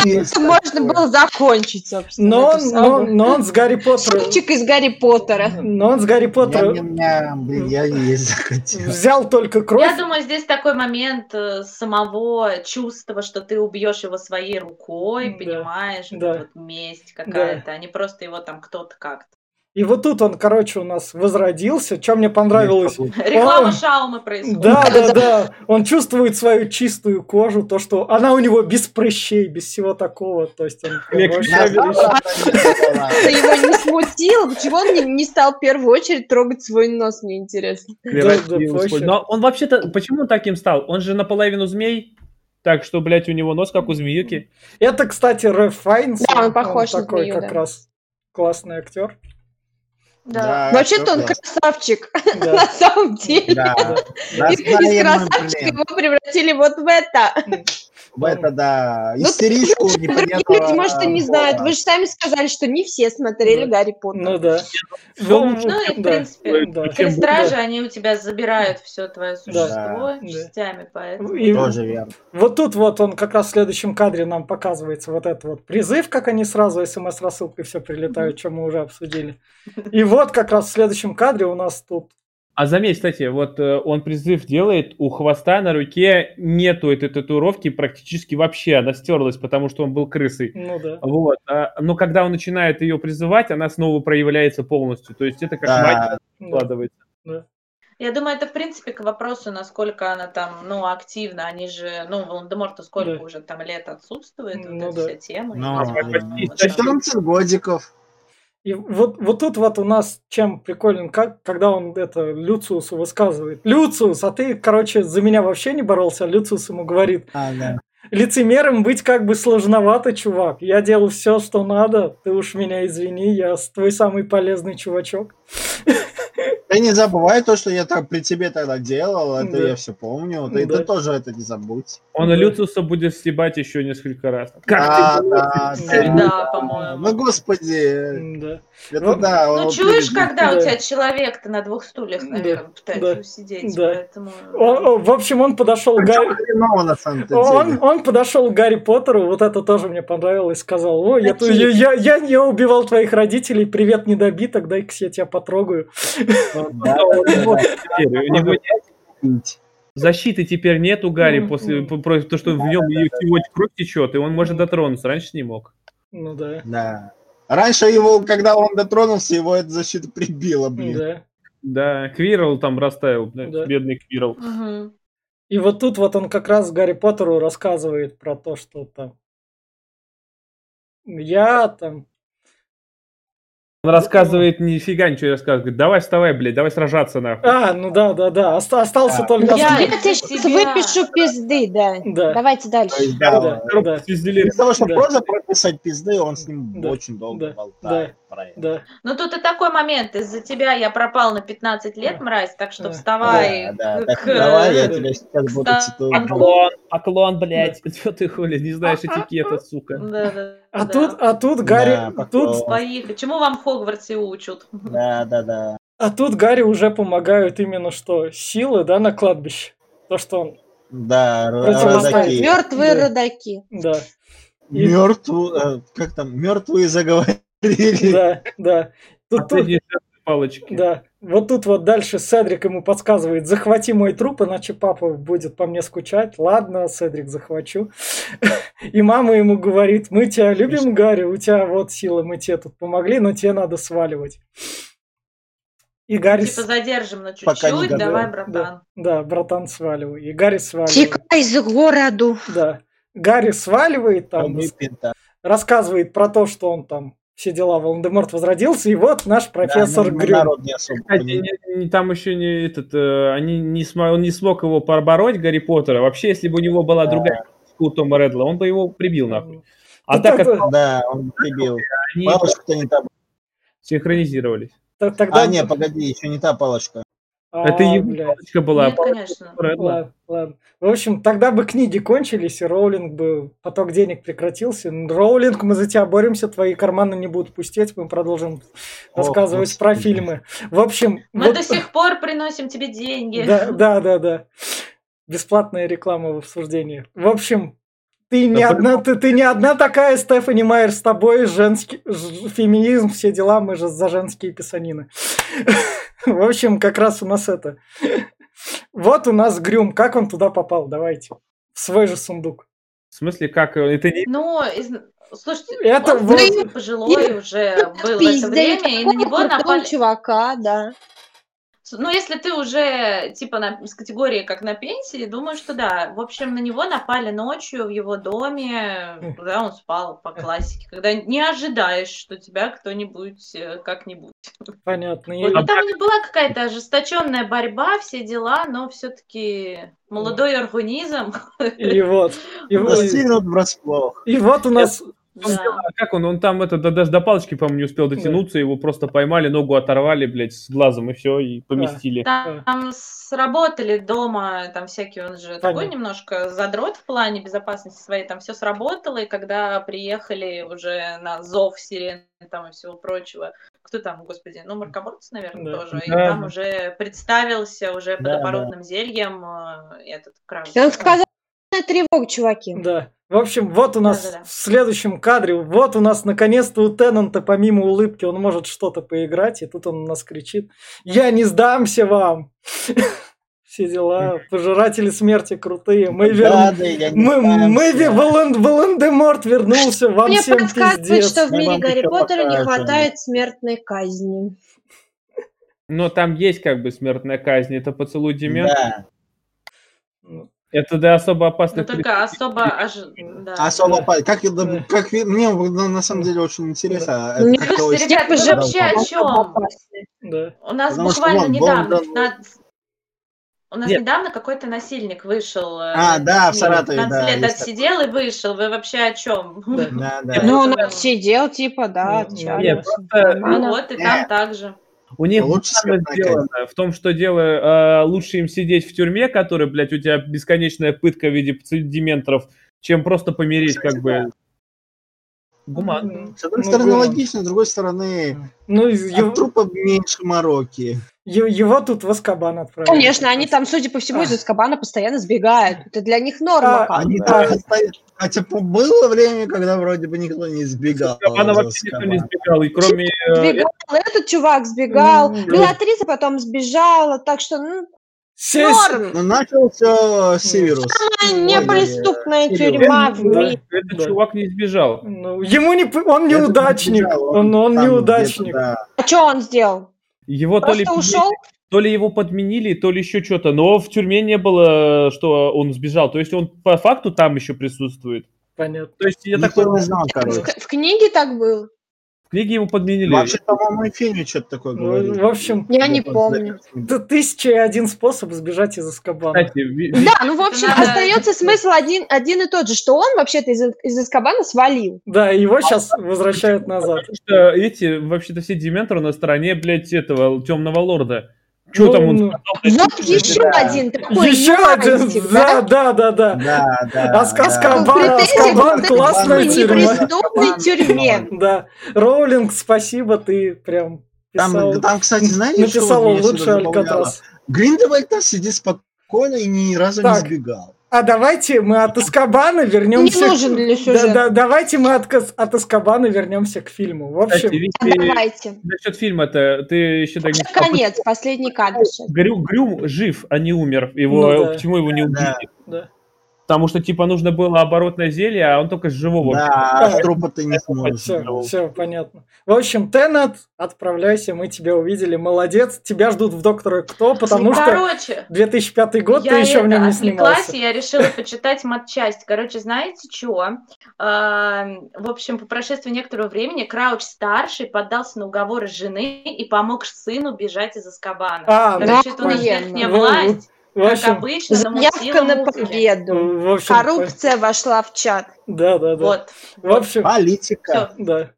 Это можно было закончить, собственно. но, но, но он с Гарри Поттера... Шутчик из Гарри Поттера. Но он с Гарри Поттера я есть захотел. взял только кровь. Я думаю, здесь такой момент э, самого чувства, что ты убьешь его своей рукой, Да. понимаешь, Да. месть какая-то, а не просто его там кто-то как-то. И вот тут он, короче, у нас возродился. Что мне понравилось? Реклама Он- Шаумы происходит. Да, да, да. Он чувствует свою чистую кожу, то, что она у него без прыщей, без всего такого. То есть он Это его не смутило? Почему он не, не стал в первую очередь трогать свой нос, мне интересно. Но он вообще-то, почему он таким стал? Он же наполовину змей, так что, блядь, у него нос как у змеюки. Это, кстати, Рэф Файнс. Да, он похож на такой змею, как да. раз классный актер. Да. Вообще-то он всё классно. красавчик, Да. на самом деле. Да. Из, красавчика блин. его превратили вот в это. В это, да, Ну, истеричку Другие непонятного люди, может, и не знают. Вы же сами сказали, что не все смотрели Да. Гарри Поттера. Ну да. Ну, лучше, Ну и, в да. принципе, Да. Чем Три стражи, они у тебя забирают все твое существо Да. частями, поэтому... И Тоже верно. вот тут вот он как раз в следующем кадре нам показывается вот этот вот призыв, как они сразу смс-рассылкой все прилетают, что мы уже обсудили. И вот как раз в следующем кадре у нас тут А заметь, кстати, вот э, он призыв делает, у хвоста на руке нету этой татуировки практически вообще, она стерлась, потому что он был крысой. Ну да. Вот. а, но когда он начинает ее призывать, она снова проявляется полностью. То есть это как магия Да, да, складывается. да. Я думаю, это, в принципе, к вопросу, насколько она там, ну, активна. Они же, ну, Волан-де-Морту сколько Да. уже там лет отсутствует, Ну вот да. эта вся тема. Ну, ну, вот 14 годиков. И вот, вот тут вот у нас чем прикольно, как, когда он это Люциусу высказывает. Люциус, а ты, короче, за меня вообще не боролся, а Люциус ему говорит, А, да. лицемером быть как бы сложновато, чувак. Я делал все, что надо, ты уж меня извини, я твой самый полезный чувачок. Ты не забывай то, что я так при тебе тогда делал, это Да. я все помню. Ты, Да. ты тоже это не забудь. Он Да. Люциуса будет стебать еще несколько раз. Как Да, ты да, Всегда, да. по-моему. Ну, господи, Да. это Ну, да. Ну, он чуешь, перед- когда у Да. тебя человек-то на двух стульях, Да, наверное, пытается да, усидеть, да. поэтому... О- о, в общем, он подошел к Причём Гарри... хреново на самом-то Он, деле. он подошел к Гарри Поттеру, вот это тоже мне понравилось, сказал, о, я, я, я, я не убивал твоих родителей, привет, недобиток, дай-ка я тебя потрогаю. Теперь, у него защиты теперь нет у Гарри после то, что в нем всего кровь течет, и он может дотронуться. Раньше не мог. Ну да, Да. Раньше его, когда он дотронулся, его эта защита прибила, блин. да. Да, Квирл там растаял, блядь, Да. бедный Квирл. Мгм. И вот тут вот он как раз Гарри Поттеру рассказывает про то, что там я там... Он рассказывает, нифига ничего не рассказывает. Говорит, давай вставай, блядь, давай сражаться нахуй. А, ну да, да, да, оста- остался Да. только... Я- Я тебе сейчас выпишу пизды, да. Да. Давайте дальше. Да, Да, да, Свизделили. Для того, чтобы Да. просто прописать пизды, он с ним Да, очень долго да, болтает про это. да. Ну, тут и такой момент. Из-за тебя я пропал на 15 лет, мразь, так что вставай Да, да, к- так, к- давай, я тебя сейчас буду цитировать. Поклон, поклон, блядь. Что ты, Хули, не знаешь этикета, сука. Да, да, А тут, а тут Гарри, тут, Поехали. Чему вам в Хогвартсе учат? Да, да, да. а тут Гарри уже помогают именно что силы, да, на кладбище. То, что он, Да, родаки. Мертвые Да. родаки. да, И- Мертвые, как там, мертвые заговорили. Да, да. Тут, тут, палочки. да. Вот тут вот дальше Седрик ему подсказывает, захвати мой труп, иначе папа будет по мне скучать. Ладно, Седрик, захвачу. И мама ему говорит, мы тебя любим, Гарри, у тебя вот сила, мы тебе тут помогли, но тебе надо сваливать. И Гарри... Типа задержим на чуть-чуть, давай, Да, братан. да, братан, сваливай. И Гарри сваливает. Текай из городу. Да. Гарри сваливает там. рассказывает про то, что он там все дела, Волан-де-Морт возродился, и вот наш профессор Да, ну, Грюм. народ не особо не- не- там еще не этот, э, они не смо- он не смог его побороть, Гарри Поттера. Вообще, если бы у него была Да. другая у Тома Редла, он бы его прибил нахуй. А Ну, так как Да, он прибил. они Палочка-то не та. синхронизировались. Тогда... А, не, погоди, еще не та палочка. А, Это его блядь. палочка была. Нет, а палочка конечно. Ладно, ладно. В общем, тогда бы книги кончились, и Роулинг бы, поток денег прекратился. Роулинг, мы за тебя боремся, твои карманы не будут пустеть, мы продолжим О, рассказывать про господи. фильмы. В общем, Мы вот- до сих пор приносим тебе деньги. Да, да, да, да. Бесплатная реклама в обсуждении. В общем, ты не, Да, одна, ты, ты не одна такая, Стефани Майер, с тобой женский ж- феминизм, все дела, мы же за женские писанины. В общем, как раз у нас это. Вот у нас Грюм, как он туда попал, давайте. В свой же сундук. В смысле, как? э, Это не... Ну, из- слушайте, Это он вот- пожилой уже был в это время, и на него напали... чувака, да. Ну, если ты уже, типа, на, с категории как на пенсии, думаю, что да. В общем, на него напали ночью в его доме, когда он спал по классике, когда не ожидаешь, что тебя кто-нибудь э, как-нибудь. Понятно. И- Вот, ну, там них была какая-то ожесточенная борьба, все дела, но все-таки молодой организм. И вот. И, вот- Достигнут врасплох. и вот у нас Да. А как он? Он там это да- даже до палочки, по-моему, не успел дотянуться, его просто поймали, ногу оторвали, блядь, с глазом и все, и поместили. Там, там сработали дома, там всякие, он же такой Понятно. немножко задрот в плане безопасности своей, там все сработало, и когда приехали уже на зов сирен там и всего прочего, кто там, господи, ну, Маркоборц, наверное, Да. тоже, и Да, там да. уже представился уже под Да, оборотным зельем э, этот Краус. И он сказал, «На тревогу, чуваки. Да. В общем, вот у нас Да-да-да. в следующем кадре, вот у нас наконец-то у Теннанта помимо улыбки он может что-то поиграть, и тут он у нас кричит «Я не сдамся вам!» Все дела, пожиратели смерти крутые, мы Да, вернем... да, не Мы, мы. Волан- Волан-де-Морт вернулся, вам Мне всем подсказывает, пиздец. что в мире Гарри Поттера не хватает смертной казни. Но там есть как бы смертная казнь, это поцелуй Демен. Да. Это для особо Ну, опасных только особо аж... да. Особо Да. па- как, Да. как мне на, самом деле очень интересно. это Мне как-то Слушайте, очень- ребят, вы вы же вообще о чем? Да. У нас Потому что буквально вон, недавно, Бондан- на- у нас Нет. недавно какой-то насильник вышел. э, А, да, в ну, Саратове, 15 да, лет отсидел и вышел. Вы вообще о чем? Да. Да, да. Ну, он отсидел, типа, да, Ну, просто Ну Нормально. вот, и там так же. У них Лучше сделано в том, что дело э, лучше им сидеть в тюрьме, которая, блядь, у тебя бесконечная пытка в виде дементоров, чем просто помереть, Кстати, как бы. Гуманно. С одной Ну, стороны было. логично, с другой стороны Ну, от его, трупа меньше мороки. его тут в Аскабан отправили. Конечно, они там, судя по всему, из Аскабана постоянно сбегают. Это для них норма. А, Они да. так оставили- Хотя по- было время, когда вроде бы никто не избегал. Кабана из вообще никто не сбегал, и кроме... э, Сбегал, этот чувак сбегал, М, Белатриса потом сбежала, так что ну, Сесть- норм. Но начал все Северус. Самая неприступная Ой, тюрьма в мире. Этот Да. чувак не сбежал. Ну, ему не, он неудачник, сбежал, он, он неудачник. да. А что он сделал? Его то ли, Просто ушел? то ли его подменили, то ли еще что-то. Но в тюрьме не было, что он сбежал. То есть он по факту там еще присутствует. Понятно. То есть я Никто такой... не знал, В, короче. в книге так было. В книге его подменили. Вообще, по-моему, и фильме что-то такое Ну, говорили. в общем, Я не помню. т- тысяча и один способ сбежать из Аскабана. Кстати, ви- ви- Да, ну, в общем, надо- остается смысл один, один и тот же, что он вообще-то из, из Аскабана свалил. Да, его сейчас возвращают назад. потому что эти, вообще-то все дементоры на стороне, блядь, этого темного лорда. Что Ну, там он ну, сказал? Вот еще да. один такой Еще один, да, да, да, да. Да, да. Аск- да. Аскабан, Претензии Аскабан, классная тюрьма. неприступной тюрьме. Да, Роулинг, спасибо, ты прям писал, Там, там, кстати, знаете, что написала вот меня лучше? Алькатрас. Гриндевальд сидит спокойно и ни разу Так. не сбегал. А давайте мы от Аскабана Не вернемся. нужен для Да, сюжета. да, давайте мы от, от Аскабана вернемся к фильму. В Кстати, общем, Вики, Давайте. насчет фильма-то, ты еще так не Конец, последний кадр. Грю- Грюм жив, а не умер. Его, Ну да. Почему его не убили? Да. да. Потому что, типа, нужно было оборотное зелье, а он только с живого. Да, а с трупа ты не сможешь. Все, все, понятно. В общем, Теннет, отправляйся, мы тебя увидели, молодец. Тебя ждут в Доктора Кто, потому что Короче, 2005 год ты еще в нем не снимался. я решила почитать матчасть. Короче, знаете что? В общем, по прошествии некоторого времени Крауч-старший поддался на уговоры жены и помог сыну бежать из Аскабана. А, Короче, это у нас верхняя Ну, власть, В как общем, обычно, Заявка на победу. в общем, Коррупция вошла в чат. да, да, да. Вот. В общем, Политика. да.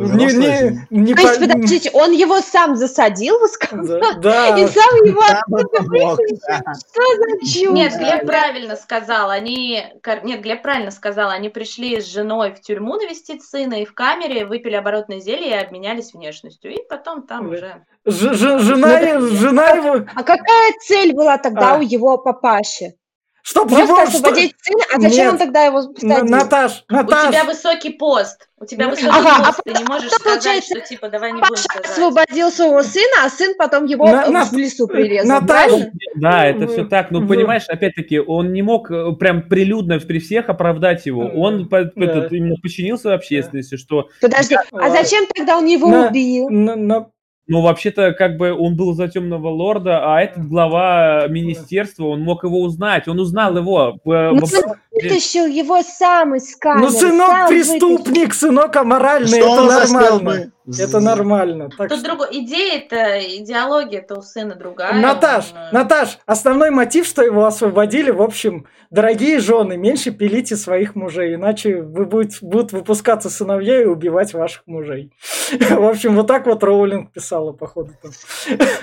Не, не, не То есть, по- подождите, он его сам засадил в Аскабан? Да. И сам его. Что за чушь? Нет, Глеб правильно сказал. Они, нет, Глеб правильно сказал. Они пришли с женой в тюрьму навестить сына и в камере выпили оборотное зелье и обменялись внешностью. И потом там уже. Ж- ж- жена, жена его... А какая цель была тогда А. у его папаши? Чтоб Просто его... что- освободить сына? А зачем Нет. он тогда его посадил? Наташ, У тебя Наташ, высокий пост. У тебя высокий ага, а пост. Ты не можешь что сказать, получается, что типа давай не будем сказать. освободил своего сына, а сын потом его На- в на- лесу прирезал. Наташа, правильно? Да, это В- все так. Ну, в- понимаешь, опять-таки, он не мог э, прям прилюдно при всех оправдать его. Он по- Да. этот, именно подчинился общественности, что, Подожди, а зачем тогда он его На- убил? на- на- ну, вообще-то, как бы он был за темного лорда, а этот глава министерства, он мог его узнать. Он узнал его. в- Ну, в- вытащил его сам из камеры. Ну, сынок сам преступник, сынок аморальный, Что это нормально. Это нормально. Так Тут что- другой идея-то, идеология-то у сына другая. Наташ, он, э, Наташ, основной мотив, что его освободили, в общем, дорогие жены, меньше пилите своих мужей, иначе вы будет, будут выпускаться сыновья и убивать ваших мужей. В общем, вот так вот Роулинг писала, походу. там.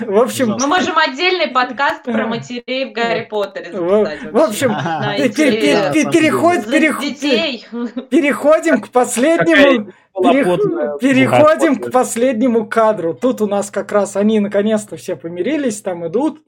В общем, Мы можем отдельный подкаст про матерей в Гарри Поттере записать. в общем, Переход- За перех- детей. переходим к последнему Перех-. Переходим к последнему кадру. Тут у нас как раз они наконец-то все помирились, там идут.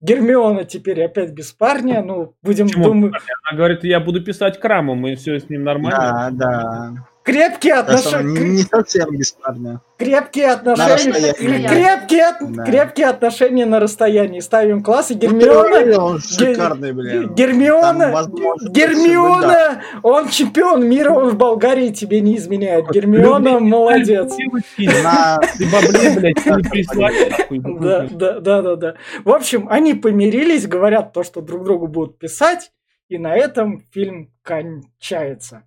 Гермиона теперь опять без парня. Ну, будем думать. Она говорит, я буду писать крамом, и все с ним нормально. Да, да. Крепкие отношения. не, не совсем бесспорно. Крепкие На отношения. расстоянии. Крепкие, от- Да. крепкие отношения на расстоянии. Ставим класс. И Ну, Гермиона. говорил, он шикарный, блин. Гермиона, возможно, Гермиона, он чемпион мира, он в Болгарии тебе не изменяет. Гермиона молодец. На... Да, да, да. В общем, они помирились, говорят то, что друг другу будут писать, и на этом фильм кончается.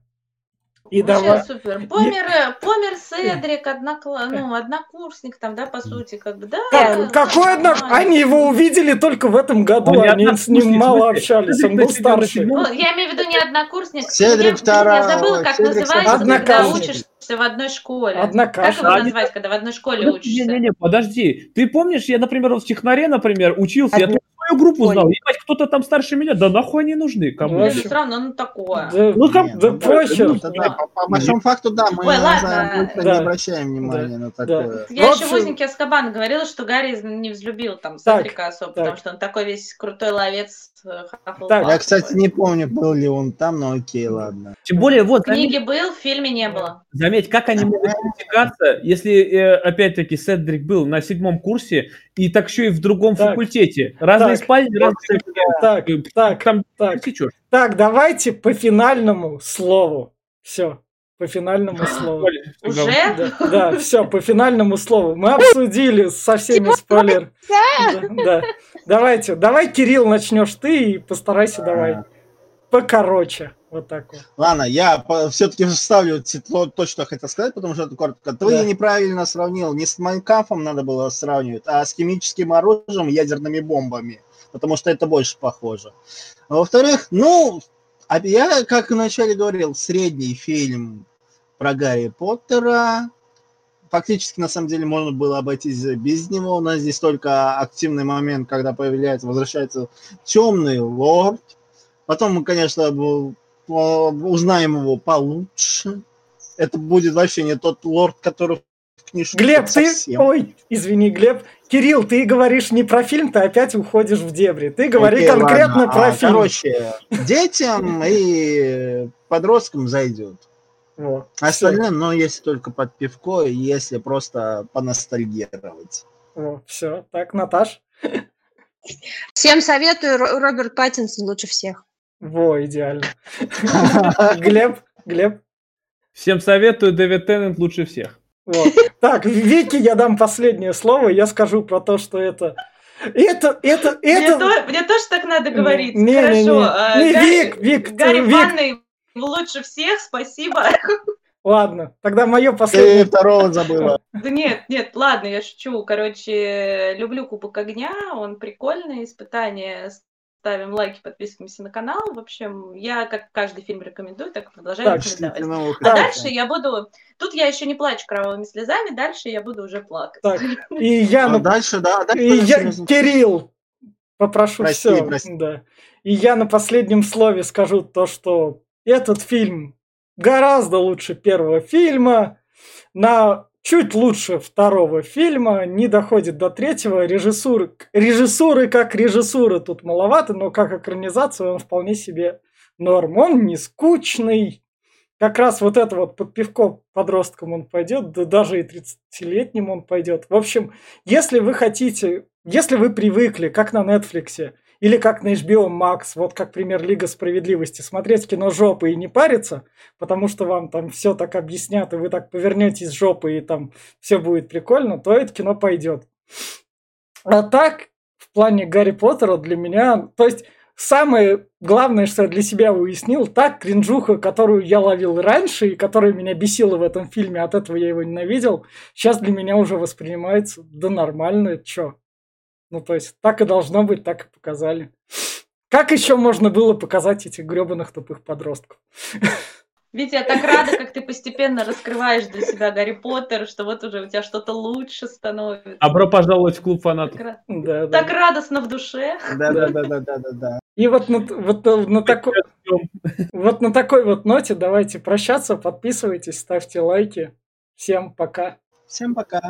И Вообще давай. супер. Помер, э, помер Седрик, однокла... ну, однокурсник там, да, по сути, как бы, да. Как- какой нормально. Они его увидели только в этом году, не они с ним мало общались, он был старше. Ну, я имею в виду не однокурсник. Седрик я, я забыла, как Седрик называется, когда учишься в одной школе. Как Однокашник. его назвать, когда в одной школе учишься? Не-не-не, подожди. Ты помнишь, я, например, вот в технаре, например, учился, я Свою группу знал. Ебать, кто-то там старше меня, да нахуй они нужны? Кому? Ну, ну все равно, ну такое. Да, Ну, как- Не, да ну, похер. ну, по, по большому факту, да, мы Ой, ладно. Да. не обращаем внимания на такое. Я В еще в общем- «Узнике Аскабана» говорила, что Гарри не взлюбил там Так, Седрика особо, так. потому что он такой весь крутой ловец Так. Я, кстати, не помню, был ли он там, но окей, ладно. Тем более, вот, В книге был, в фильме не было. Заметь, как они могут пересекаться, если, э, опять-таки, Седрик был на седьмом курсе, и так еще и в другом Так. факультете. Разные Так. спальни, разные... Так, так, Там так, пересечешь. так, давайте по финальному слову. Все, по финальному слову. Уже? Да, да, все, по финальному слову. Мы обсудили со всеми спойлер. Да, да. Давайте, давай, Кирилл, начнешь ты и постарайся давай. Покороче. Вот так вот. Ладно, я все-таки вставлю то, то, что я хотел сказать, потому что это коротко. Ты Да. неправильно сравнил. Не с Майнкамфом надо было сравнивать, а с химическим оружием, ядерными бомбами. Потому что это больше похоже. А во-вторых, ну, а я, как вначале говорил, средний фильм про Гарри Поттера. Фактически, на самом деле, можно было обойтись без него. У нас здесь только активный момент, когда появляется, возвращается темный лорд. Потом мы, конечно, узнаем его получше. Это будет вообще не тот лорд, который в книжке. Глеб, ты... совсем. Ой, извини, Глеб. Кирилл, ты говоришь не про фильм, ты опять уходишь в дебри. Ты говори Окей, конкретно ладно. про А, фильм. Короче, детям и подросткам зайдет. Вот, Остальным, ну, если только под пивко, и если просто поностальгировать. все. Так, Наташ. Всем советую, Ро- Роберт Паттинсон лучше всех. Во, идеально. Глеб, Глеб. Всем советую, Дэвид Теннант лучше всех. Вот. Так, Вики я дам последнее слово. Я скажу про то, что это... Это, это, Мне, это... то- мне тоже так надо говорить. Не, не, Хорошо. не. а, Не, Гарри, Вик, Вик, Гарри Вик. ванной лучше всех, спасибо. Ладно, тогда мое Ты последнее... второго забыла. Да нет, нет, ладно, я шучу. Короче, люблю Кубок Огня, он прикольный, испытание. Ставим лайки, подписываемся на канал. В общем, я как каждый фильм рекомендую, так и продолжаю Так, рекомендовать. А Так. дальше я буду... Тут я еще не плачу кровавыми слезами, дальше я буду уже плакать. Так, и я... А дальше, да, дальше И я, серьезно. Кирилл, попрошу Прости, все. прости. Да. И я на последнем слове скажу то, что этот фильм гораздо лучше первого фильма, на чуть лучше второго фильма, не доходит до третьего. Режиссуры, режиссуры как режиссуры тут маловато, но как экранизацию он вполне себе норм. Он не скучный. Как раз вот это вот под пивко подросткам он пойдет, да даже и 30-летним он пойдет. В общем, если вы хотите, если вы привыкли, как на Netflix или как на HBO Max, вот как пример Лига Справедливости, смотреть кино жопы и не париться, потому что вам там все так объяснят, и вы так повернетесь жопы, и там все будет прикольно, то это кино пойдет. А так, в плане Гарри Поттера для меня, то есть самое главное, что я для себя уяснил, так кринжуха, которую я ловил раньше и которая меня бесила в этом фильме, от этого я его ненавидел, сейчас для меня уже воспринимается, да нормально, чё. Ну, то есть, так и должно быть, так и показали. Как еще можно было показать этих гребаных тупых подростков? Витя, я так рада, как ты постепенно раскрываешь для себя Гарри Поттер, что вот уже у тебя что-то лучше становится. Добро пожаловать в клуб фанатов. Так, Да, да. так радостно в душе. Да, да, да, да, да, да, да. И вот на, вот, э, на такой, вот на такой вот ноте давайте прощаться, подписывайтесь, ставьте лайки. Всем пока. Всем пока.